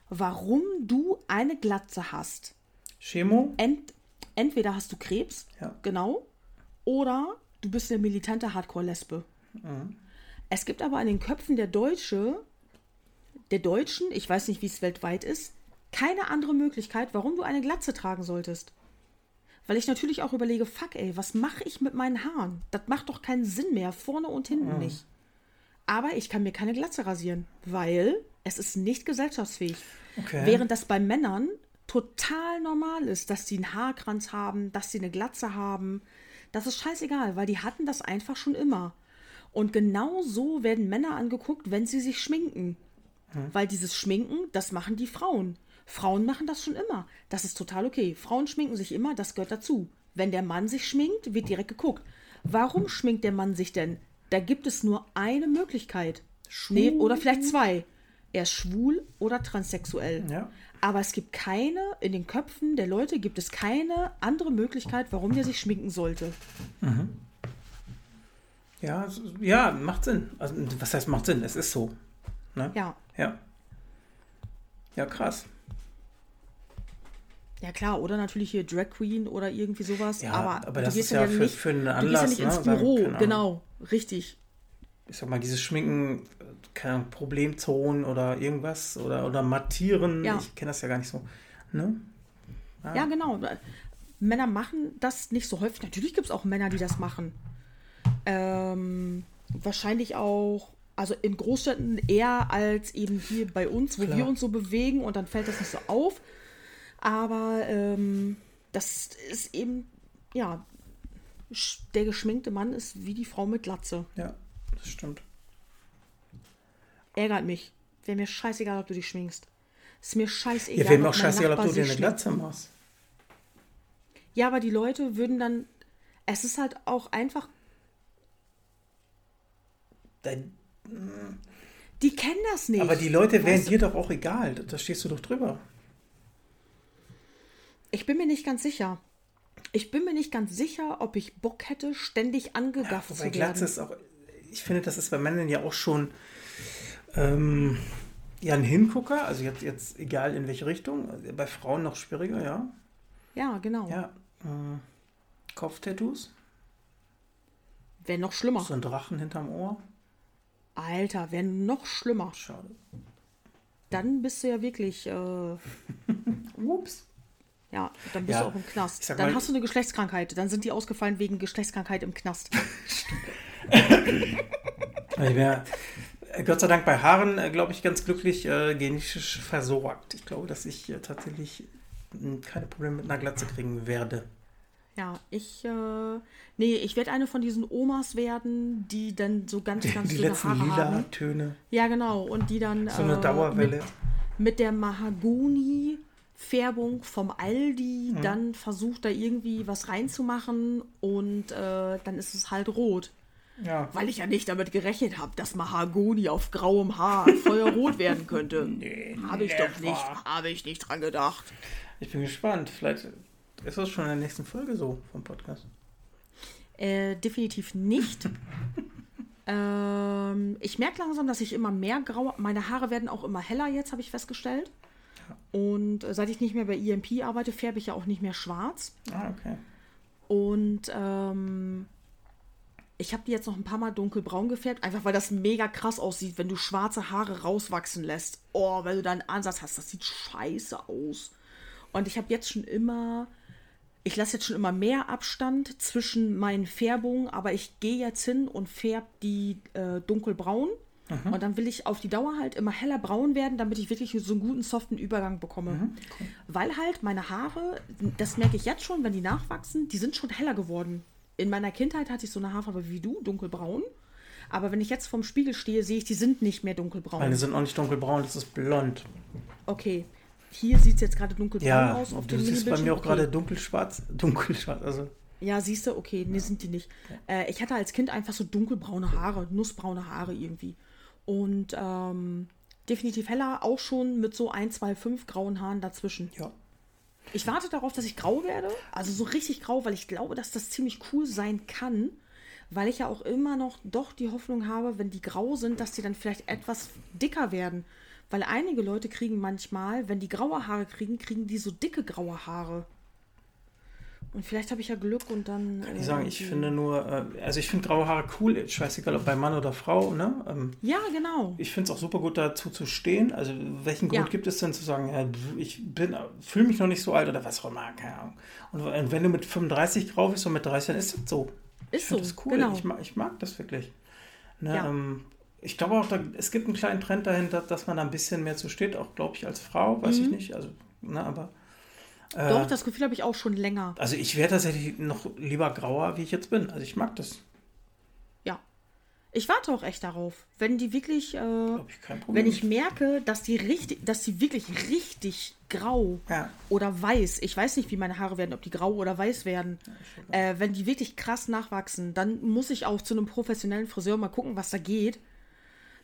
warum du eine Glatze hast. Chemo? Ent, entweder hast du Krebs, ja. genau, oder du bist eine militante Hardcore-Lesbe. Mhm. Es gibt aber in den Köpfen der Deutsche, der Deutschen, ich weiß nicht, wie es weltweit ist, keine andere Möglichkeit, warum du eine Glatze tragen solltest. Weil ich natürlich auch überlege, fuck ey, was mache ich mit meinen Haaren? Das macht doch keinen Sinn mehr, vorne und hinten mhm. nicht. Aber ich kann mir keine Glatze rasieren, weil es ist nicht gesellschaftsfähig. Okay. Während das bei Männern total normal ist, dass sie einen Haarkranz haben, dass sie eine Glatze haben. Das ist scheißegal, weil die hatten das einfach schon immer. Und genau so werden Männer angeguckt, wenn sie sich schminken. Hm. Weil dieses Schminken, das machen die Frauen. Frauen machen das schon immer. Das ist total okay. Frauen schminken sich immer, das gehört dazu. Wenn der Mann sich schminkt, wird direkt geguckt. Warum schminkt der Mann sich denn? Da gibt es nur eine Möglichkeit. Nee, oder vielleicht zwei er ist schwul oder transsexuell. Ja. Aber es gibt keine, in den Köpfen der Leute gibt es keine andere Möglichkeit, warum der sich schminken sollte. Mhm. Ja, ja, macht Sinn. Also, was heißt macht Sinn? Es ist so. Ne? Ja. Ja. Ja, krass. Ja klar, oder natürlich hier Drag Queen oder irgendwie sowas. Ja, aber, aber das ist ja, für, nicht, für einen Anlass. Du gehst ja nicht ne? ins Büro, genau, richtig. Ich sag mal, dieses Schminken keine Ahnung, Problemzonen oder irgendwas oder, oder Mattieren. Ja. Ich kenne das ja gar nicht so. Ne? Ah. Ja, genau. Männer machen das nicht so häufig. Natürlich gibt es auch Männer, die das machen. Ähm, wahrscheinlich auch, also in Großstädten eher als eben hier bei uns, wo Klar. wir uns so bewegen und dann fällt das nicht so auf. Aber ähm, das ist eben, ja, der geschminkte Mann ist wie die Frau mit Glatze. Ja, das stimmt. Ärgert mich. Wäre mir scheißegal, ob du dich schminkst. Ist mir scheißegal. Ja, wäre mir auch scheißegal, ob du dir eine. Glatze machst. Ja, aber die Leute würden dann. Es ist halt auch einfach. Dein, Die kennen das nicht. aber die Leute wären Weißt dir doch auch egal. Da stehst du doch drüber. Ich bin mir nicht ganz sicher. Ich bin mir nicht ganz sicher, ob ich Bock hätte, ständig angegafft Wobei zu Glatze werden. ist auch, ich finde, das ist bei Männern ja auch schon ähm, ja ein Hingucker. Also jetzt, jetzt egal in welche Richtung. Bei Frauen noch schwieriger, ja. Ja, genau. Ja. Äh, Kopftattoos. Wäre noch schlimmer. So ein Drachen hinterm Ohr. Alter, wäre noch schlimmer. Schade. Dann bist du ja wirklich. Äh, Ups. ja, dann bist Ja, du auch im Knast. Dann mal- hast du eine Geschlechtskrankheit. Dann sind die ausgefallen wegen Geschlechtskrankheit im Knast. Ich wär, äh, Gott sei Dank bei Haaren, äh, glaube ich, ganz glücklich äh, genetisch versorgt. Ich glaube, dass ich äh, tatsächlich mh, keine Probleme mit einer Glatze kriegen werde. Ja, ich. Äh, nee, ich werde eine von diesen Omas werden, die dann so ganz, ganz Die dünne letzten Haare lila haben. Töne. Ja, genau. Und die dann. So eine äh, Dauerwelle. Mit, mit der Mahagoni-Färbung vom Aldi Mhm. dann versucht, da irgendwie was reinzumachen und äh, dann ist es halt rot. Ja. Weil ich ja nicht damit gerechnet habe, dass Mahagoni auf grauem Haar feuerrot werden könnte. Nee, Habe ich doch nicht, habe ich nicht dran gedacht. Ich bin gespannt. Vielleicht ist das schon in der nächsten Folge so vom Podcast. Äh, definitiv nicht. ähm, ich merke langsam, dass ich immer mehr graue. Meine Haare werden auch immer heller jetzt, habe ich festgestellt. Und äh, seit ich nicht mehr bei EMP arbeite, färbe ich ja auch nicht mehr schwarz. Ah, okay. Und ähm, ich habe die jetzt noch ein paar Mal dunkelbraun gefärbt, einfach weil das mega krass aussieht, wenn du schwarze Haare rauswachsen lässt. Oh, wenn du da einen Ansatz hast, das sieht scheiße aus. Und ich habe jetzt schon immer, ich lasse jetzt schon immer mehr Abstand zwischen meinen Färbungen, aber ich gehe jetzt hin und färbe die äh, dunkelbraun. Und dann will ich auf die Dauer halt immer heller braun werden, damit ich wirklich so einen guten, soften Übergang bekomme. Weil halt meine Haare, das merke ich jetzt schon, wenn die nachwachsen, die sind schon heller geworden. In meiner Kindheit hatte ich so eine Haarfarbe wie du, dunkelbraun. Aber wenn ich jetzt vorm Spiegel stehe, sehe ich, die sind nicht mehr dunkelbraun. Meine sind auch nicht dunkelbraun, das ist blond. Okay. Hier sieht es jetzt gerade dunkelbraun Ja, aus auf du dem siehst bei mir auch okay. gerade dunkelschwarz. Dunkelschwarz, also. Ja, siehst du, okay, nee, sind die nicht. Äh, ich hatte als Kind einfach so dunkelbraune Haare, nussbraune Haare irgendwie. Und ähm, definitiv heller, auch schon mit so 1, 2, 5 grauen Haaren dazwischen. Ja. Ich warte darauf, dass ich grau werde. Also so richtig grau, weil ich glaube, dass das ziemlich cool sein kann. Weil ich ja auch immer noch doch die Hoffnung habe, wenn die grau sind, dass die dann vielleicht etwas dicker werden. Weil einige Leute kriegen manchmal, wenn die graue Haare kriegen, kriegen die so dicke graue Haare. Und vielleicht habe ich ja Glück und dann. Ich sagen, ich finde nur, äh, also ich finde graue Haare cool, scheißegal ob bei Mann oder Frau, ne? Ähm, Ja, genau. ich finde es auch super gut dazu zu stehen. Also welchen Grund Ja. gibt es denn zu sagen, ja, ich bin, fühle mich noch nicht so alt oder was auch immer, keine Ahnung. Und wenn du mit 35 grau bist und mit 30, dann ist das so. ich Ist finde so. das cool. Genau. Ich, mag, ich mag das wirklich. Ne, Ja. ähm, ich glaube auch, da, es gibt einen kleinen Trend dahinter, dass man da ein bisschen mehr zu steht, auch glaube ich als Frau, weiß Mhm. ich nicht. Also, ne, aber. Äh, Doch, das Gefühl habe ich auch schon länger. also ich wäre tatsächlich noch lieber grauer, wie ich jetzt bin. Also ich mag das. Ja. Ich warte auch echt darauf. Wenn die wirklich. Äh, ich wenn ich merke, dass die richtig, dass die wirklich richtig grau Ja. oder weiß, ich weiß nicht, wie meine Haare werden, ob die grau oder weiß werden, äh, wenn die wirklich krass nachwachsen, dann muss ich auch zu einem professionellen Friseur mal gucken, was da geht,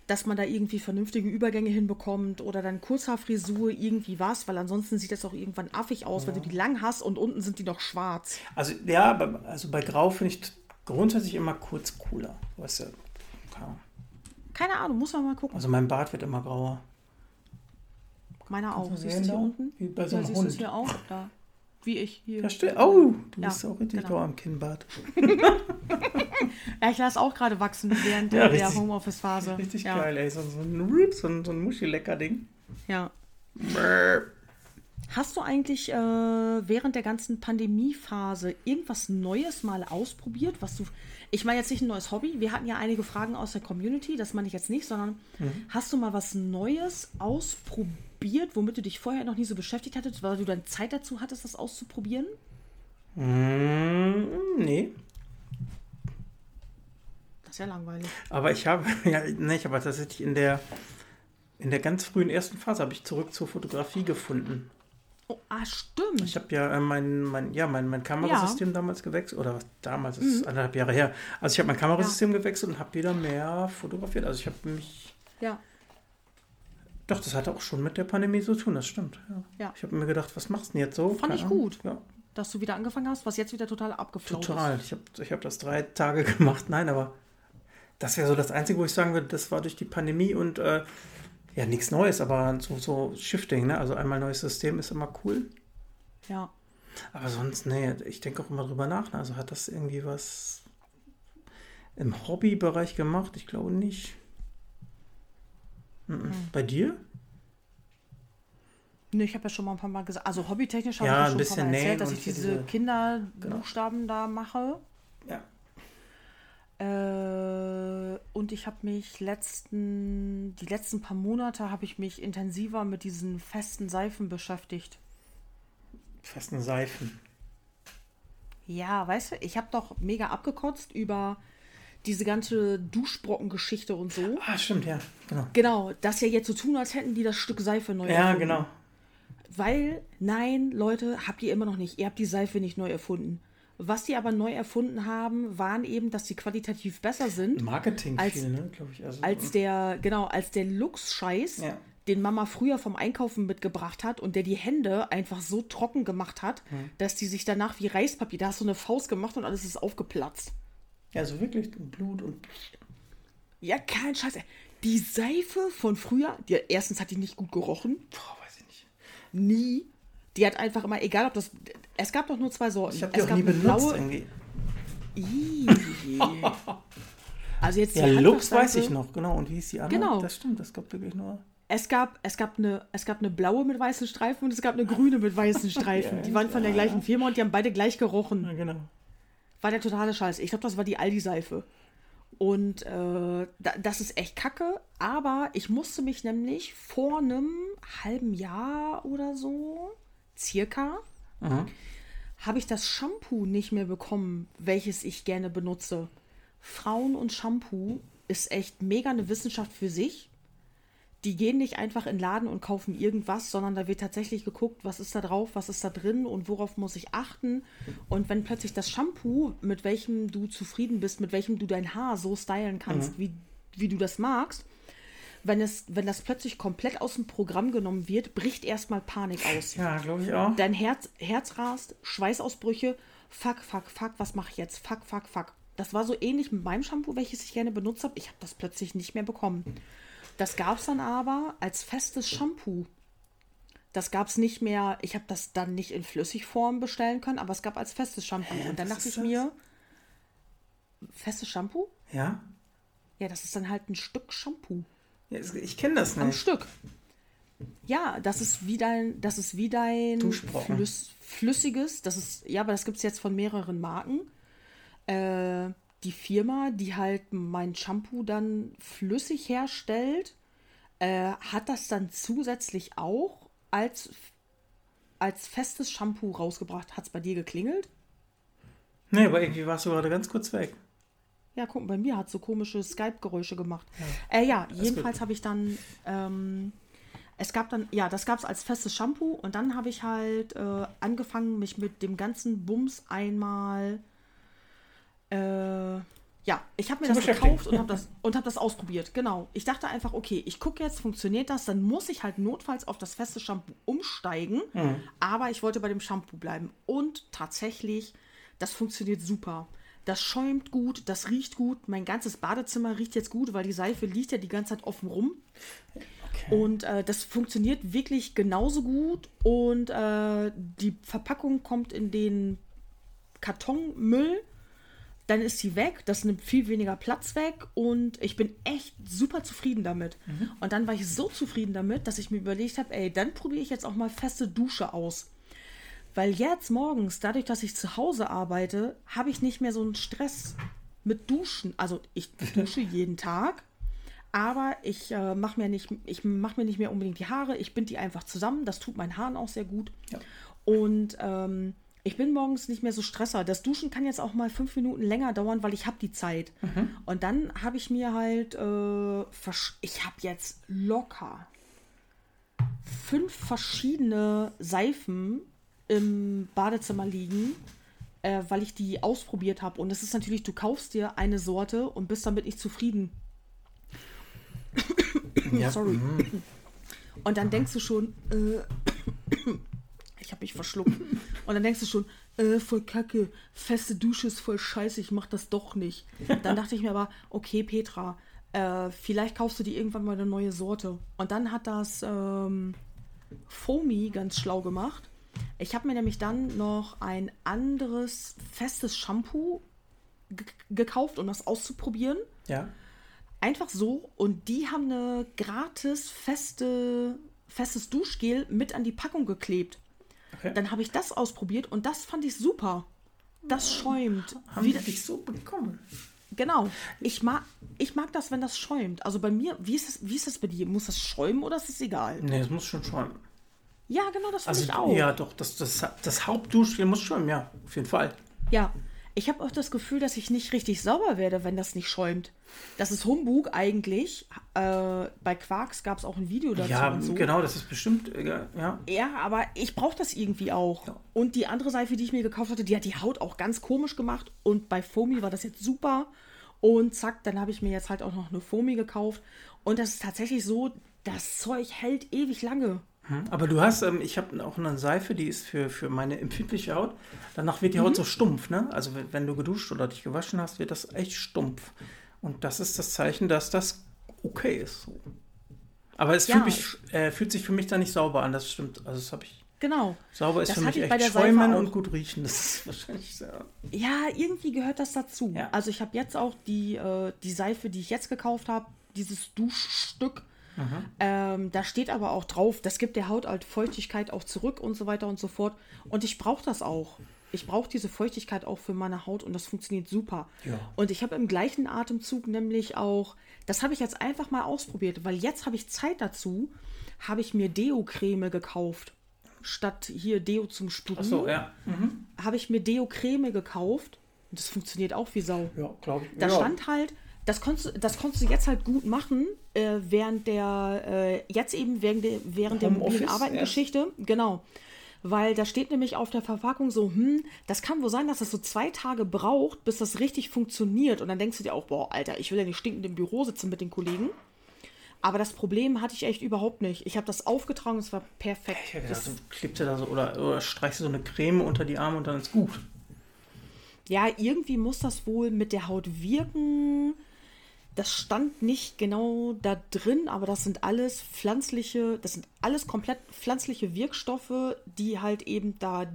dass man da irgendwie vernünftige Übergänge hinbekommt oder dann Kurzhaarfrisur irgendwie was, weil ansonsten sieht das auch irgendwann affig aus, wenn du die lang hast und unten sind die noch schwarz. Also ja, bei, also bei Grau finde ich grundsätzlich immer kurz cooler. Weißt du, keine Ahnung. Keine Ahnung, muss man mal gucken. Also mein Bart wird immer grauer. Meiner auch. du Siehst du hier unten? Wie bei so ja, einem siehst du es Hund. hier auch? Da. Wie ich hier. Ja, stimmt. Oh, du Ja, bist auch richtig genau. grau am Kinnbart. Ja, ich lasse auch gerade wachsen während Ja, der Homeoffice-Phase. Richtig ja. geil, ey. So, so ein so ein, so ein Muschi-Lecker-Ding. Ja. Brrr. Hast du eigentlich äh, während der ganzen Pandemiephase irgendwas Neues mal ausprobiert, was du. Ich meine jetzt nicht ein neues Hobby. Wir hatten ja einige Fragen aus der Community, das meine ich jetzt nicht, sondern mhm. hast du mal was Neues ausprobiert, womit du dich vorher noch nie so beschäftigt hattest, weil du dann Zeit dazu hattest, das auszuprobieren? Mm, nee. Das ist ja langweilig. Aber ich habe, ja, nee, ich habe tatsächlich in der, in der ganz frühen ersten Phase habe ich zurück zur Fotografie gefunden. Oh, ah, stimmt. Ich habe ja äh, mein, mein, ja, mein, mein Kamerasystem ja. damals gewechselt. Oder damals, das ist mhm. anderthalb Jahre her. Also ich habe mein Kamerasystem ja. gewechselt und habe wieder mehr fotografiert. Also ich habe mich. Ja. Doch, das hatte auch schon mit der Pandemie zu tun, das stimmt. Ja. ja. Ich habe mir gedacht, was machst du denn jetzt so? Fand Keine ich gut. Ja. Dass du wieder angefangen hast, was jetzt wieder total abgeflogen ist. Total. Ich habe ich hab das drei Tage gemacht. Nein, aber das wäre so das Einzige, wo ich sagen würde, das war durch die Pandemie und äh, ja, nichts Neues, aber so, so Shifting, ne? Also einmal neues System ist immer cool. Ja. Aber sonst, nee, ich denke auch immer drüber nach. Ne? Also hat das irgendwie was im Hobbybereich gemacht? Ich glaube nicht. Mhm. Bei dir? Nee, ich habe ja schon mal ein paar Mal gesagt, also hobbytechnisch habe ja, ich ja schon ein paar Mal erzählt, dass ich diese, diese Kinderbuchstaben genau. da mache. Ja. Äh, und ich habe mich letzten, die letzten paar Monate habe ich mich intensiver mit diesen festen Seifen beschäftigt. Festen Seifen. Ja, weißt du, ich habe doch mega abgekotzt über diese ganze Duschbrocken-Geschichte und so. Ah, stimmt, ja, genau. Genau, dass ja jetzt so tun, als hätten die das Stück Seife neu ja, erfunden. Ja, genau. Weil, nein, Leute, habt ihr immer noch nicht. Ihr habt die Seife nicht neu erfunden. Was die aber neu erfunden haben, waren eben, dass sie qualitativ besser sind. Marketing als, viel, ne, glaube ich. Also, als der, genau, als der Lux-Scheiß, ja. den Mama früher vom Einkaufen mitgebracht hat und der die Hände einfach so trocken gemacht hat, hm. dass die sich danach wie Reispapier, da hast du eine Faust gemacht und alles ist aufgeplatzt. Ja, so wirklich Blut und. Ja, kein Scheiß. Die Seife von früher, die, erstens hat die nicht gut gerochen. Boah, weiß ich nicht. Nie. Die hat einfach immer, egal ob das. Es gab doch nur zwei Sorten. Ich habe die auch nie benutzt blaue, irgendwie. also jetzt ja, Lux weiß ich noch, genau. Und wie ist die andere? Genau. Das stimmt, das gab wirklich nur. Es gab, es, gab eine, es gab eine blaue mit weißen Streifen und es gab eine grüne mit weißen Streifen. ja, die waren von der gleichen Firma und die haben beide gleich gerochen. Ja, genau. War der totale Scheiß. Ich glaube, das war die Aldi-Seife. Und äh, das ist echt kacke. Aber ich musste mich nämlich vor einem halben Jahr oder so circa, mhm. habe ich das Shampoo nicht mehr bekommen, welches ich gerne benutze. Frauen und Shampoo ist echt mega eine Wissenschaft für sich. Die gehen nicht einfach in den Laden und kaufen irgendwas, sondern da wird tatsächlich geguckt, was ist da drauf, was ist da drin und worauf muss ich achten. Und wenn plötzlich das Shampoo, mit welchem du zufrieden bist, mit welchem du dein Haar so stylen kannst, mhm. wie, wie du das magst, wenn, es, wenn das plötzlich komplett aus dem Programm genommen wird, bricht erstmal Panik aus. Ja, glaube ich auch. Dein Herz, Herz rast, Schweißausbrüche, fuck, fuck, fuck, was mache ich jetzt? Fuck, fuck, fuck. Das war so ähnlich mit meinem Shampoo, welches ich gerne benutzt habe. Ich habe das plötzlich nicht mehr bekommen. Das gab es dann aber als festes Shampoo. Das gab es nicht mehr, ich habe das dann nicht in Flüssigform bestellen können, aber es gab als festes Shampoo. Hä, Und dann dachte ich das? mir, festes Shampoo? Ja. Ja, das ist dann halt ein Stück Shampoo. Ich kenne das nicht. Am Stück. Ja, das ist wie dein, das ist wie dein Flüss, flüssiges, das ist, ja, aber das gibt es jetzt von mehreren Marken. Äh, die Firma, die halt mein Shampoo dann flüssig herstellt, äh, hat das dann zusätzlich auch als, als festes Shampoo rausgebracht. Hat es bei dir geklingelt? Nee, aber irgendwie warst du gerade ganz kurz weg. Ja, guck, bei mir hat so komische Skype-Geräusche gemacht. Ja, äh, ja jedenfalls habe ich dann, ähm, es gab dann, ja, das gab es als festes Shampoo und dann habe ich halt äh, angefangen, mich mit dem ganzen Bums einmal, äh, ja, ich habe mir das gekauft und habe das, hab das ausprobiert. Genau. Ich dachte einfach, okay, ich gucke jetzt, funktioniert das? Dann muss ich halt notfalls auf das feste Shampoo umsteigen. Mhm. Aber ich wollte bei dem Shampoo bleiben. Und tatsächlich, das funktioniert super. Das schäumt gut, das riecht gut. Mein ganzes Badezimmer riecht jetzt gut, weil die Seife liegt ja die ganze Zeit offen rum. Okay. Und äh, das funktioniert wirklich genauso gut. Und äh, die Verpackung kommt in den Kartonmüll, dann ist sie weg, das nimmt viel weniger Platz weg und ich bin echt super zufrieden damit. Mhm. Und dann war ich so zufrieden damit, dass ich mir überlegt habe, ey, dann probiere ich jetzt auch mal feste Dusche aus. Weil jetzt morgens, dadurch, dass ich zu Hause arbeite, habe ich nicht mehr so einen Stress mit Duschen. Also ich dusche jeden Tag, aber ich äh, mache mir, nicht, mach mir nicht mehr unbedingt die Haare. Ich binde die einfach zusammen. Das tut meinen Haaren auch sehr gut. Ja. Und ähm, ich bin morgens nicht mehr so stresser. Das Duschen kann jetzt auch mal fünf Minuten länger dauern, weil ich habe die Zeit. Mhm. Und dann habe ich mir halt, äh, ich habe jetzt locker fünf verschiedene Seifen im Badezimmer liegen, äh, weil ich die ausprobiert habe. Und es ist natürlich, du kaufst dir eine Sorte und bist damit nicht zufrieden. Ja. Sorry. Mhm. Und dann denkst du schon, äh, ich habe mich verschluckt. Und dann denkst du schon, äh, voll kacke, feste Dusche ist voll scheiße, ich mach das doch nicht. Dann dachte ich mir aber, okay, Petra, äh, vielleicht kaufst du dir irgendwann mal eine neue Sorte. Und dann hat das ähm, Foamy ganz schlau gemacht. Ich habe mir nämlich dann noch ein anderes festes Shampoo gekauft, um das auszuprobieren. Ja. Einfach so. Und die haben eine gratis feste, festes Duschgel mit an die Packung geklebt. Okay. Dann habe ich das ausprobiert und das fand ich super. Das schäumt. Haben Wie, dich so bekommen? Genau. Ich mag, ich mag das, wenn das schäumt. Also bei mir, wie ist, das, wie ist das bei dir? Muss das schäumen oder ist es egal? Nee, es muss schon schäumen. Ja, genau, das finde also, ich auch. Ja, doch, das, das, das Hauptduschgel muss schäumen, ja, auf jeden Fall. Ja, ich habe auch das Gefühl, dass ich nicht richtig sauber werde, wenn das nicht schäumt. Das ist Humbug eigentlich. Äh, bei Quarks gab es auch ein Video dazu. Ja, so. genau, das ist bestimmt, äh, ja. Ja, aber ich brauche das irgendwie auch. Ja. Und die andere Seife, die ich mir gekauft hatte, die hat die Haut auch ganz komisch gemacht. Und bei Foamy war das jetzt super. Und zack, dann habe ich mir jetzt halt auch noch eine Foamy gekauft. Und das ist tatsächlich so, das Zeug hält ewig lange. Hm, aber du hast, ähm, ich habe auch eine Seife, die ist für, für meine empfindliche Haut. Danach wird die Haut mhm. so stumpf, ne? Also wenn du geduscht oder dich gewaschen hast, wird das echt stumpf. Und das ist das Zeichen, dass das okay ist. Aber es ja. fühlt, mich, äh, fühlt sich für mich da nicht sauber an, das stimmt. Also das habe ich. Genau. Sauber ist das für mich echt schäumen und gut riechen. Das ist wahrscheinlich sehr. Ja, irgendwie gehört das dazu. Ja. Also ich habe jetzt auch die, äh, die Seife, die ich jetzt gekauft habe, dieses Duschstück ähm, da steht aber auch drauf, das gibt der Haut halt Feuchtigkeit auch zurück und so weiter und so fort. Und ich brauche das auch. Ich brauche diese Feuchtigkeit auch für meine Haut und das funktioniert super. Ja. Und ich habe im gleichen Atemzug nämlich auch, das habe ich jetzt einfach mal ausprobiert, weil jetzt habe ich Zeit dazu, habe ich mir Deo-Creme gekauft. Statt hier Deo zum Sprühen, so, ja. mhm. habe ich mir Deo-Creme gekauft. Und das funktioniert auch wie Sau. Ja, glaube ich. Da ja. stand halt, das konntest, das konntest du jetzt halt gut machen, äh, während der, äh, jetzt eben während der, während der mobilen Arbeitengeschichte. Ja. Genau. Weil da steht nämlich auf der Verpackung so, hm, das kann wohl sein, dass das so zwei Tage braucht, bis das richtig funktioniert. Und dann denkst du dir auch, boah, Alter, ich will ja nicht stinkend im Büro sitzen mit den Kollegen. Aber das Problem hatte ich echt überhaupt nicht. Ich habe das aufgetragen, es war perfekt. Ich gedacht, du klebst da so oder, oder streichst so eine Creme unter die Arme und dann ist gut. Ja, irgendwie muss das wohl mit der Haut wirken das stand nicht genau da drin, aber das sind alles pflanzliche, das sind alles komplett pflanzliche Wirkstoffe, die halt eben da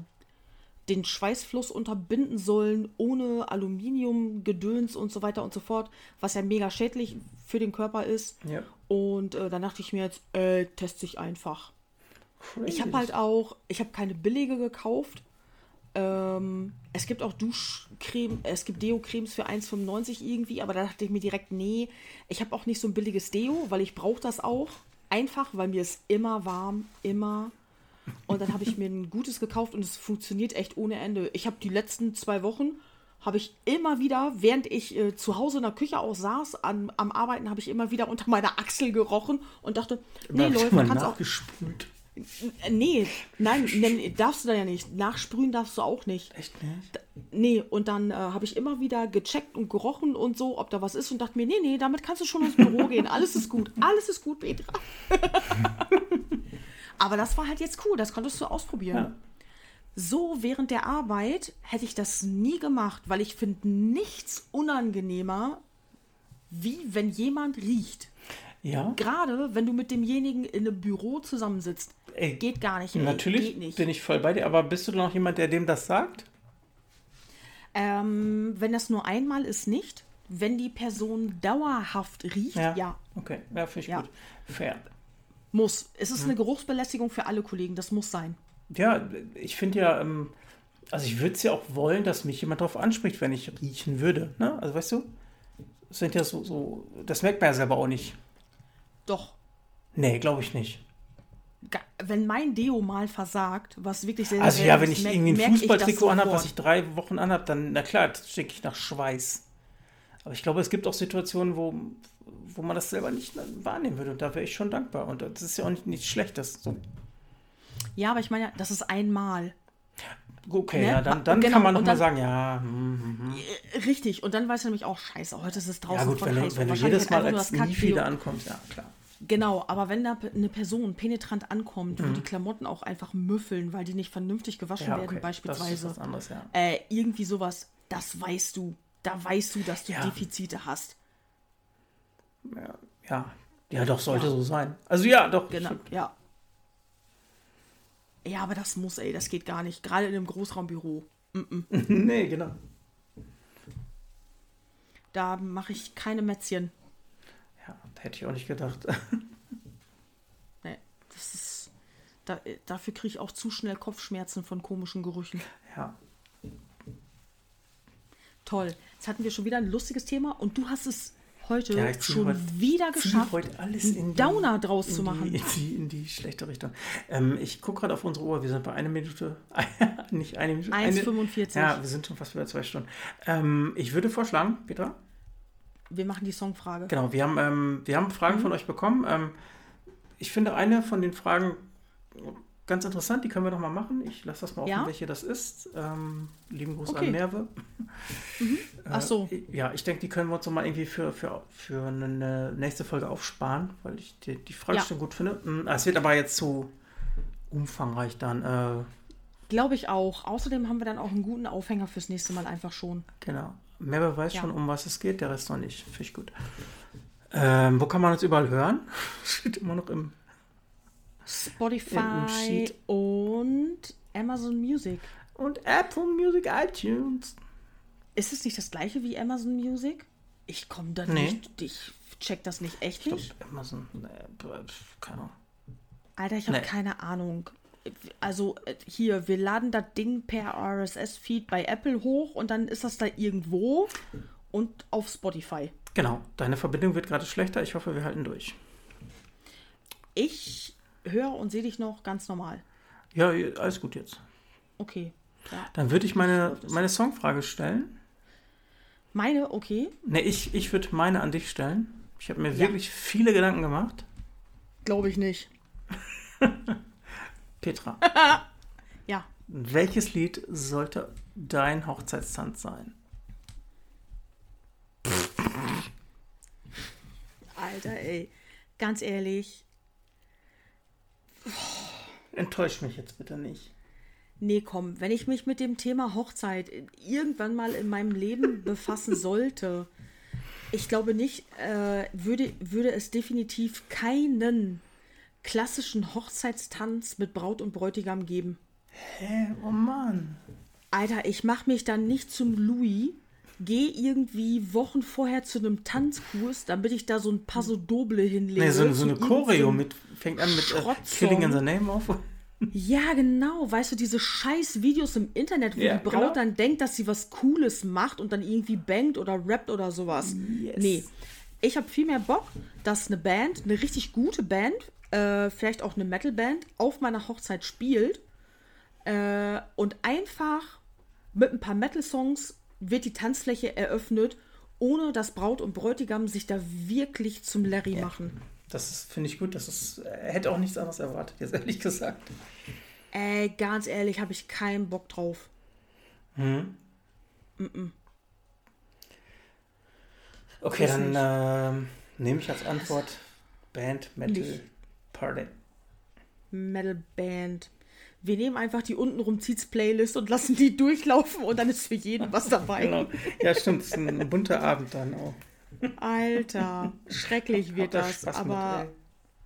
den Schweißfluss unterbinden sollen, ohne Aluminium, Gedöns und so weiter und so fort, was ja mega schädlich für den Körper ist. Ja. Und äh, dann dachte ich mir jetzt, äh, teste ich einfach. Crazy. Ich habe halt auch, ich habe keine billige gekauft, ähm, es gibt auch Duschcreme, es gibt Deo-Cremes für 1,95 irgendwie, aber da dachte ich mir direkt, nee, ich habe auch nicht so ein billiges Deo, weil ich brauche das auch. Einfach, weil mir ist immer warm, immer. Und dann habe ich mir ein gutes gekauft und es funktioniert echt ohne Ende. Ich habe die letzten zwei Wochen, habe ich immer wieder, während ich äh, zu Hause in der Küche auch saß, an, am Arbeiten, habe ich immer wieder unter meiner Achsel gerochen und dachte, nee, Leute, kannst auch... Nee, nein, nein, darfst du da ja nicht. Nachsprühen darfst du auch nicht. Echt nicht? Da, nee, und dann äh, habe ich immer wieder gecheckt und gerochen und so, ob da was ist und dachte mir, nee, nee, damit kannst du schon ins Büro gehen. Alles ist gut. Alles ist gut, Petra. Aber das war halt jetzt cool, das konntest du ausprobieren. Ja. So während der Arbeit hätte ich das nie gemacht, weil ich finde nichts unangenehmer, wie wenn jemand riecht. Ja. Gerade wenn du mit demjenigen in einem Büro zusammensitzt. Ey, geht gar nicht. Ey, natürlich nicht. bin ich voll bei dir, aber bist du noch jemand, der dem das sagt? Ähm, wenn das nur einmal ist, nicht. Wenn die Person dauerhaft riecht, ja. ja. Okay, ja, finde ich ja. gut. Fair. Muss. Es ist hm. eine Geruchsbelästigung für alle Kollegen, das muss sein. Ja, ich finde ja, ähm, also ich würde es ja auch wollen, dass mich jemand darauf anspricht, wenn ich riechen würde. Ne? Also weißt du, das sind ja so, so, das merkt man ja selber auch nicht. Doch. Nee, glaube ich nicht. Wenn mein Deo mal versagt, was wirklich sehr Also ja, wenn ich irgendwie ein Fußballtrikot anhabe, was ich drei Wochen anhabe, dann, na klar, stecke ich nach Schweiß. Aber ich glaube, es gibt auch Situationen, wo, wo man das selber nicht wahrnehmen würde. Und da wäre ich schon dankbar. Und das ist ja auch nicht, nichts Schlechtes. So. Ja, aber ich meine, das ist einmal. Okay, ne? ja, dann, dann genau, kann man nochmal sagen, ja. Hm, hm, hm. Richtig, und dann weiß er nämlich auch, scheiße, heute ist es draußen Ja gut, wenn, heiß, wenn du jedes Mal als nie wieder ankommst, ja klar. Genau, aber wenn da eine Person penetrant ankommt, mhm. wo die Klamotten auch einfach müffeln, weil die nicht vernünftig gewaschen ja, okay. werden, beispielsweise. Das ist was anderes, ja. Äh, irgendwie sowas, das weißt du. Da weißt du, dass du ja. Defizite hast. Ja, ja, ja doch, sollte ja. so sein. Also ja, doch. Genau, ja. Ja, aber das muss, ey, das geht gar nicht. Gerade in einem Großraumbüro. Mm -mm. nee, genau. Da mache ich keine Mätzchen. Hätte ich auch nicht gedacht. nee, das ist. Da, dafür kriege ich auch zu schnell Kopfschmerzen von komischen Gerüchen. Ja. Toll. Jetzt hatten wir schon wieder ein lustiges Thema und du hast es heute ja, schon heute, wieder geschafft, heute alles in die, Downer draus zu machen. In die, in die schlechte Richtung. Ähm, ich gucke gerade auf unsere Uhr. Wir sind bei einer Minute, nicht eine Minute. 1,45. Ja, wir sind schon fast wieder zwei Stunden. Ähm, ich würde vorschlagen, Petra. Wir machen die Songfrage. Genau, wir haben, ähm, wir haben Fragen mhm. von euch bekommen. Ähm, ich finde eine von den Fragen ganz interessant, die können wir doch mal machen. Ich lasse das mal offen, ja? welche das ist. Ähm, lieben Gruß okay. an Merve. Mhm. Ach so. Äh, ja, ich denke, die können wir uns noch mal irgendwie für, für, für eine nächste Folge aufsparen, weil ich die, die Fragestellung ja. gut finde. Hm, es wird aber jetzt zu umfangreich dann. Äh, Glaube ich auch. Außerdem haben wir dann auch einen guten Aufhänger fürs nächste Mal einfach schon. Genau. Merve weiß ja. schon, um was es geht, der Rest noch nicht. Finde ich gut. Ähm, wo kann man uns überall hören? Steht immer noch im Spotify und Amazon Music. Und Apple Music, iTunes. Ist es nicht das gleiche wie Amazon Music? Ich komme da nee. nicht. Ich check das nicht echt ich nicht. Glaub, Amazon, nee, keine Ahnung. Alter, ich habe nee. keine Ahnung. Also äh, hier, wir laden das Ding per RSS-Feed bei Apple hoch und dann ist das da irgendwo und auf Spotify. Genau, deine Verbindung wird gerade schlechter. Ich hoffe, wir halten durch. Ich höre und sehe dich noch ganz normal. Ja, alles gut jetzt. Okay. Ja. Dann würde ich meine, meine Songfrage stellen. Meine, okay. Ne, ich, ich würde meine an dich stellen. Ich habe mir ja. wirklich viele Gedanken gemacht. Glaube ich nicht. Petra. ja. Welches Lied sollte dein Hochzeitstanz sein? Alter, ey. Ganz ehrlich, Enttäuscht mich jetzt bitte nicht. Nee, komm, wenn ich mich mit dem Thema Hochzeit irgendwann mal in meinem Leben befassen sollte, ich glaube nicht, äh, würde, würde es definitiv keinen klassischen Hochzeitstanz mit Braut und Bräutigam geben. Hä? Oh Mann. Alter, ich mach mich dann nicht zum Louis, gehe irgendwie Wochen vorher zu einem Tanzkurs, damit ich da so ein Paso Doble hinlege. Nee, so, so eine Choreo mit, fängt an mit äh, Killing in the Name of. Ja, genau. Weißt du, diese scheiß Videos im Internet, wo ja, die Braut genau. dann denkt, dass sie was Cooles macht und dann irgendwie bangt oder rappt oder sowas. Yes. Nee. Ich habe viel mehr Bock, dass eine Band, eine richtig gute Band, äh, vielleicht auch eine Metalband, auf meiner Hochzeit spielt äh, und einfach mit ein paar Metal-Songs wird die Tanzfläche eröffnet, ohne dass Braut und Bräutigam sich da wirklich zum Larry ja. machen. Das finde ich gut. Das ist, äh, hätte auch nichts anderes erwartet, jetzt ehrlich gesagt. Ey, ganz ehrlich, habe ich keinen Bock drauf. Hm. Mm -mm. Okay, dann äh, nehme ich als Antwort Band Metal Nicht. Party. Metal Band wir nehmen einfach die untenrum zieht's Playlist und lassen die durchlaufen und dann ist für jeden was dabei. genau. Ja, stimmt, es ist ein bunter Abend dann auch. Alter, schrecklich wird das, das aber mit,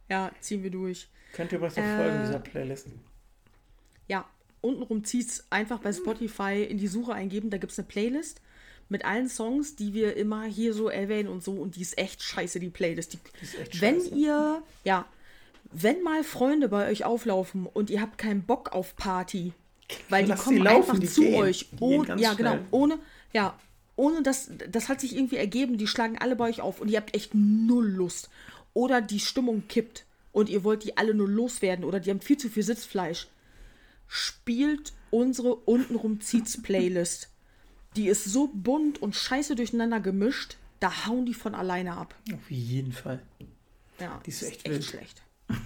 ja, ziehen wir durch. Könnt ihr übrigens noch äh, folgen dieser Playlist. Ja, untenrum zieht's einfach bei Spotify in die Suche eingeben. Da gibt es eine Playlist mit allen Songs, die wir immer hier so erwähnen und so. Und die ist echt scheiße, die Playlist. Die, die ist echt wenn scheiße. ihr, ja, wenn mal Freunde bei euch auflaufen und ihr habt keinen Bock auf Party, weil Lass die kommen laufen, einfach zu gehen. euch. Oh, ja, genau. Ohne, ja, ohne dass, das hat sich irgendwie ergeben, die schlagen alle bei euch auf und ihr habt echt null Lust. Oder die Stimmung kippt und ihr wollt die alle nur loswerden oder die haben viel zu viel Sitzfleisch. Spielt unsere untenrum zieht's Playlist. Die ist so bunt und scheiße durcheinander gemischt, da hauen die von alleine ab. Auf jeden Fall. Ja, die ist echt, echt schlecht.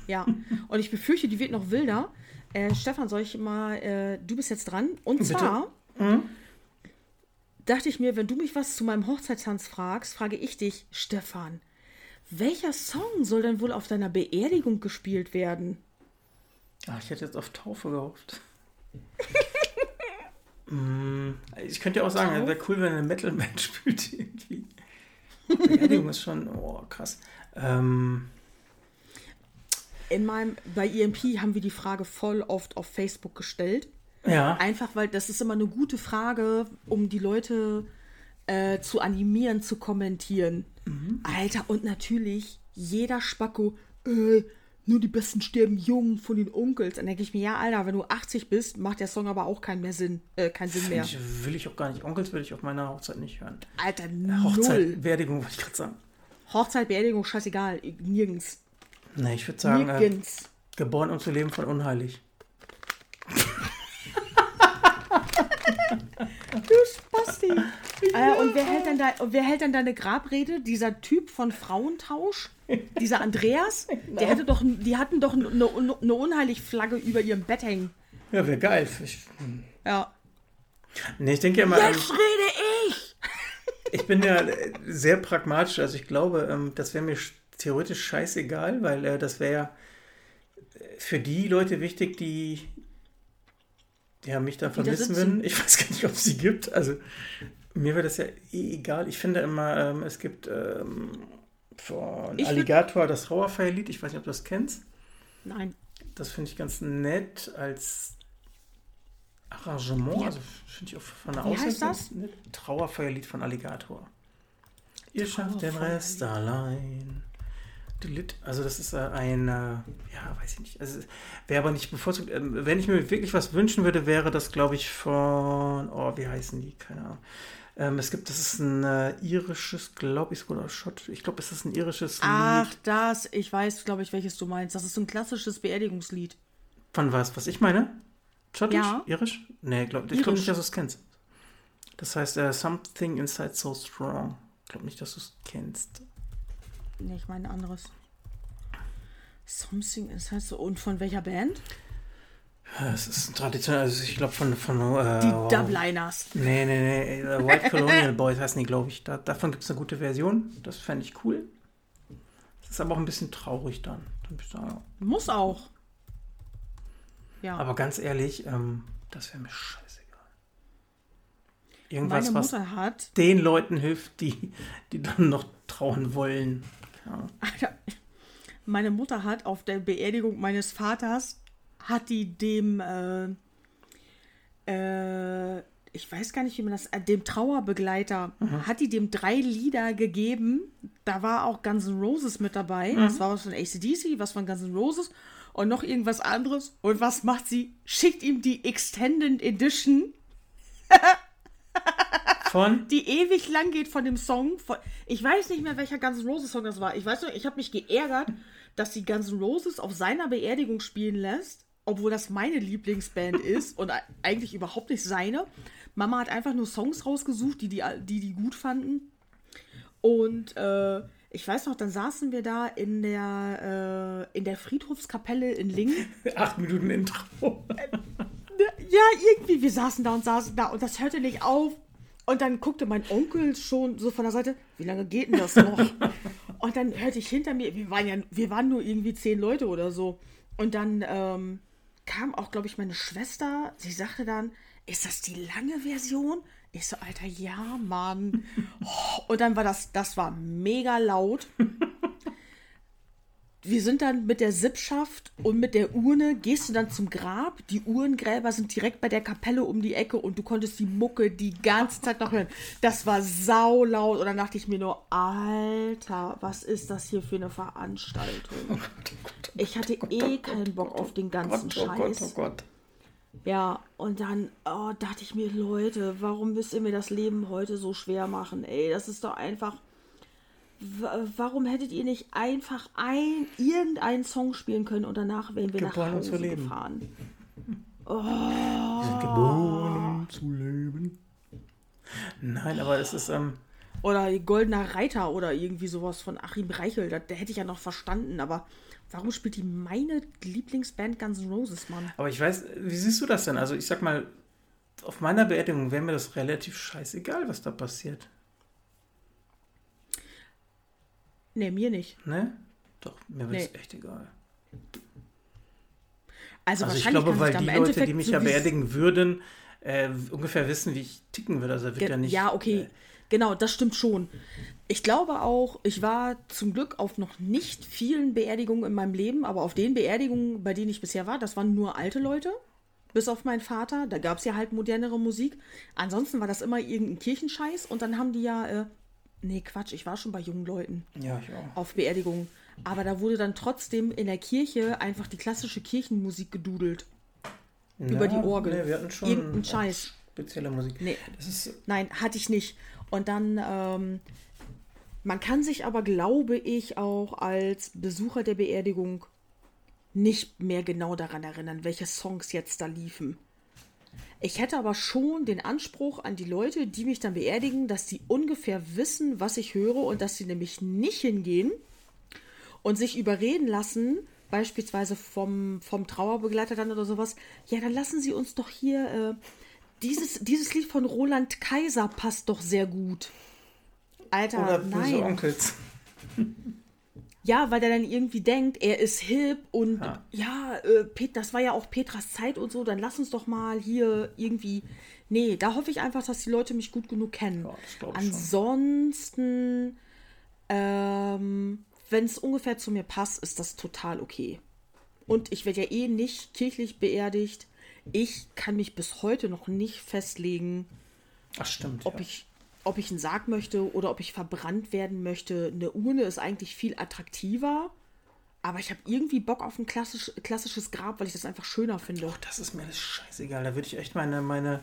Ja, und ich befürchte, die wird noch wilder. Äh, Stefan, soll ich mal, äh, du bist jetzt dran. Und Bitte? zwar mhm. dachte ich mir, wenn du mich was zu meinem Hochzeitstanz fragst, frage ich dich, Stefan, welcher Song soll denn wohl auf deiner Beerdigung gespielt werden? Ach, ich hätte jetzt auf Taufe gehofft. mm, ich könnte ja auch sagen, wäre cool, wenn eine Metal-Band spielt irgendwie. Beerdigung ist schon, oh, krass. Ähm, in meinem, bei EMP haben wir die Frage voll oft auf Facebook gestellt. Ja. Einfach, weil das ist immer eine gute Frage, um die Leute äh, zu animieren, zu kommentieren. Mhm. Alter, und natürlich jeder Spacko, äh, nur die Besten sterben jung von den Onkels. Dann denke ich mir, ja, Alter, wenn du 80 bist, macht der Song aber auch keinen mehr Sinn, äh, keinen Sinn mehr. Ich, will ich auch gar nicht. Onkels will ich auf meiner Hochzeit nicht hören. Alter, null. Hochzeit, Beerdigung, wollte ich gerade sagen. Hochzeit, Beerdigung, scheißegal, nirgends. Ne, ich würde sagen, äh, geboren um zu leben von unheilig. du Spasti. Äh, und wer hält, dann da, wer hält dann deine Grabrede? Dieser Typ von Frauentausch? Dieser Andreas? Genau. Der hätte doch, die hatten doch eine, eine unheilig Flagge über ihrem Bett hängen. Ja, wäre geil. Ich, ja. Nee, ich denke ja mal. Jetzt ähm, rede ich! Ich bin ja sehr pragmatisch. Also ich glaube, ähm, das wäre mir theoretisch scheißegal, weil äh, das wäre für die Leute wichtig, die, die mich dann vermissen würden. Ich weiß gar nicht, ob es sie gibt. Also mir wäre das ja eh egal. Ich finde immer, ähm, es gibt ähm, von Alligator das Trauerfeierlied. Ich weiß nicht, ob du das kennst. Nein. Das finde ich ganz nett als Arrangement. Also finde ich auch von der das? Trauerfeierlied von Alligator. Ihr schafft den Rest allein. Also das ist äh, ein, äh, ja, weiß ich nicht. Also wäre aber nicht bevorzugt. Ähm, wenn ich mir wirklich was wünschen würde, wäre das, glaube ich, von, oh, wie heißen die? Keine Ahnung. Ähm, es gibt, das ist ein äh, irisches, glaube ich, oder Schott. Ich glaube, es ist ein irisches Ach, Lied. Ach, das, ich weiß, glaube ich, welches du meinst. Das ist so ein klassisches Beerdigungslied. Von was? Was ich meine? Schottisch? Ja. Irisch? Nee, glaub, ich glaube nicht, dass du es kennst. Das heißt, uh, Something Inside So Strong. Ich glaube nicht, dass du es kennst. Nee, ich meine anderes. Something ist heißt so. Und von welcher Band? Es ist ein traditionell, also ich glaube von. von äh, die Dubliners. Nee, nee, nee. White Colonial Boys heißen die, glaube ich. Da, davon gibt es eine gute Version. Das fände ich cool. Das ist aber auch ein bisschen traurig dann. dann Muss auch. Ja. Aber ganz ehrlich, ähm, das wäre mir scheißegal. Irgendwas, was hat, den Leuten hilft, die, die dann noch trauen wollen. Ja. Meine Mutter hat auf der Beerdigung meines Vaters, hat die dem, äh, äh, ich weiß gar nicht, wie man das, äh, dem Trauerbegleiter, mhm. hat die dem drei Lieder gegeben. Da war auch Guns N' Roses mit dabei. Mhm. Das war was von ACDC, was von Guns N' Roses und noch irgendwas anderes. Und was macht sie? Schickt ihm die Extended Edition. Von? Die ewig lang geht von dem Song. Von, ich weiß nicht mehr, welcher Guns N' Roses Song das war. Ich weiß nur, ich habe mich geärgert, dass sie Guns N' Roses auf seiner Beerdigung spielen lässt, obwohl das meine Lieblingsband ist und eigentlich überhaupt nicht seine. Mama hat einfach nur Songs rausgesucht, die die, die, die gut fanden. Und äh, ich weiß noch, dann saßen wir da in der, äh, in der Friedhofskapelle in Lingen. Acht Minuten Intro. ja, irgendwie, wir saßen da und saßen da und das hörte nicht auf. Und dann guckte mein Onkel schon so von der Seite, wie lange geht denn das noch? und dann hörte ich hinter mir, wir waren ja, wir waren nur irgendwie zehn Leute oder so. Und dann ähm, kam auch, glaube ich, meine Schwester, sie sagte dann, ist das die lange Version? Ich so, Alter, ja, Mann. und dann war das, das war mega laut. Wir sind dann mit der Sippschaft und mit der Urne, gehst du dann zum Grab. Die Urnengräber sind direkt bei der Kapelle um die Ecke und du konntest die Mucke die ganze Zeit noch hören. Das war saulaut und dann dachte ich mir nur, Alter, was ist das hier für eine Veranstaltung? Ich hatte eh keinen Bock auf den ganzen Scheiß. Oh Gott, oh Gott. Ja, und dann oh, dachte ich mir, Leute, warum müsst ihr mir das Leben heute so schwer machen? Ey, das ist doch einfach warum hättet ihr nicht einfach ein, irgendeinen Song spielen können und danach wären wir geboren nach Hause gefahren? Oh. Wir sind geboren, um zu leben. Nein, aber es ist. Ähm oder Goldener Reiter oder irgendwie sowas von Achim Reichel. Da, hätte ich ja noch verstanden, aber warum spielt die meine Lieblingsband Guns N' Roses, Mann? Aber ich weiß, wie siehst du das denn? Also, ich sag mal, auf meiner Beerdigung wäre mir das relativ scheißegal, was da passiert. Nee, mir nicht. Ne? Doch, mir wäre es nee. echt egal. Also, also ich glaube, weil die Leute, die mich so ja beerdigen würden, äh, ungefähr wissen, wie ich ticken würde. Also wird ja nicht. Ja, okay. Äh, genau, das stimmt schon. Ich glaube auch, ich war zum Glück auf noch nicht vielen Beerdigungen in meinem Leben, aber auf den Beerdigungen, bei denen ich bisher war, das waren nur alte Leute. Bis auf meinen Vater. Da gab es ja halt modernere Musik. Ansonsten war das immer irgendein Kirchenscheiß und dann haben die ja äh, Nee, Quatsch, ich war schon bei jungen Leuten. Ja, ich auch. Auf Beerdigungen. Aber da wurde dann trotzdem in der Kirche einfach die klassische Kirchenmusik gedudelt. Ja, über die Orgel. Nee, wir hatten schon Irgendein Scheiß. Spezielle Musik. Nee. Nein, hatte ich nicht. Und dann, ähm, man kann sich aber, glaube ich, auch als Besucher der Beerdigung nicht mehr genau daran erinnern, welche Songs jetzt da liefen. Ich hätte aber schon den Anspruch an die Leute, die mich dann beerdigen, dass sie ungefähr wissen, was ich höre und dass sie nämlich nicht hingehen und sich überreden lassen, beispielsweise vom, vom Trauerbegleiter dann oder sowas, ja, dann lassen Sie uns doch hier, äh, dieses, dieses Lied von Roland Kaiser passt doch sehr gut. Alter, oder nein. Onkels. Ja, weil der dann irgendwie denkt, er ist hip und ja, ja äh, Pet, das war ja auch Petras Zeit und so, dann lass uns doch mal hier irgendwie. Nee, da hoffe ich einfach, dass die Leute mich gut genug kennen. Ja, Ansonsten, ähm, wenn es ungefähr zu mir passt, ist das total okay. Und ich werde ja eh nicht kirchlich beerdigt. Ich kann mich bis heute noch nicht festlegen, Ach, stimmt, ob ja. ich ob ich einen Sarg möchte oder ob ich verbrannt werden möchte. Eine Urne ist eigentlich viel attraktiver. Aber ich habe irgendwie Bock auf ein klassisch, klassisches Grab, weil ich das einfach schöner finde. Doch, das ist mir alles scheißegal. Da würde ich echt meine, meine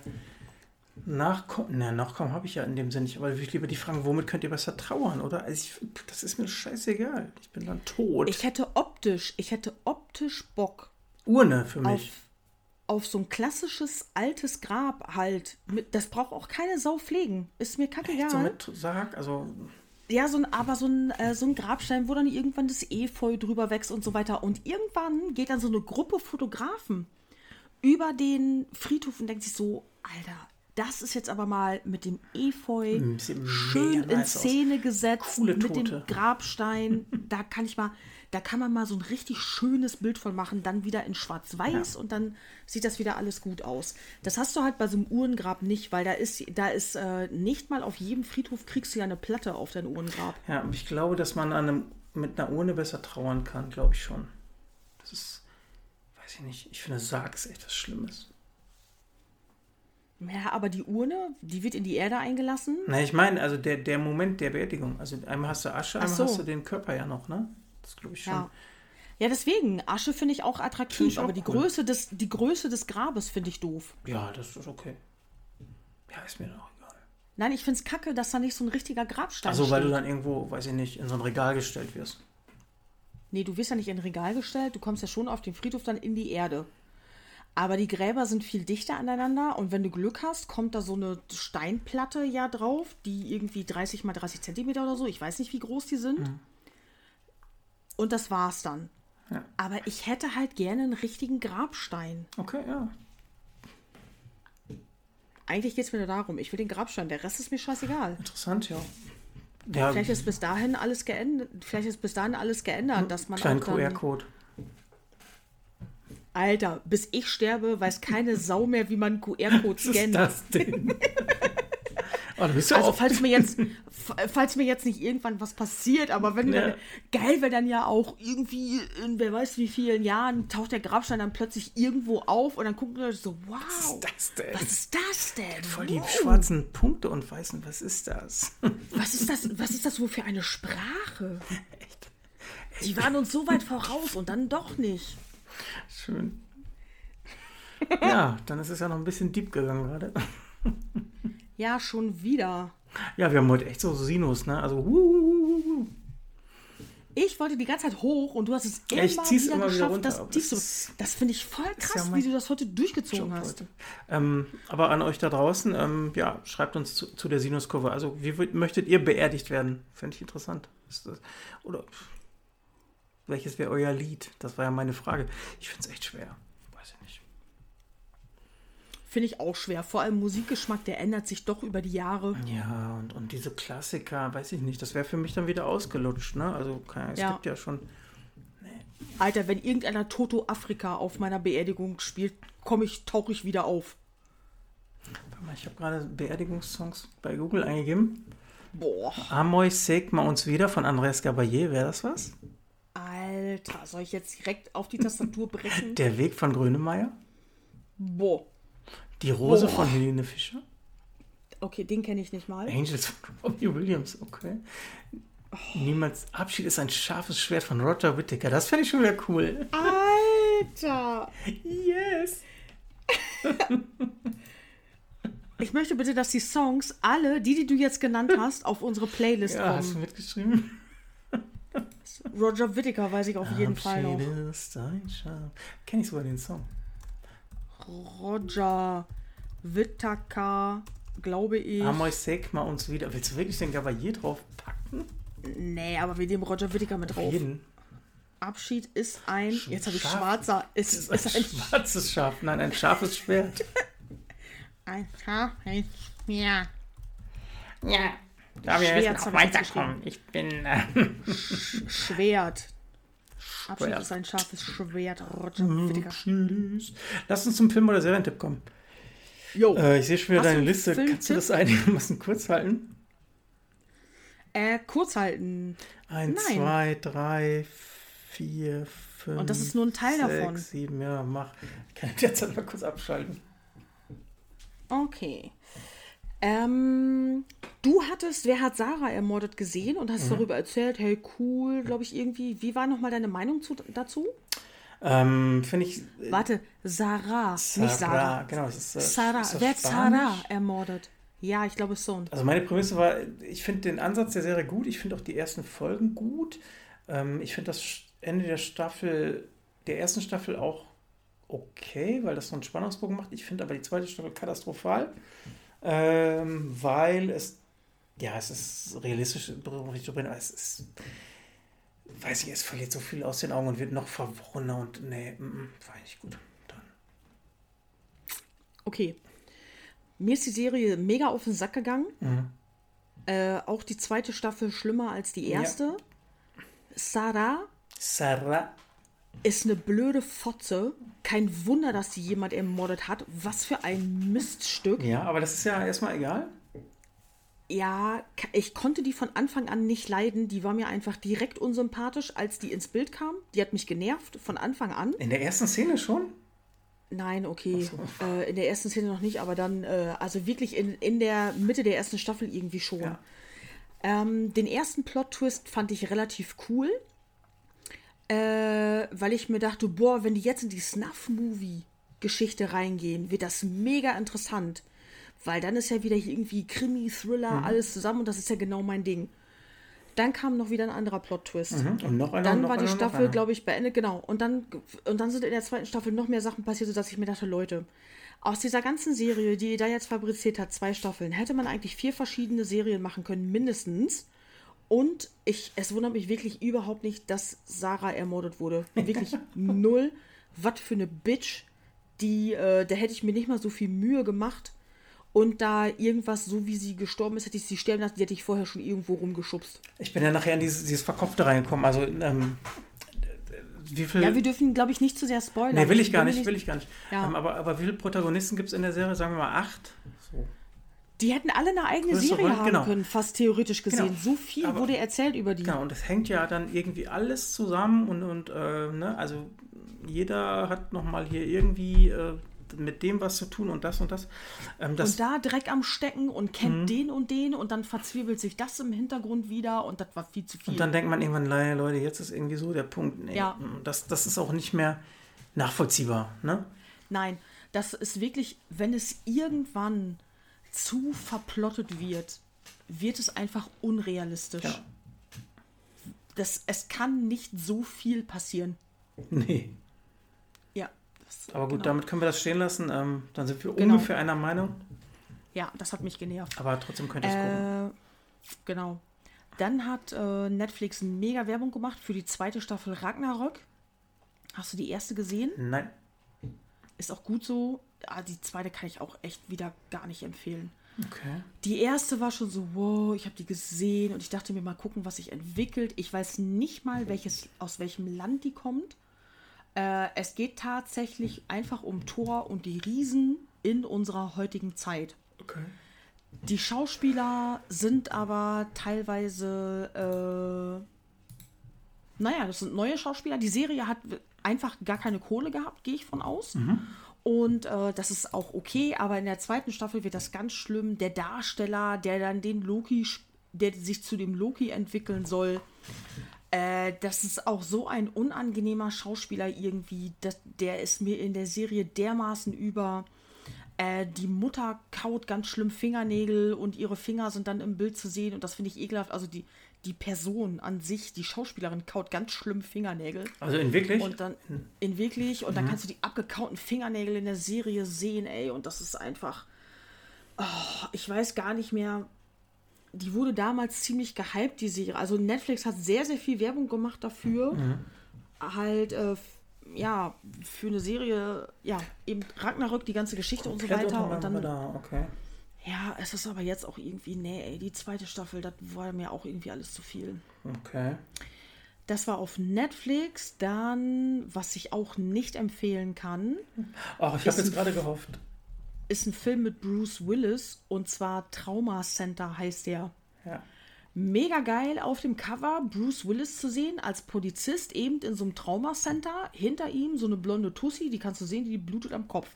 Nachkommen. Ne, Nachkommen habe ich ja in dem Sinne nicht. Aber würde ich lieber die fragen, womit könnt ihr besser trauern, oder? Also ich, das ist mir scheißegal. Ich bin dann tot. Ich hätte optisch, ich hätte optisch Bock. Urne für mich. Auf auf so ein klassisches altes Grab halt. Das braucht auch keine Sau pflegen. Ist mir kackegal. So mit Sarg, also. Ja, so ein, aber so ein, äh, so ein Grabstein, wo dann irgendwann das Efeu drüber wächst und so weiter. Und irgendwann geht dann so eine Gruppe Fotografen über den Friedhof und denkt sich so, Alter, das ist jetzt aber mal mit dem Efeu schön in Szene aus. gesetzt, Coole mit dem Grabstein. da kann ich mal, da kann man mal so ein richtig schönes Bild von machen, dann wieder in Schwarz-Weiß ja. und dann sieht das wieder alles gut aus. Das hast du halt bei so einem Uhrengrab nicht, weil da ist, da ist äh, nicht mal auf jedem Friedhof kriegst du ja eine Platte auf dein Uhrengrab. Ja, aber ich glaube, dass man an einem, mit einer Urne besser trauern kann, glaube ich schon. Das ist, weiß ich nicht, ich finde Sarg ist echt was Schlimmes. Ja, aber die Urne, die wird in die Erde eingelassen. Na, ich meine, also der, der Moment der Beerdigung. Also einmal hast du Asche, einmal so. hast du den Körper ja noch, ne? Das glaube ich schon. Ja. ja, deswegen, Asche finde ich auch attraktiv, ich aber die, cool. Größe des, die Größe des Grabes finde ich doof. Ja, das ist okay. Ja, ist mir doch egal. Nein, ich finde es kacke, dass da nicht so ein richtiger Grabstein ist. Also, weil du dann irgendwo, weiß ich nicht, in so ein Regal gestellt wirst. Nee, du wirst ja nicht in ein Regal gestellt, du kommst ja schon auf den Friedhof dann in die Erde. Aber die Gräber sind viel dichter aneinander und wenn du Glück hast, kommt da so eine Steinplatte ja drauf, die irgendwie 30 mal 30 Zentimeter oder so, ich weiß nicht, wie groß die sind. Mhm. Und das war's dann. Ja. Aber ich hätte halt gerne einen richtigen Grabstein. Okay, ja. Eigentlich geht es mir nur darum, ich will den Grabstein, der Rest ist mir scheißegal. Interessant, ja. ja. Vielleicht ist bis dahin alles geändert, vielleicht ist bis dahin alles geändert, dass man Kleinen QR-Code. Alter, bis ich sterbe, weiß keine Sau mehr, wie man QR-Code scannt. Was ist das denn? Oh, also falls mir jetzt, falls mir jetzt nicht irgendwann was passiert, aber wenn ja. dann, geil wäre dann ja auch irgendwie in wer weiß wie vielen Jahren taucht der Grabstein dann plötzlich irgendwo auf und dann gucken wir so, wow, was ist das denn? Was ist das denn? Voll die wow. schwarzen Punkte und weißen, was ist das? Was ist das? Was ist das wohl für eine Sprache? Echt? Die waren uns so weit voraus und dann doch nicht. Schön. Ja, dann ist es ja noch ein bisschen deep gegangen gerade. Ja, schon wieder. Ja, wir haben heute echt so Sinus, ne? Also, uh, ich wollte die ganze Zeit hoch und du hast es immer ich zieh's wieder immer geschafft, wieder runter, das Das, das finde ich voll krass, ja wie du das heute durchgezogen hast. Ähm, aber an euch da draußen, ähm, ja, schreibt uns zu, zu, der Sinuskurve. Also, wie möchtet ihr beerdigt werden? Fände ich interessant. Das, oder welches wäre euer Lied? Das war ja meine Frage. Ich finde es echt schwer. Finde ich auch schwer. Vor allem Musikgeschmack, der ändert sich doch über die Jahre. Ja, und, und diese Klassiker, weiß ich nicht, das wäre für mich dann wieder ausgelutscht, ne? Also, es ja. gibt ja schon. Nee. Alter, wenn irgendeiner Toto Afrika auf meiner Beerdigung spielt, komme ich, tauche ich wieder auf. Warte mal, ich habe gerade Beerdigungssongs bei Google eingegeben. Boah. Amoy Segma uns wieder von Andreas Gabayé, wäre das was? Alter, soll ich jetzt direkt auf die Tastatur brechen? Der Weg von Grönemeyer? Boah. Die Rose oh. von Helene Fischer? Okay, den kenne ich nicht mal. Angels von Robbie Williams, okay. Oh. Niemals Abschied ist ein scharfes Schwert von Roger Whittaker. Das fände ich schon wieder cool. Alter! yes! ich möchte bitte, dass die Songs, alle, die, die du jetzt genannt hast, auf unsere Playlist ja, kommen. Hast du mitgeschrieben? Roger Whittaker weiß ich auf jeden Abschied Fall noch. Ist ein. Kenn ich sogar den Song. Roger Whittaker, glaube ich. Amoy Segma uns wieder. Willst du wirklich den Gavalier draufpacken? Nee, aber wir nehmen Roger Whittaker mit drauf. Jeden. Abschied ist ein. Sch jetzt habe ich schwarzer. Ist, ist, ist ein, ein schwarzes Schaf. Nein, ein scharfes Schwert. ein scharfes Schwert. Ja. Da wir jetzt noch weiterkommen. Ich bin. Äh Schwert. Abschied ist ein scharfes Schwert. Roger mhm, Lass uns zum Film- oder Serientipp kommen. Jo. Äh, ich sehe schon wieder Hast deine Liste. Kannst du das einigermaßen kurz halten? Äh, kurz halten. Eins, Nein. zwei, drei, vier, fünf. Und das ist nur ein Teil sechs, davon. sieben, ja, mach. Ich kann jetzt mal kurz abschalten. Okay. Ähm, du hattest, wer hat Sarah ermordet gesehen und hast mhm. darüber erzählt, hey, cool, glaube ich, irgendwie. Wie war nochmal deine Meinung zu, dazu? Ähm, Finde ich. Äh, Warte, Sarah, Sarah, nicht Sarah. Genau, es ist, äh, Sarah. Ist wer hat Sarah ermordet? Ja, ich glaube, es so. Also meine Prämisse war, ich finde den Ansatz der Serie gut, ich finde auch die ersten Folgen gut. Ähm, ich finde das Ende der Staffel, der ersten Staffel auch okay, weil das so einen Spannungsbogen macht. Ich finde aber die zweite Staffel katastrophal ähm, weil es, ja, es ist realistisch, aber es ist, weiß ich, es verliert so viel aus den Augen und wird noch verworrener und nee, m -m, war nicht gut. Dann. Okay. Mir ist die Serie mega auf den Sack gegangen. Mhm. Äh, auch die zweite Staffel schlimmer als die erste. Ja. Sarah. Sarah ist eine blöde Fotze. Kein Wunder, dass sie jemand ermordet hat. Was für ein Miststück. Ja, aber das ist ja erstmal egal. Ja, ich konnte die von Anfang an nicht leiden. Die war mir einfach direkt unsympathisch, als die ins Bild kam. Die hat mich genervt von Anfang an. In der ersten Szene schon? Nein, okay. So. Äh, in der ersten Szene noch nicht, aber dann, äh, also wirklich in, in der Mitte der ersten Staffel irgendwie schon. Ja. Ähm, den ersten Plot-Twist fand ich relativ cool äh, weil ich mir dachte, boah, wenn die jetzt in die Snuff-Movie-Geschichte reingehen, wird das mega interessant. Weil dann ist ja wieder irgendwie Krimi, Thriller, mhm. alles zusammen und das ist ja genau mein Ding. Dann kam noch wieder ein anderer Plot-Twist. Mhm. Und noch einer. Dann noch war die Staffel, glaube ich, beendet, genau. Und dann, und dann sind in der zweiten Staffel noch mehr Sachen passiert, sodass ich mir dachte, Leute, aus dieser ganzen Serie, die ihr da jetzt fabriziert hat, zwei Staffeln, hätte man eigentlich vier verschiedene Serien machen können, mindestens. Und ich, es wundert mich wirklich überhaupt nicht, dass Sarah ermordet wurde. Wirklich null. Was für eine Bitch. Die, äh, da hätte ich mir nicht mal so viel Mühe gemacht. Und da irgendwas, so wie sie gestorben ist, hätte ich sie sterben lassen, die hätte ich vorher schon irgendwo rumgeschubst. Ich bin ja nachher in dieses, dieses Verkopfte reingekommen. Also, ähm, wie viel. Ja, wir dürfen, glaube ich, nicht zu sehr spoilern. Nee, will ich gar nicht, will ich gar nicht. Ja. Ähm, aber, aber wie viele Protagonisten gibt es in der Serie? Sagen wir mal acht? So. Die hätten alle eine eigene Serie haben genau. können, fast theoretisch gesehen. Genau. So viel Aber, wurde erzählt über die. Genau, und das hängt ja dann irgendwie alles zusammen und, und äh, ne, also jeder hat nochmal hier irgendwie äh, mit dem was zu tun und das und das. Ähm, das und da Dreck am Stecken und kennt mhm. den und den und dann verzwirbelt sich das im Hintergrund wieder und das war viel zu viel. Und dann denkt man irgendwann, Leute, jetzt ist irgendwie so der Punkt. Nee, ja. das, das ist auch nicht mehr nachvollziehbar. Ne? Nein, das ist wirklich, wenn es irgendwann zu verplottet wird, wird es einfach unrealistisch. Ja. Das, es kann nicht so viel passieren. Nee. Aber gut, genau. damit können wir das stehen lassen. Ähm, dann sind wir genau. ungefähr einer Meinung. Ja, das hat mich genervt. Aber trotzdem könnt ihr es äh, gucken. Genau. Dann hat äh, Netflix mega Werbung gemacht für die zweite Staffel Ragnarök. Hast du die erste gesehen? Nein. Ist auch gut so. Ah, die zweite kann ich auch echt wieder gar nicht empfehlen. Okay. Die erste war schon so, wow, ich habe die gesehen und ich dachte mir mal gucken, was sich entwickelt. Ich weiß nicht mal, welches, aus welchem Land die kommt. Äh, es geht tatsächlich einfach um Thor und die Riesen in unserer heutigen Zeit. Okay. Die Schauspieler sind aber teilweise, äh, naja, das sind neue Schauspieler. Die Serie hat einfach gar keine Kohle gehabt, gehe ich von aus. Mhm. Und äh, das ist auch okay, aber in der zweiten Staffel wird das ganz schlimm. Der Darsteller, der dann den Loki, der sich zu dem Loki entwickeln soll, äh, das ist auch so ein unangenehmer Schauspieler irgendwie. Das, der ist mir in der Serie dermaßen über. Äh, die Mutter kaut ganz schlimm Fingernägel und ihre Finger sind dann im Bild zu sehen und das finde ich ekelhaft. Also die, die Person an sich, die Schauspielerin, kaut ganz schlimm Fingernägel. Also in wirklich? Und dann in wirklich und mhm. dann kannst du die abgekauten Fingernägel in der Serie sehen, ey, und das ist einfach. Oh, ich weiß gar nicht mehr, die wurde damals ziemlich gehypt, die Serie. Also Netflix hat sehr, sehr viel Werbung gemacht dafür. Mhm. Halt, äh, ja, für eine Serie, ja, eben Ragnarök, die ganze Geschichte Komplett und so weiter. Und dann, da. okay. Ja, es ist aber jetzt auch irgendwie, nee, ey, die zweite Staffel, das war mir auch irgendwie alles zu viel. Okay. Das war auf Netflix. Dann, was ich auch nicht empfehlen kann. Ach, ich habe jetzt gerade gehofft ist ein Film mit Bruce Willis und zwar Trauma Center heißt der. Ja. Mega geil auf dem Cover Bruce Willis zu sehen als Polizist eben in so einem Trauma Center. Hinter ihm so eine blonde Tussi, die kannst du sehen, die blutet am Kopf.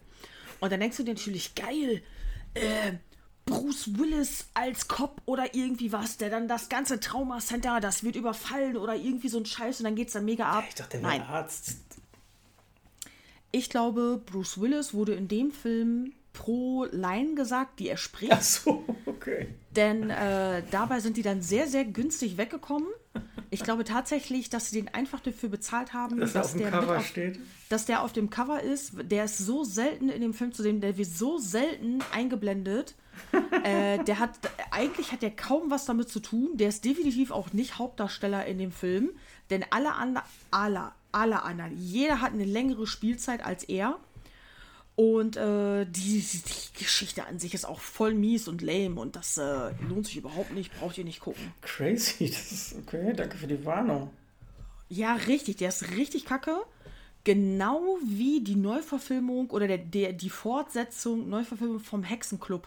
Und dann denkst du dir natürlich, geil, äh, Bruce Willis als Cop oder irgendwie was, der dann das ganze Trauma Center, das wird überfallen oder irgendwie so ein Scheiß und dann geht's dann mega ab. Ich dachte, der wäre Arzt. Ich glaube, Bruce Willis wurde in dem Film pro Line gesagt, die er spricht. Ach so, okay. Denn äh, dabei sind die dann sehr, sehr günstig weggekommen. Ich glaube tatsächlich, dass sie den einfach dafür bezahlt haben, dass, dass der, auf, steht. dass der auf dem Cover ist. Der ist so selten in dem Film zu sehen, der wird so selten eingeblendet. äh, der hat eigentlich hat der kaum was damit zu tun. Der ist definitiv auch nicht Hauptdarsteller in dem Film, denn alle anderen, alle, alle anderen, jeder hat eine längere Spielzeit als er. Und äh, die, die, Geschichte an sich ist auch voll mies und lame und das äh, lohnt sich überhaupt nicht, braucht ihr nicht gucken. Crazy, das ist okay, danke für die Warnung. Ja, richtig, der ist richtig kacke. Genau wie die Neuverfilmung oder der, der, die Fortsetzung, Neuverfilmung vom Hexenclub.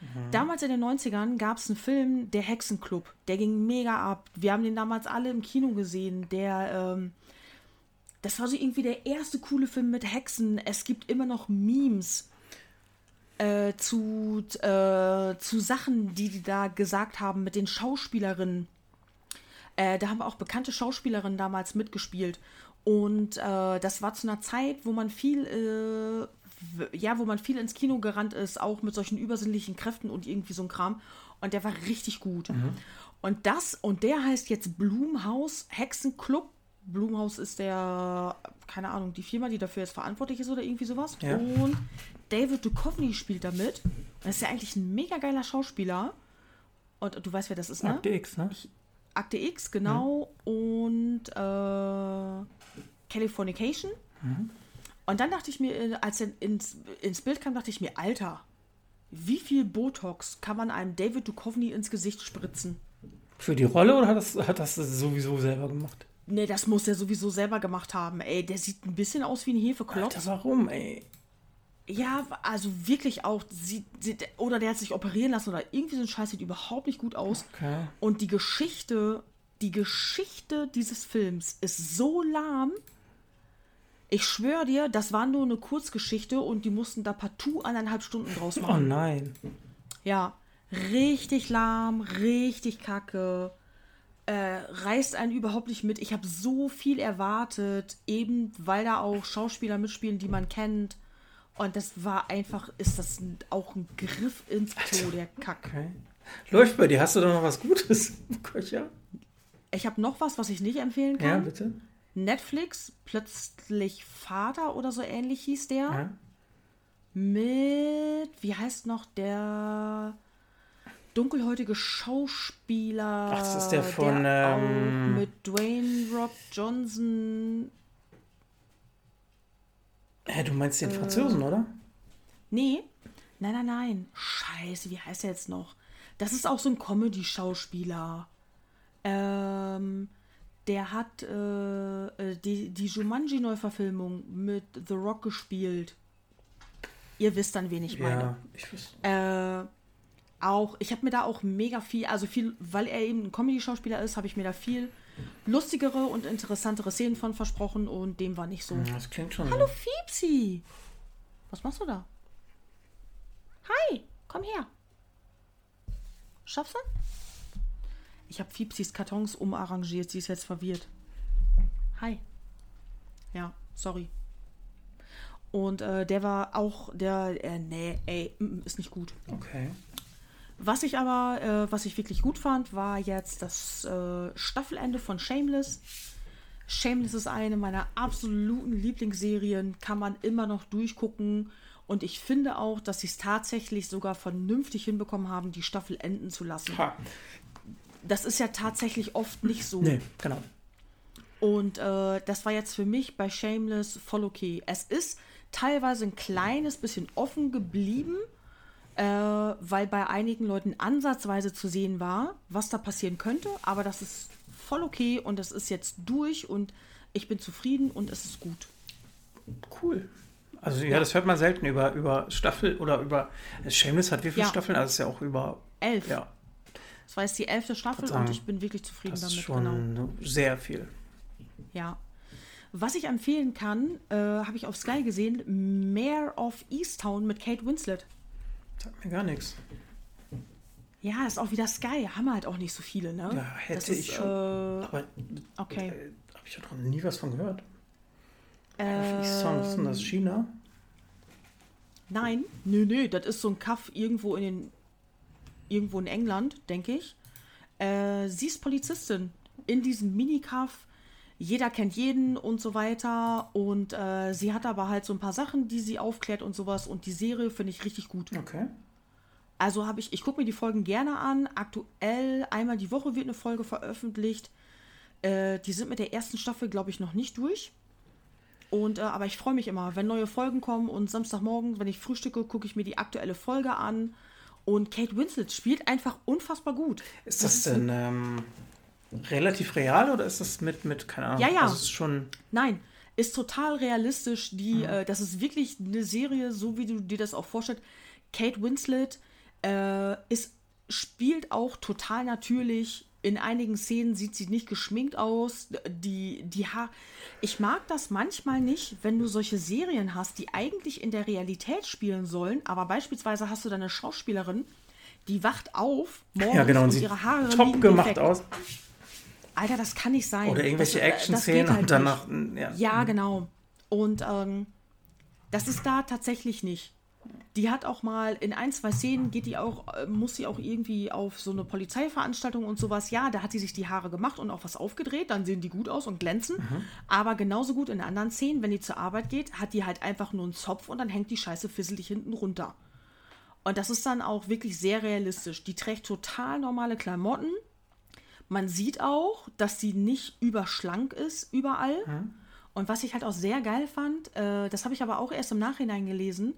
Mhm. Damals in den 90ern gab es einen Film, der Hexenclub. Der ging mega ab. Wir haben den damals alle im Kino gesehen. Der, ähm, das war so irgendwie der erste coole Film mit Hexen. Es gibt immer noch Memes äh, zu, äh, zu Sachen, die die da gesagt haben mit den Schauspielerinnen. Äh, da haben auch bekannte Schauspielerinnen damals mitgespielt. Und äh, das war zu einer Zeit, wo man viel, äh, ja, wo man viel ins Kino gerannt ist, auch mit solchen übersinnlichen Kräften und irgendwie so ein Kram. Und der war richtig gut. Mhm. Und das, und der heißt jetzt Blumhaus Hexenclub Blumhaus ist der, keine Ahnung, die Firma, die dafür jetzt verantwortlich ist oder irgendwie sowas. Ja. Und David Duchovny spielt damit. Das ist ja eigentlich ein mega geiler Schauspieler. Und du weißt, wer das ist, ne? Akte X, ne? Ich, Akte X, genau. Mhm. Und äh, Californication. Mhm. Und dann dachte ich mir, äh, als er ins, ins Bild kam, dachte ich mir, Alter, wie viel Botox kann man einem David Duchovny ins Gesicht spritzen? Für die Rolle oder hat das, hat das sowieso selber gemacht? Nee, das muss er sowieso selber gemacht haben. Ey, der sieht ein bisschen aus wie ein Hefeklotz. Alter, warum, ey? Ja, also wirklich auch, sie, sie, oder der hat sich operieren lassen oder irgendwie so ein Scheiß sieht überhaupt nicht gut aus. Okay. Und die Geschichte, die Geschichte dieses Films ist so lahm. Ich schwöre dir, das war nur eine Kurzgeschichte und die mussten da partout eineinhalb Stunden draus Oh machen. nein. Ja, richtig lahm, richtig kacke. Äh, reißt einen überhaupt nicht mit. Ich habe so viel erwartet, eben weil da auch Schauspieler mitspielen, die man kennt. Und das war einfach, ist das auch ein Griff ins Klo, der Kack. Okay. Läuft bei dir. Hast du da noch was Gutes, Köcher? Ich habe noch was, was ich nicht empfehlen Ja, kann. bitte. Netflix, plötzlich Vater oder so ähnlich hieß der. Ja. Mit, wie heißt noch der dunkelhäutige Schauspieler? Ach, das ist der von, auch ähm, mit Dwayne Rock Johnson. Hä, du meinst Äh. den Franzosen, oder? Nee, nein, nein, nein. Scheiße, wie heißt er jetzt noch? Das ist auch so ein Comedy-Schauspieler. Ähm, der hat äh, äh, die, die Jumanji-Neuverfilmung mit The Rock gespielt. Ihr wisst dann, wen ich meine. Ja, ich wüsste. Äh, auch, ich habe mir da auch mega viel, also viel, weil er eben ein Comedy-Schauspieler ist, habe ich mir da viel lustigere und interessantere Szenen von versprochen und dem war nicht so. Das klingt schon. Hallo Fiepsi! Was machst du da? Hi, komm her. Schaffst du? Ich habe Fiepsis Kartons umarrangiert, sie ist jetzt verwirrt. Hi. Ja, sorry. Und äh, der war auch, der, äh, nee, ey, mm, ist nicht gut. Okay. Was ich aber, äh, was ich wirklich gut fand, war jetzt das äh, Staffelende von Shameless. Shameless ist eine meiner absoluten Lieblingsserien, kann man immer noch durchgucken. Und ich finde auch, dass sie es tatsächlich sogar vernünftig hinbekommen haben, die Staffel enden zu lassen. Ha. Das ist ja tatsächlich oft nicht so. Nee, genau. Und äh, das war jetzt für mich bei Shameless voll okay. Es ist teilweise ein kleines bisschen offen geblieben, äh, weil bei einigen Leuten ansatzweise zu sehen war, was da passieren könnte. Aber das ist voll okay und das ist jetzt durch und ich bin zufrieden und es ist gut. Cool. Also ja, das hört man selten über, über Staffel oder über. Shameless hat wie viele Ja. Staffeln? Also es ist ja auch über. Elf. Ja, Das war jetzt die elfte Staffel sagen, und ich bin wirklich zufrieden das ist damit. schon Genau. sehr viel. Ja. Was ich empfehlen kann, äh, habe ich auf Sky gesehen, Mayor of Easttown mit Kate Winslet. Sagt mir gar nichts. Ja, ist auch wieder Sky. Haben wir halt auch nicht so viele, ne? Ja, hätte ist, ich schon. Äh, Aber okay. äh, habe ich doch noch nie was von gehört. Äh, Wie Song, was ist denn das? China? nein, nö, nö, das ist so ein Kaff irgendwo in den, irgendwo in England, denke ich. Äh, sie ist Polizistin in diesem Minikaff. Jeder kennt jeden und so weiter. Und äh, sie hat aber halt so ein paar Sachen, die sie aufklärt und sowas. Und die Serie finde ich richtig gut. Okay. Also habe ich, ich gucke mir die Folgen gerne an. Aktuell einmal die Woche wird eine Folge veröffentlicht. Äh, die sind mit der ersten Staffel, glaube ich, noch nicht durch. Und, äh, aber ich freue mich immer, wenn neue Folgen kommen und Samstagmorgen, wenn ich frühstücke, gucke ich mir die aktuelle Folge an. Und Kate Winslet spielt einfach unfassbar gut. Ist das denn ähm, relativ real oder ist das mit, mit keine Ahnung? Ja, ja. Also es ist schon. Nein, ist total realistisch. Die, äh, das ist wirklich eine Serie, so wie du dir das auch vorstellst. Kate Winslet äh, ist, spielt auch total natürlich. In einigen Szenen sieht sie nicht geschminkt aus. Die, die Haar. Ich mag das manchmal nicht, wenn du solche Serien hast, die eigentlich in der Realität spielen sollen, aber beispielsweise hast du da eine Schauspielerin, die wacht auf morgens Ja, genau. Und und sieht ihre Haare top liegen gemacht defekt. aus. Alter, das kann nicht sein. Oder irgendwelche Action-Szenen halt und danach. Ja. ja, genau. Und ähm, das ist da tatsächlich nicht. Die hat auch mal in ein, zwei Szenen geht die auch, äh, muss sie auch irgendwie auf so eine Polizeiveranstaltung und sowas. Ja, da hat sie sich die Haare gemacht und auch was aufgedreht, dann sehen die gut aus und glänzen. Aber genauso gut in anderen Szenen, wenn die zur Arbeit geht, hat die halt einfach nur einen Zopf und dann hängt die Scheiße fisselig hinten runter. Und das ist dann auch wirklich sehr realistisch. Die trägt total normale Klamotten. Man sieht auch, dass sie nicht überschlank ist überall. Und was ich halt auch sehr geil fand, äh, das habe ich aber auch erst im Nachhinein gelesen,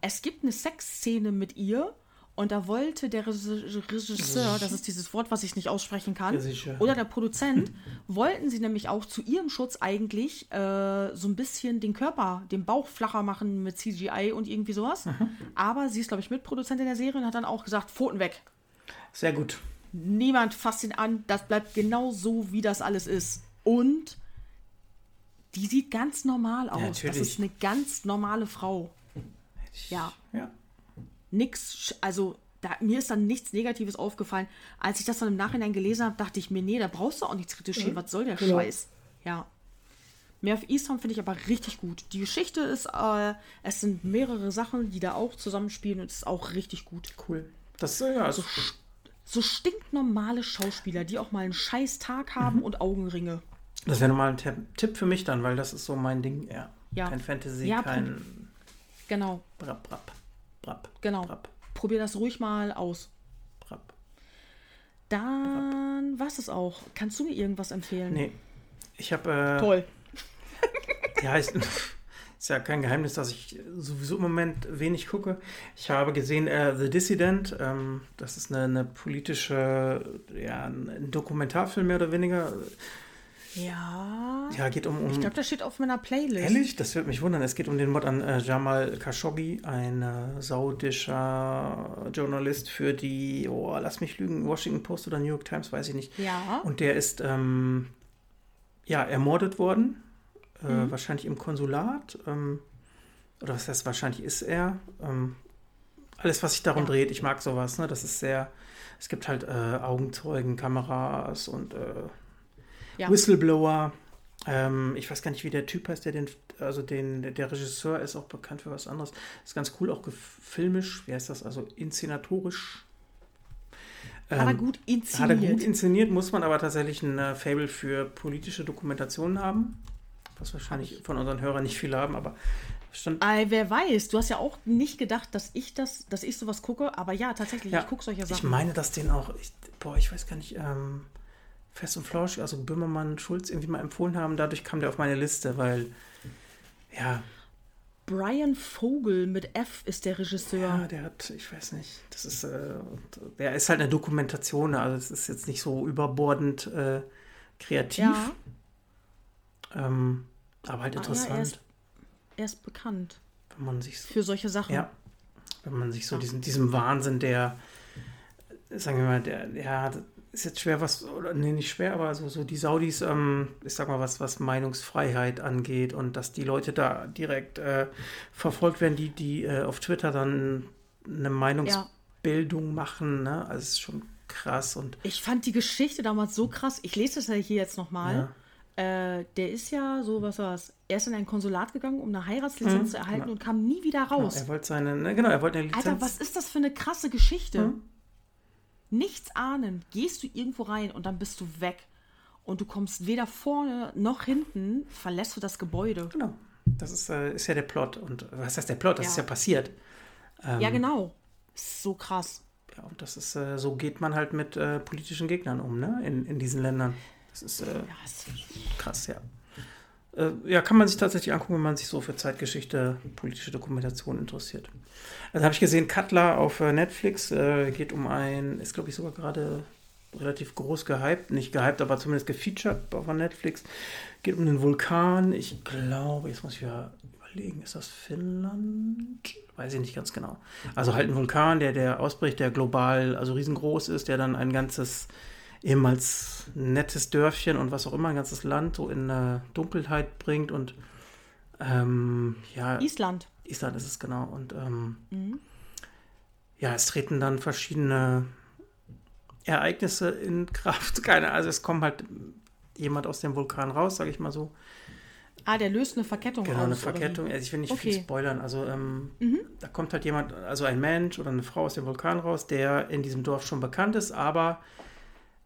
es gibt eine Sexszene mit ihr Und da wollte der Regisseur, das ist dieses Wort, was ich nicht aussprechen kann, Regisseur. oder der Produzent, wollten sie nämlich auch zu ihrem Schutz eigentlich äh, so ein bisschen den Körper, den Bauch flacher machen mit CGI und irgendwie sowas. Aber sie ist, glaube ich, Mitproduzentin der Serie und hat dann auch gesagt, Pfoten weg. Sehr gut. Niemand fasst ihn an, das bleibt genau so, wie das alles ist. Und die sieht ganz normal aus. das natürlich. ist eine ganz normale Frau. Ja Ja. nix, also da, mir ist dann nichts Negatives aufgefallen. Als ich das dann im Nachhinein gelesen habe, dachte ich mir, nee, da brauchst du auch nichts retuschieren. Was soll der Genau. Scheiß? Ja. Mehr auf Eastham finde ich aber richtig gut. Die Geschichte ist, äh, es sind mehrere Sachen, die da auch zusammenspielen und es ist auch richtig gut. Cool. Das äh, ja, also, So stinknormale Schauspieler, die auch mal einen scheiß Tag haben Mhm. und Augenringe. das wäre nochmal ein Tipp, Tipp für mich dann, weil das ist so mein Ding. Ja. Ja. Kein Fantasy, Ja, kein Genau, Brap, Brap, Brap. genau. Brap, Probier das ruhig mal aus. Brap. Dann war es auch. Kannst du mir irgendwas empfehlen? Nee. Ich habe. Äh, Toll. Ja, ist, ist ja kein Geheimnis, dass ich sowieso im Moment wenig gucke. Ich habe gesehen äh, The Dissident. Ähm, das ist eine, eine politische, ja, ein Dokumentarfilm mehr oder weniger. Ja. Ja, geht um. um Ich glaube, das steht auf meiner Playlist. Ehrlich? Das wird mich wundern. Es geht um den Mord an äh, Jamal Khashoggi, ein äh, saudischer Journalist für die, oh, lass mich lügen, Washington Post oder New York Times, weiß ich nicht. Ja. Und der ist ähm, ja ermordet worden, äh, Mhm. wahrscheinlich im Konsulat. Ähm, oder was heißt wahrscheinlich ist er. Ähm, alles, was sich darum Ja. dreht, ich mag sowas. Ne? Das ist sehr. Es gibt halt äh, Augenzeugen, Kameras und äh, Ja. Whistleblower. Ähm, ich weiß gar nicht, wie der Typ heißt, der den, also den, der Regisseur ist auch bekannt für was anderes. Ist ganz cool, auch filmisch, wie heißt das, also inszenatorisch. Hat er Ähm, gut hat er inszeniert. gut inszeniert, muss man aber tatsächlich ein äh, Fable für politische Dokumentationen haben. Was wahrscheinlich von unseren Hörern nicht viele haben, aber stand. Äh, wer weiß, du hast ja auch nicht gedacht, dass ich das, dass ich sowas gucke, aber ja, tatsächlich, Ja, ich gucke solche Ich Sachen. meine, dass den auch, ich, boah, ich weiß gar nicht, ähm, Fest und Flauschig, also Böhmermann, Schulz irgendwie mal empfohlen haben. Dadurch kam der auf meine Liste, weil, ja, Brian Vogel mit F ist der Regisseur. ja, der hat, ich weiß nicht, das ist, äh, der ist halt eine Dokumentation, also es ist jetzt nicht so überbordend äh, kreativ, Ja, ähm, aber halt Ah, ja, interessant, er ist- er ist bekannt wenn man sich so für solche Sachen. Ja, wenn man sich so Ja. diesen, diesem Wahnsinn, der, sagen wir mal, der, ja, ist jetzt schwer was, oder nee, nicht schwer, aber so, so die Saudis, ähm, ich sag mal, was, was Meinungsfreiheit angeht und dass die Leute da direkt äh, verfolgt werden, die, die äh, auf Twitter dann eine Meinungsbildung machen, ne? Also es ist schon krass und Ich fand die Geschichte damals so krass. Ich lese das ja hier jetzt nochmal. Äh, der ist ja so, was war's? Er ist in ein Konsulat gegangen, um eine Heiratslizenz zu erhalten und kam nie wieder genau, raus. er wollte seine, ne, genau, er wollte eine Lizenz. Alter, was ist das für eine krasse Geschichte? Mhm. Nichts ahnen, gehst du irgendwo rein und dann bist du weg. Und du kommst weder vorne noch hinten, verlässt du das Gebäude. Genau, das ist, äh, ist ja der Plot und was heißt der Plot? Das Ja. ist ja passiert. Ähm, Ja, genau. Ist so krass. Ja, und das ist, äh, so geht man halt mit äh, politischen Gegnern um, ne? In, in diesen Ländern. Das ist äh, krass, ja. Äh, ja, kann man sich tatsächlich angucken, wenn man sich so für Zeitgeschichte, politische Dokumentation interessiert. Also habe ich gesehen, Cutler auf äh, Netflix äh, geht um ein, ist glaube ich sogar gerade relativ groß gehypt, nicht gehypt, aber zumindest gefeatured auf Netflix. Geht um den Vulkan. Ich glaube, jetzt muss ich ja überlegen, ist das Finnland? Weiß ich nicht ganz genau. Also halt ein Vulkan, der, der ausbricht, der global, also riesengroß ist, der dann ein ganzes ehemals nettes Dörfchen und was auch immer, ein ganzes Land so in äh, Dunkelheit bringt und ähm, ja, Island. Island ist es genau. Und ähm, Mhm. ja, es treten dann verschiedene Ereignisse in Kraft. Keine, also es kommt halt jemand aus dem Vulkan raus, sage ich mal so. Ah, der löst eine Verkettung Genau, aus. eine oder Verkettung. Also ich will nicht viel Okay. spoilern. Also ähm, Mhm. da kommt halt jemand, also ein Mensch oder eine Frau aus dem Vulkan raus, der in diesem Dorf schon bekannt ist, aber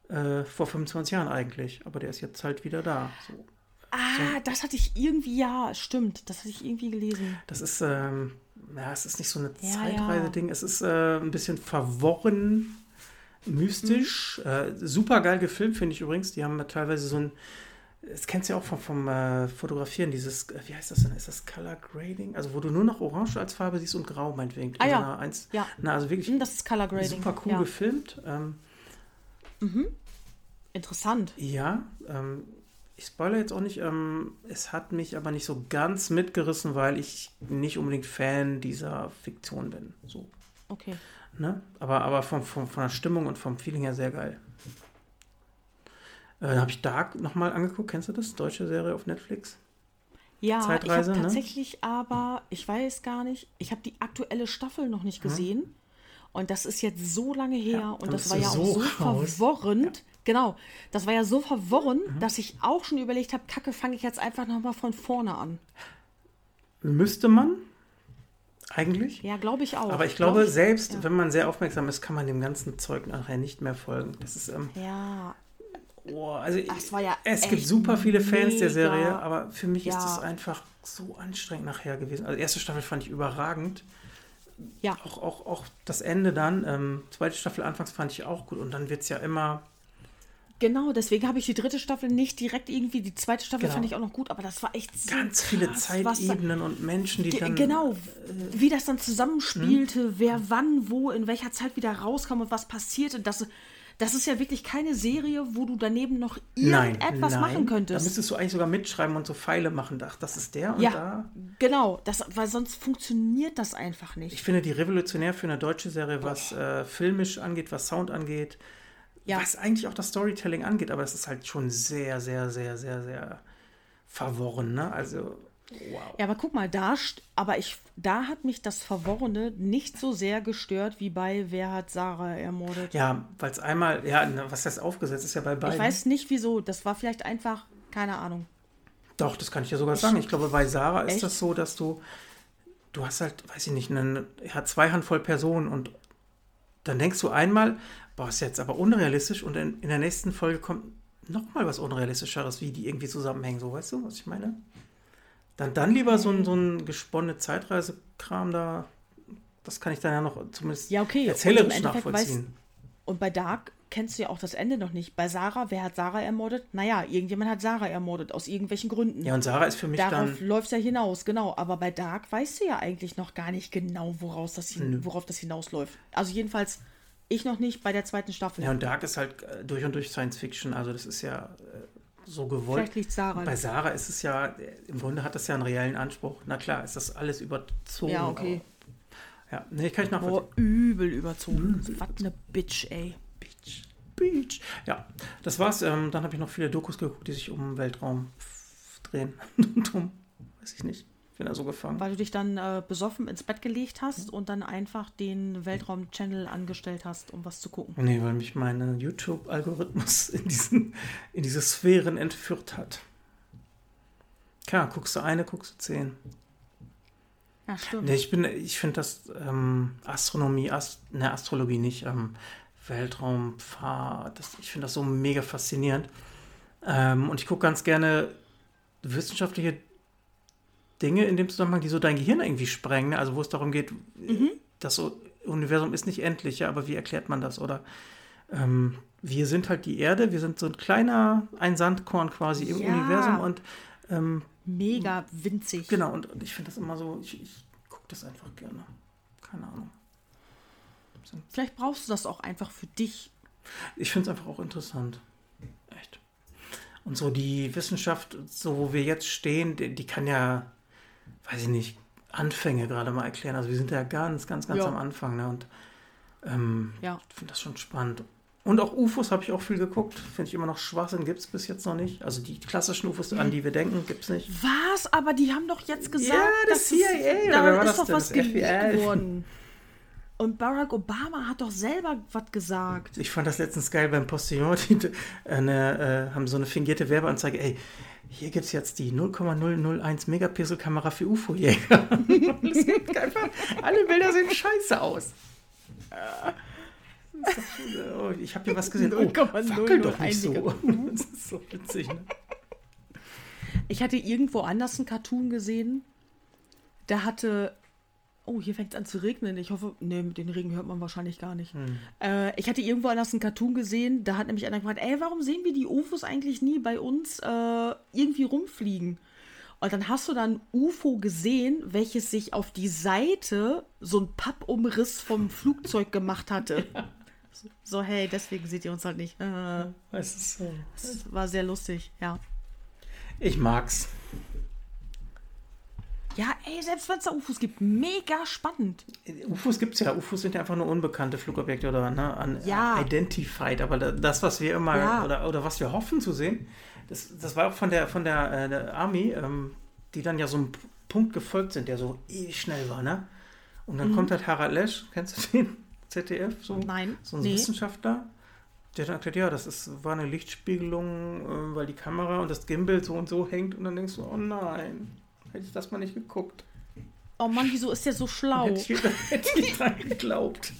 äh, vor 25 Jahren eigentlich. Aber der ist jetzt halt wieder da. So. Ah, das hatte ich irgendwie, ja, stimmt. Das hatte ich irgendwie gelesen. Das ist, ähm, ja, es ist nicht so eine Ja, Zeitreise-Ding. Es ist äh, ein bisschen verworren, mystisch. Äh, super geil gefilmt, finde ich übrigens. Die haben teilweise so ein, das kennst du ja auch vom, vom äh, Fotografieren, dieses, äh, wie heißt das denn? Ist das Color Grading? Also wo du nur noch Orange als Farbe siehst und Grau meinetwegen. Ah, ja. So eins, ja. Na, also wirklich Hm, Das ist Color Grading. super cool ja. gefilmt. Ähm, Interessant. ja, ähm, ich spoilere jetzt auch nicht. Ähm, es hat mich aber nicht so ganz mitgerissen, weil ich nicht unbedingt Fan dieser Fiktion bin. So. Okay. Ne? Aber, aber vom, vom, von der Stimmung und vom Feeling her sehr geil. Äh, Dann habe ich Dark nochmal angeguckt. Kennst du das? Deutsche Serie auf Netflix? Ja, Zeitreise, ich ne? habe tatsächlich aber, ich weiß gar nicht, ich habe die aktuelle Staffel noch nicht gesehen. Und das ist jetzt so lange her Ja, und das war ja auch so so raus. verworrend. Genau, das war ja so verworren, Mhm. dass ich auch schon überlegt habe, Kacke, fange ich jetzt einfach nochmal von vorne an. Müsste man eigentlich. Ja, glaube ich auch. Aber ich glaube, Glaub selbst ja. wenn man sehr aufmerksam ist, kann man dem ganzen Zeug nachher nicht mehr folgen. Das ist, ähm, Ja, oh, also war ja es gibt super viele Fans der mega. Serie, aber für mich ist Ja. das einfach so anstrengend nachher gewesen. Also erste Staffel fand ich überragend. Ja. Auch, auch, auch das Ende dann, ähm, zweite Staffel anfangs fand ich auch gut und dann wird es ja immer. Genau, deswegen habe ich die dritte Staffel nicht direkt irgendwie, die zweite Staffel Genau. fand ich auch noch gut, aber das war echt so Ganz viele krass, da- Zeitebenen und Menschen, die dann. Genau, äh, wie das dann zusammenspielte, Hm? wer wann, wo, in welcher Zeit wieder rauskam und was passierte. Das, das ist ja wirklich keine Serie, wo du daneben noch Nein, irgendetwas nein. machen Da könntest. müsstest du eigentlich sogar mitschreiben und so Pfeile machen. Ach, das ist der und ja, da. genau, das, weil sonst funktioniert das einfach Ich nicht. finde die revolutionär für eine deutsche Serie, was äh, filmisch angeht, was Sound angeht, Ja. was eigentlich auch das Storytelling angeht, aber es ist halt schon sehr, sehr, sehr, sehr, sehr verworren, ne? Also, wow. Ja, aber guck mal, da, aber ich, da hat mich das Verworrene nicht so sehr gestört wie bei Wer hat Sarah ermordet. Ja, weil es einmal, ja, was das aufgesetzt ist ja bei beiden. Ich weiß nicht wieso, das war vielleicht einfach, keine Ahnung. Doch, das kann ich dir sogar sagen. Ich glaube, bei Sarah ist Echt? das so, dass du, du hast halt, weiß ich nicht, eine, er hat zwei Handvoll Personen und dann denkst du einmal, boah, ist jetzt aber unrealistisch und in, in der nächsten Folge kommt nochmal was Unrealistischeres, wie die irgendwie zusammenhängen, so, weißt du, was ich meine? Dann, dann lieber so ein, so ein gesponnene Zeitreisekram da, das kann ich dann ja noch zumindest Ja, okay. Erzählerisch nachvollziehen. Und bei Dark kennst du ja auch das Ende noch nicht. Bei Sarah, wer hat Sarah ermordet? Naja, irgendjemand hat Sarah ermordet, aus irgendwelchen Gründen. Ja, und Sarah ist für mich Darauf dann, läuft es ja hinaus, genau. Aber bei Dark weißt du ja eigentlich noch gar nicht genau, woraus das hin, worauf das hinausläuft. Also jedenfalls ich noch nicht bei der zweiten Staffel. ja, und Dark ist halt äh, durch und durch Science Fiction, also das ist ja äh, so gewollt. Vielleicht liegt Sarah. Bei Sarah ist es ja, im Grunde hat das ja einen reellen Anspruch. Na klar, ist das alles überzogen. Ja, okay. Ja, nee, kann ich nachvollziehen. Boah, übel überzogen. Was eine Bitch, ey. Beach. Beach. Ja, das war's. Ähm, dann habe ich noch viele Dokus geguckt, die sich um Weltraum drehen. Und um, weiß ich nicht. Bin da so gefangen. Weil du dich dann äh, besoffen ins Bett gelegt hast und dann einfach den Weltraum-Channel angestellt hast, um was zu gucken. Nee, weil mich mein YouTube-Algorithmus in, diesen, in diese Sphären entführt hat. Klar, guckst du eine, guckst du zehn. Ja, stimmt. Nee, ich bin, ich finde das ähm, Astronomie, Ast, ne, Astrologie nicht, ähm, Weltraumfahrt, das, ich finde das so mega faszinierend. Ähm, und ich gucke ganz gerne wissenschaftliche Dinge in dem Zusammenhang, die so dein Gehirn irgendwie sprengen. ne? Also wo es darum geht, das so, Universum ist nicht endlich, ja, aber wie erklärt man das? Oder ähm, wir sind halt die Erde, wir sind so ein kleiner, ein Sandkorn quasi im Ja. Universum und ähm, Mega winzig. Genau, und, und ich finde das immer so, ich, ich gucke das einfach gerne. Keine Ahnung. Vielleicht brauchst du das auch einfach für dich. Ich finde es einfach auch interessant. Echt. Und so die Wissenschaft, so wo wir jetzt stehen, die, die kann ja, weiß ich nicht, Anfänge gerade mal erklären. Also wir sind ja ganz, ganz, ganz Ja. am Anfang. Ne? Und ähm, Ja. ich finde das schon spannend. Und auch UFOs habe ich auch viel geguckt. Finde ich immer noch Schwachsinn, gibt es bis jetzt noch nicht. Also die klassischen UFOs, an die wir denken, gibt es nicht. Was? Aber die haben doch jetzt gesagt, Ja, das dass CIA, es, da ist doch denn? was worden. Und Barack Obama hat doch selber was gesagt. Ich fand das letztens geil beim Postillon. Die, eine, äh, haben so eine fingierte Werbeanzeige. Ey, hier gibt es jetzt die 0,001 Megapixel-Kamera für UFO-Jäger. Alle Bilder sehen scheiße aus. Doch- oh, Ich habe hier was gesehen. Oh, 0,001 wackel doch nicht so. Das ist so witzig. Ne? Ich hatte irgendwo anders einen Cartoon gesehen. Da hatte Oh, hier fängt es an zu regnen. Ich hoffe, ne, den Regen hört man wahrscheinlich gar nicht. Hm. Äh, ich hatte irgendwo anders einen Cartoon gesehen, da hat nämlich einer gefragt, ey, warum sehen wir die UFOs eigentlich nie bei uns äh, irgendwie rumfliegen? Und dann hast du dann UFO gesehen, welches sich auf die Seite so ein Pappumriss vom Flugzeug gemacht hatte. So, hey, deswegen seht ihr uns halt nicht. Äh, es ist so. Das war sehr lustig, ja. Ich mag's. Ja, ey, selbst wenn es da UFOs gibt, mega spannend. UFOs gibt es ja. UFOs sind ja einfach nur unbekannte Flugobjekte oder ne, an, ja. identified. Aber das, was wir immer ja. oder, oder was wir hoffen zu sehen, das, das war auch von der, von der, äh, der Army, ähm, die dann ja so einem Punkt gefolgt sind, der so ewig schnell war, ne? Und dann mhm. kommt halt Harald Lesch, kennst du den? ZDF? So, Nein. So ein nee. Wissenschaftler. Der hat erklärt, ja, das ist, war eine Lichtspiegelung, äh, weil die Kamera und das Gimbal so und so hängt. Und dann denkst du, oh nein. Hätte ich das mal nicht geguckt. Oh Mann, wieso ist der so schlau? Hätte ich, hätte ich dran geglaubt.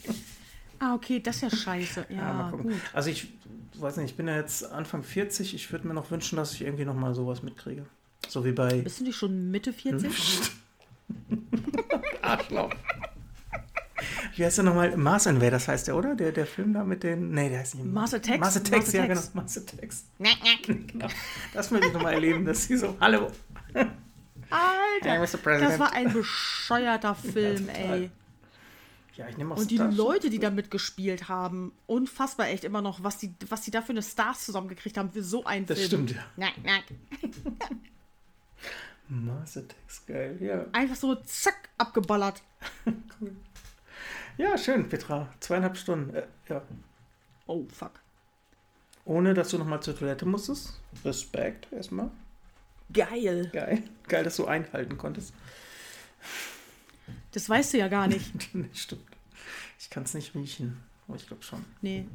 Ah, okay, das ist ja scheiße. Ja, ja gut. Also ich weiß nicht, ich bin ja jetzt Anfang 40. Ich würde mir noch wünschen, dass ich irgendwie noch mal sowas mitkriege. So wie bei... Bist du nicht schon Mitte 40? Arschloch. Wie heißt der nochmal? Mars Invader, das heißt der, oder? Der, der Film da mit den. Nee, der heißt nicht. Mars Attacks? Mars Attacks, ja, genau. Mars Attacks. genau. Das möchte ich nochmal erleben, dass sie so. Hallo. Alter, das war ein bescheuerter Film, ja, ey. Ja, ich nehme auch Und die Stars Leute, die da mitgespielt haben, unfassbar echt immer noch, was die, was die da für eine Stars zusammengekriegt haben für so einen das Film. Das stimmt, ja. Nack, nack. Mars Attacks, geil, ja. Einfach so zack, abgeballert. cool. Ja, schön, Petra. Zweieinhalb Stunden, äh, ja. Oh, fuck. Ohne, dass du nochmal zur Toilette musstest. Respekt erstmal. Geil. Geil. Geil, dass du einhalten konntest. Das weißt du ja gar nicht. nee, stimmt. Ich kann es nicht riechen. Aber ich glaube schon. Nee.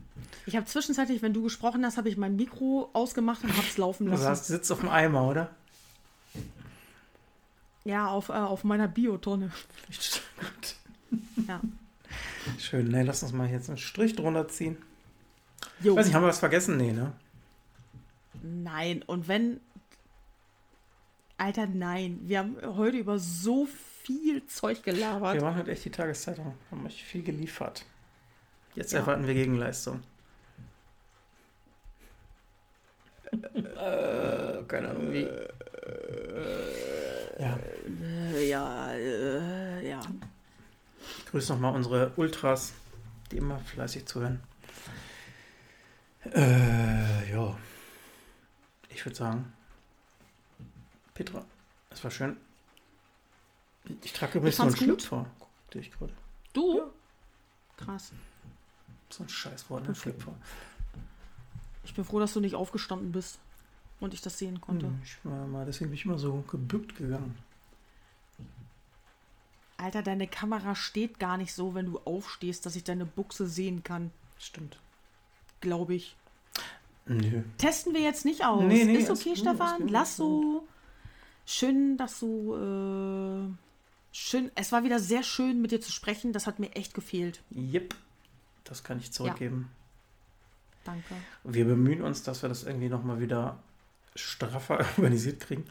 Ich habe zwischenzeitlich, wenn du gesprochen hast, habe ich mein Mikro ausgemacht und habe es laufen lassen. Du sitzt auf dem Eimer, oder? Ja, auf, äh, auf meiner Biotonne. Gut. Ja. Schön. Ne, lass uns mal jetzt einen Strich drunter ziehen. Jo. Weiß nicht, haben wir was vergessen? Nee, ne? Nein. Und wenn, Alter, nein. Wir haben heute über so viel Zeug gelabert. Wir waren heute echt die Tageszeitung, haben euch viel geliefert. Jetzt ja. erwarten wir Gegenleistung. äh, keine Ahnung wie. ja. Äh, ja, äh, ja. Ich grüße nochmal unsere Ultras, die immer fleißig zuhören. Äh, ja. Ich würde sagen, Petra, es war schön. Ich trage übrigens so einen Schlüpfer. Guck gerade. Du? Ja. Krass. So ein Scheißwort, ne? Schlüpfer. Ich bin froh, dass du nicht aufgestanden bist und ich das sehen konnte. Hm, ich war mal, deswegen bin ich immer so gebückt gegangen. Alter, deine Kamera steht gar nicht so, wenn du aufstehst, dass ich deine Buchse sehen kann. Stimmt. Glaube ich. Nö. Testen wir jetzt nicht aus. Nee, nee, Ist okay, Stefan? Lass so. Schön, dass du. Äh, schön. Es war wieder sehr schön, mit dir zu sprechen. Das hat mir echt gefehlt. Yep. Das kann ich zurückgeben. Ja. Danke. Wir bemühen uns, dass wir das irgendwie nochmal wieder straffer organisiert kriegen.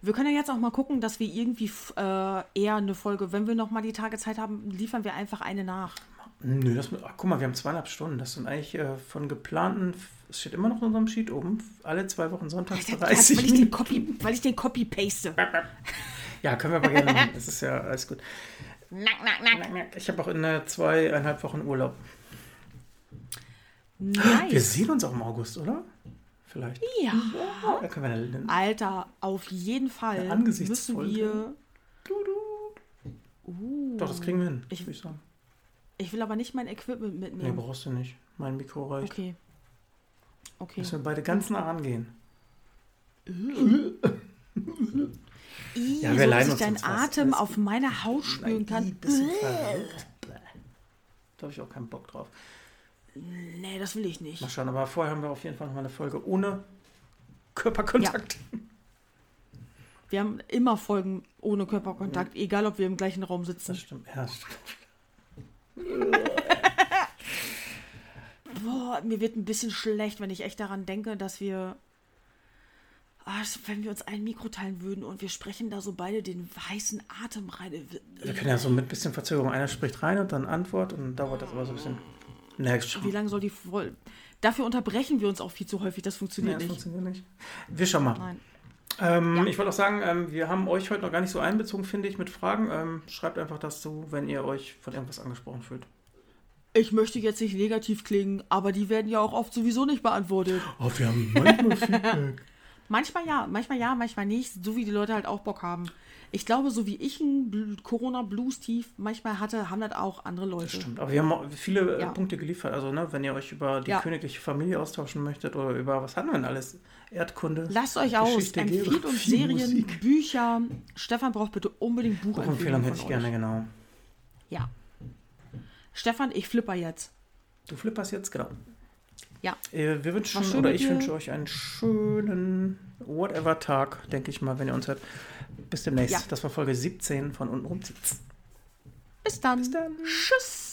Wir können ja jetzt auch mal gucken, dass wir irgendwie äh, eher eine Folge, wenn wir nochmal die Tage Zeit haben, liefern wir einfach eine nach. Nö, das, ach, guck mal, wir haben zweieinhalb Stunden. Das sind eigentlich äh, von geplanten, es steht immer noch in unserem Sheet oben, alle zwei Wochen sonntags 30 weil ich den Copy, Weil ich den Copy paste. Ja, können wir aber gerne machen. Das ist ja alles gut. Nack, nack, nack. Ich habe auch in äh, zweieinhalb Wochen Urlaub. Nice. Wir sehen uns auch im August, oder? Vielleicht. Ja. ja können wir eine, Alter, auf jeden Fall müssen wir. Du, du. Uh, Doch, das kriegen wir hin, ich, ich. Ich will aber nicht mein Equipment mitnehmen. Nee, brauchst du nicht. Mein Mikro reicht. Okay. Okay. Müssen wir beide ganz nah rangehen. Ja, wir so, dass ich deinen Atem was. auf meiner Haut spüren kann. Da habe ich auch keinen Bock drauf. Nee, das will ich nicht. Mal schauen, aber vorher haben wir auf jeden Fall noch mal eine Folge ohne Körperkontakt. Ja. Wir haben immer Folgen ohne Körperkontakt, egal ob wir im gleichen Raum sitzen. Das stimmt, ja, das stimmt. Boah, mir wird ein bisschen schlecht, wenn ich echt daran denke, dass wir. ah, wenn wir uns ein Mikro teilen würden und wir sprechen da so beide den weißen Atem rein. Wir können ja so mit bisschen Verzögerung. Einer spricht rein und dann Antwort und dann dauert das aber so ein bisschen. Na, Wie lange soll die voll. Dafür unterbrechen wir uns auch viel zu häufig, das Nee, funktioniert das nicht. funktioniert nicht. Wir schauen mal. Nein. Ähm, Ja. Ich wollte auch sagen, ähm, wir haben euch heute noch gar nicht so einbezogen, finde ich, mit Fragen. Ähm, schreibt einfach dazu, wenn ihr euch von irgendwas angesprochen fühlt. Ich möchte jetzt nicht negativ klingen, aber die werden ja auch oft sowieso nicht beantwortet. Oh, wir haben manchmal Feedback. Manchmal ja, manchmal ja, manchmal nicht, so wie die Leute halt auch Bock haben. Ich glaube, so wie ich ein Bl- Corona-Blues-Tief manchmal hatte, haben das auch andere Leute. Stimmt, aber wir haben viele äh, Ja. Punkte geliefert. Also, ne, wenn ihr euch über die Ja. königliche Familie austauschen möchtet oder über, was hatten wir denn alles? Erdkunde. Lasst euch aus, Geschichte, empfiehlt uns Serien, Musik. Bücher. Stefan braucht bitte unbedingt Buchempfehlung Buchempfehlungen hätte ich gerne, euch. genau. Ja. Stefan, ich flipper jetzt. Du flipperst jetzt, genau. Ja. Äh, Wir wünschen, oder ich wünsche euch einen schönen Whatever-Tag, denke ich mal, wenn ihr uns hört. Bis demnächst. Ja. Das war Folge 17 von Untenrum zieht's. Bis dann. Bis dann. Tschüss.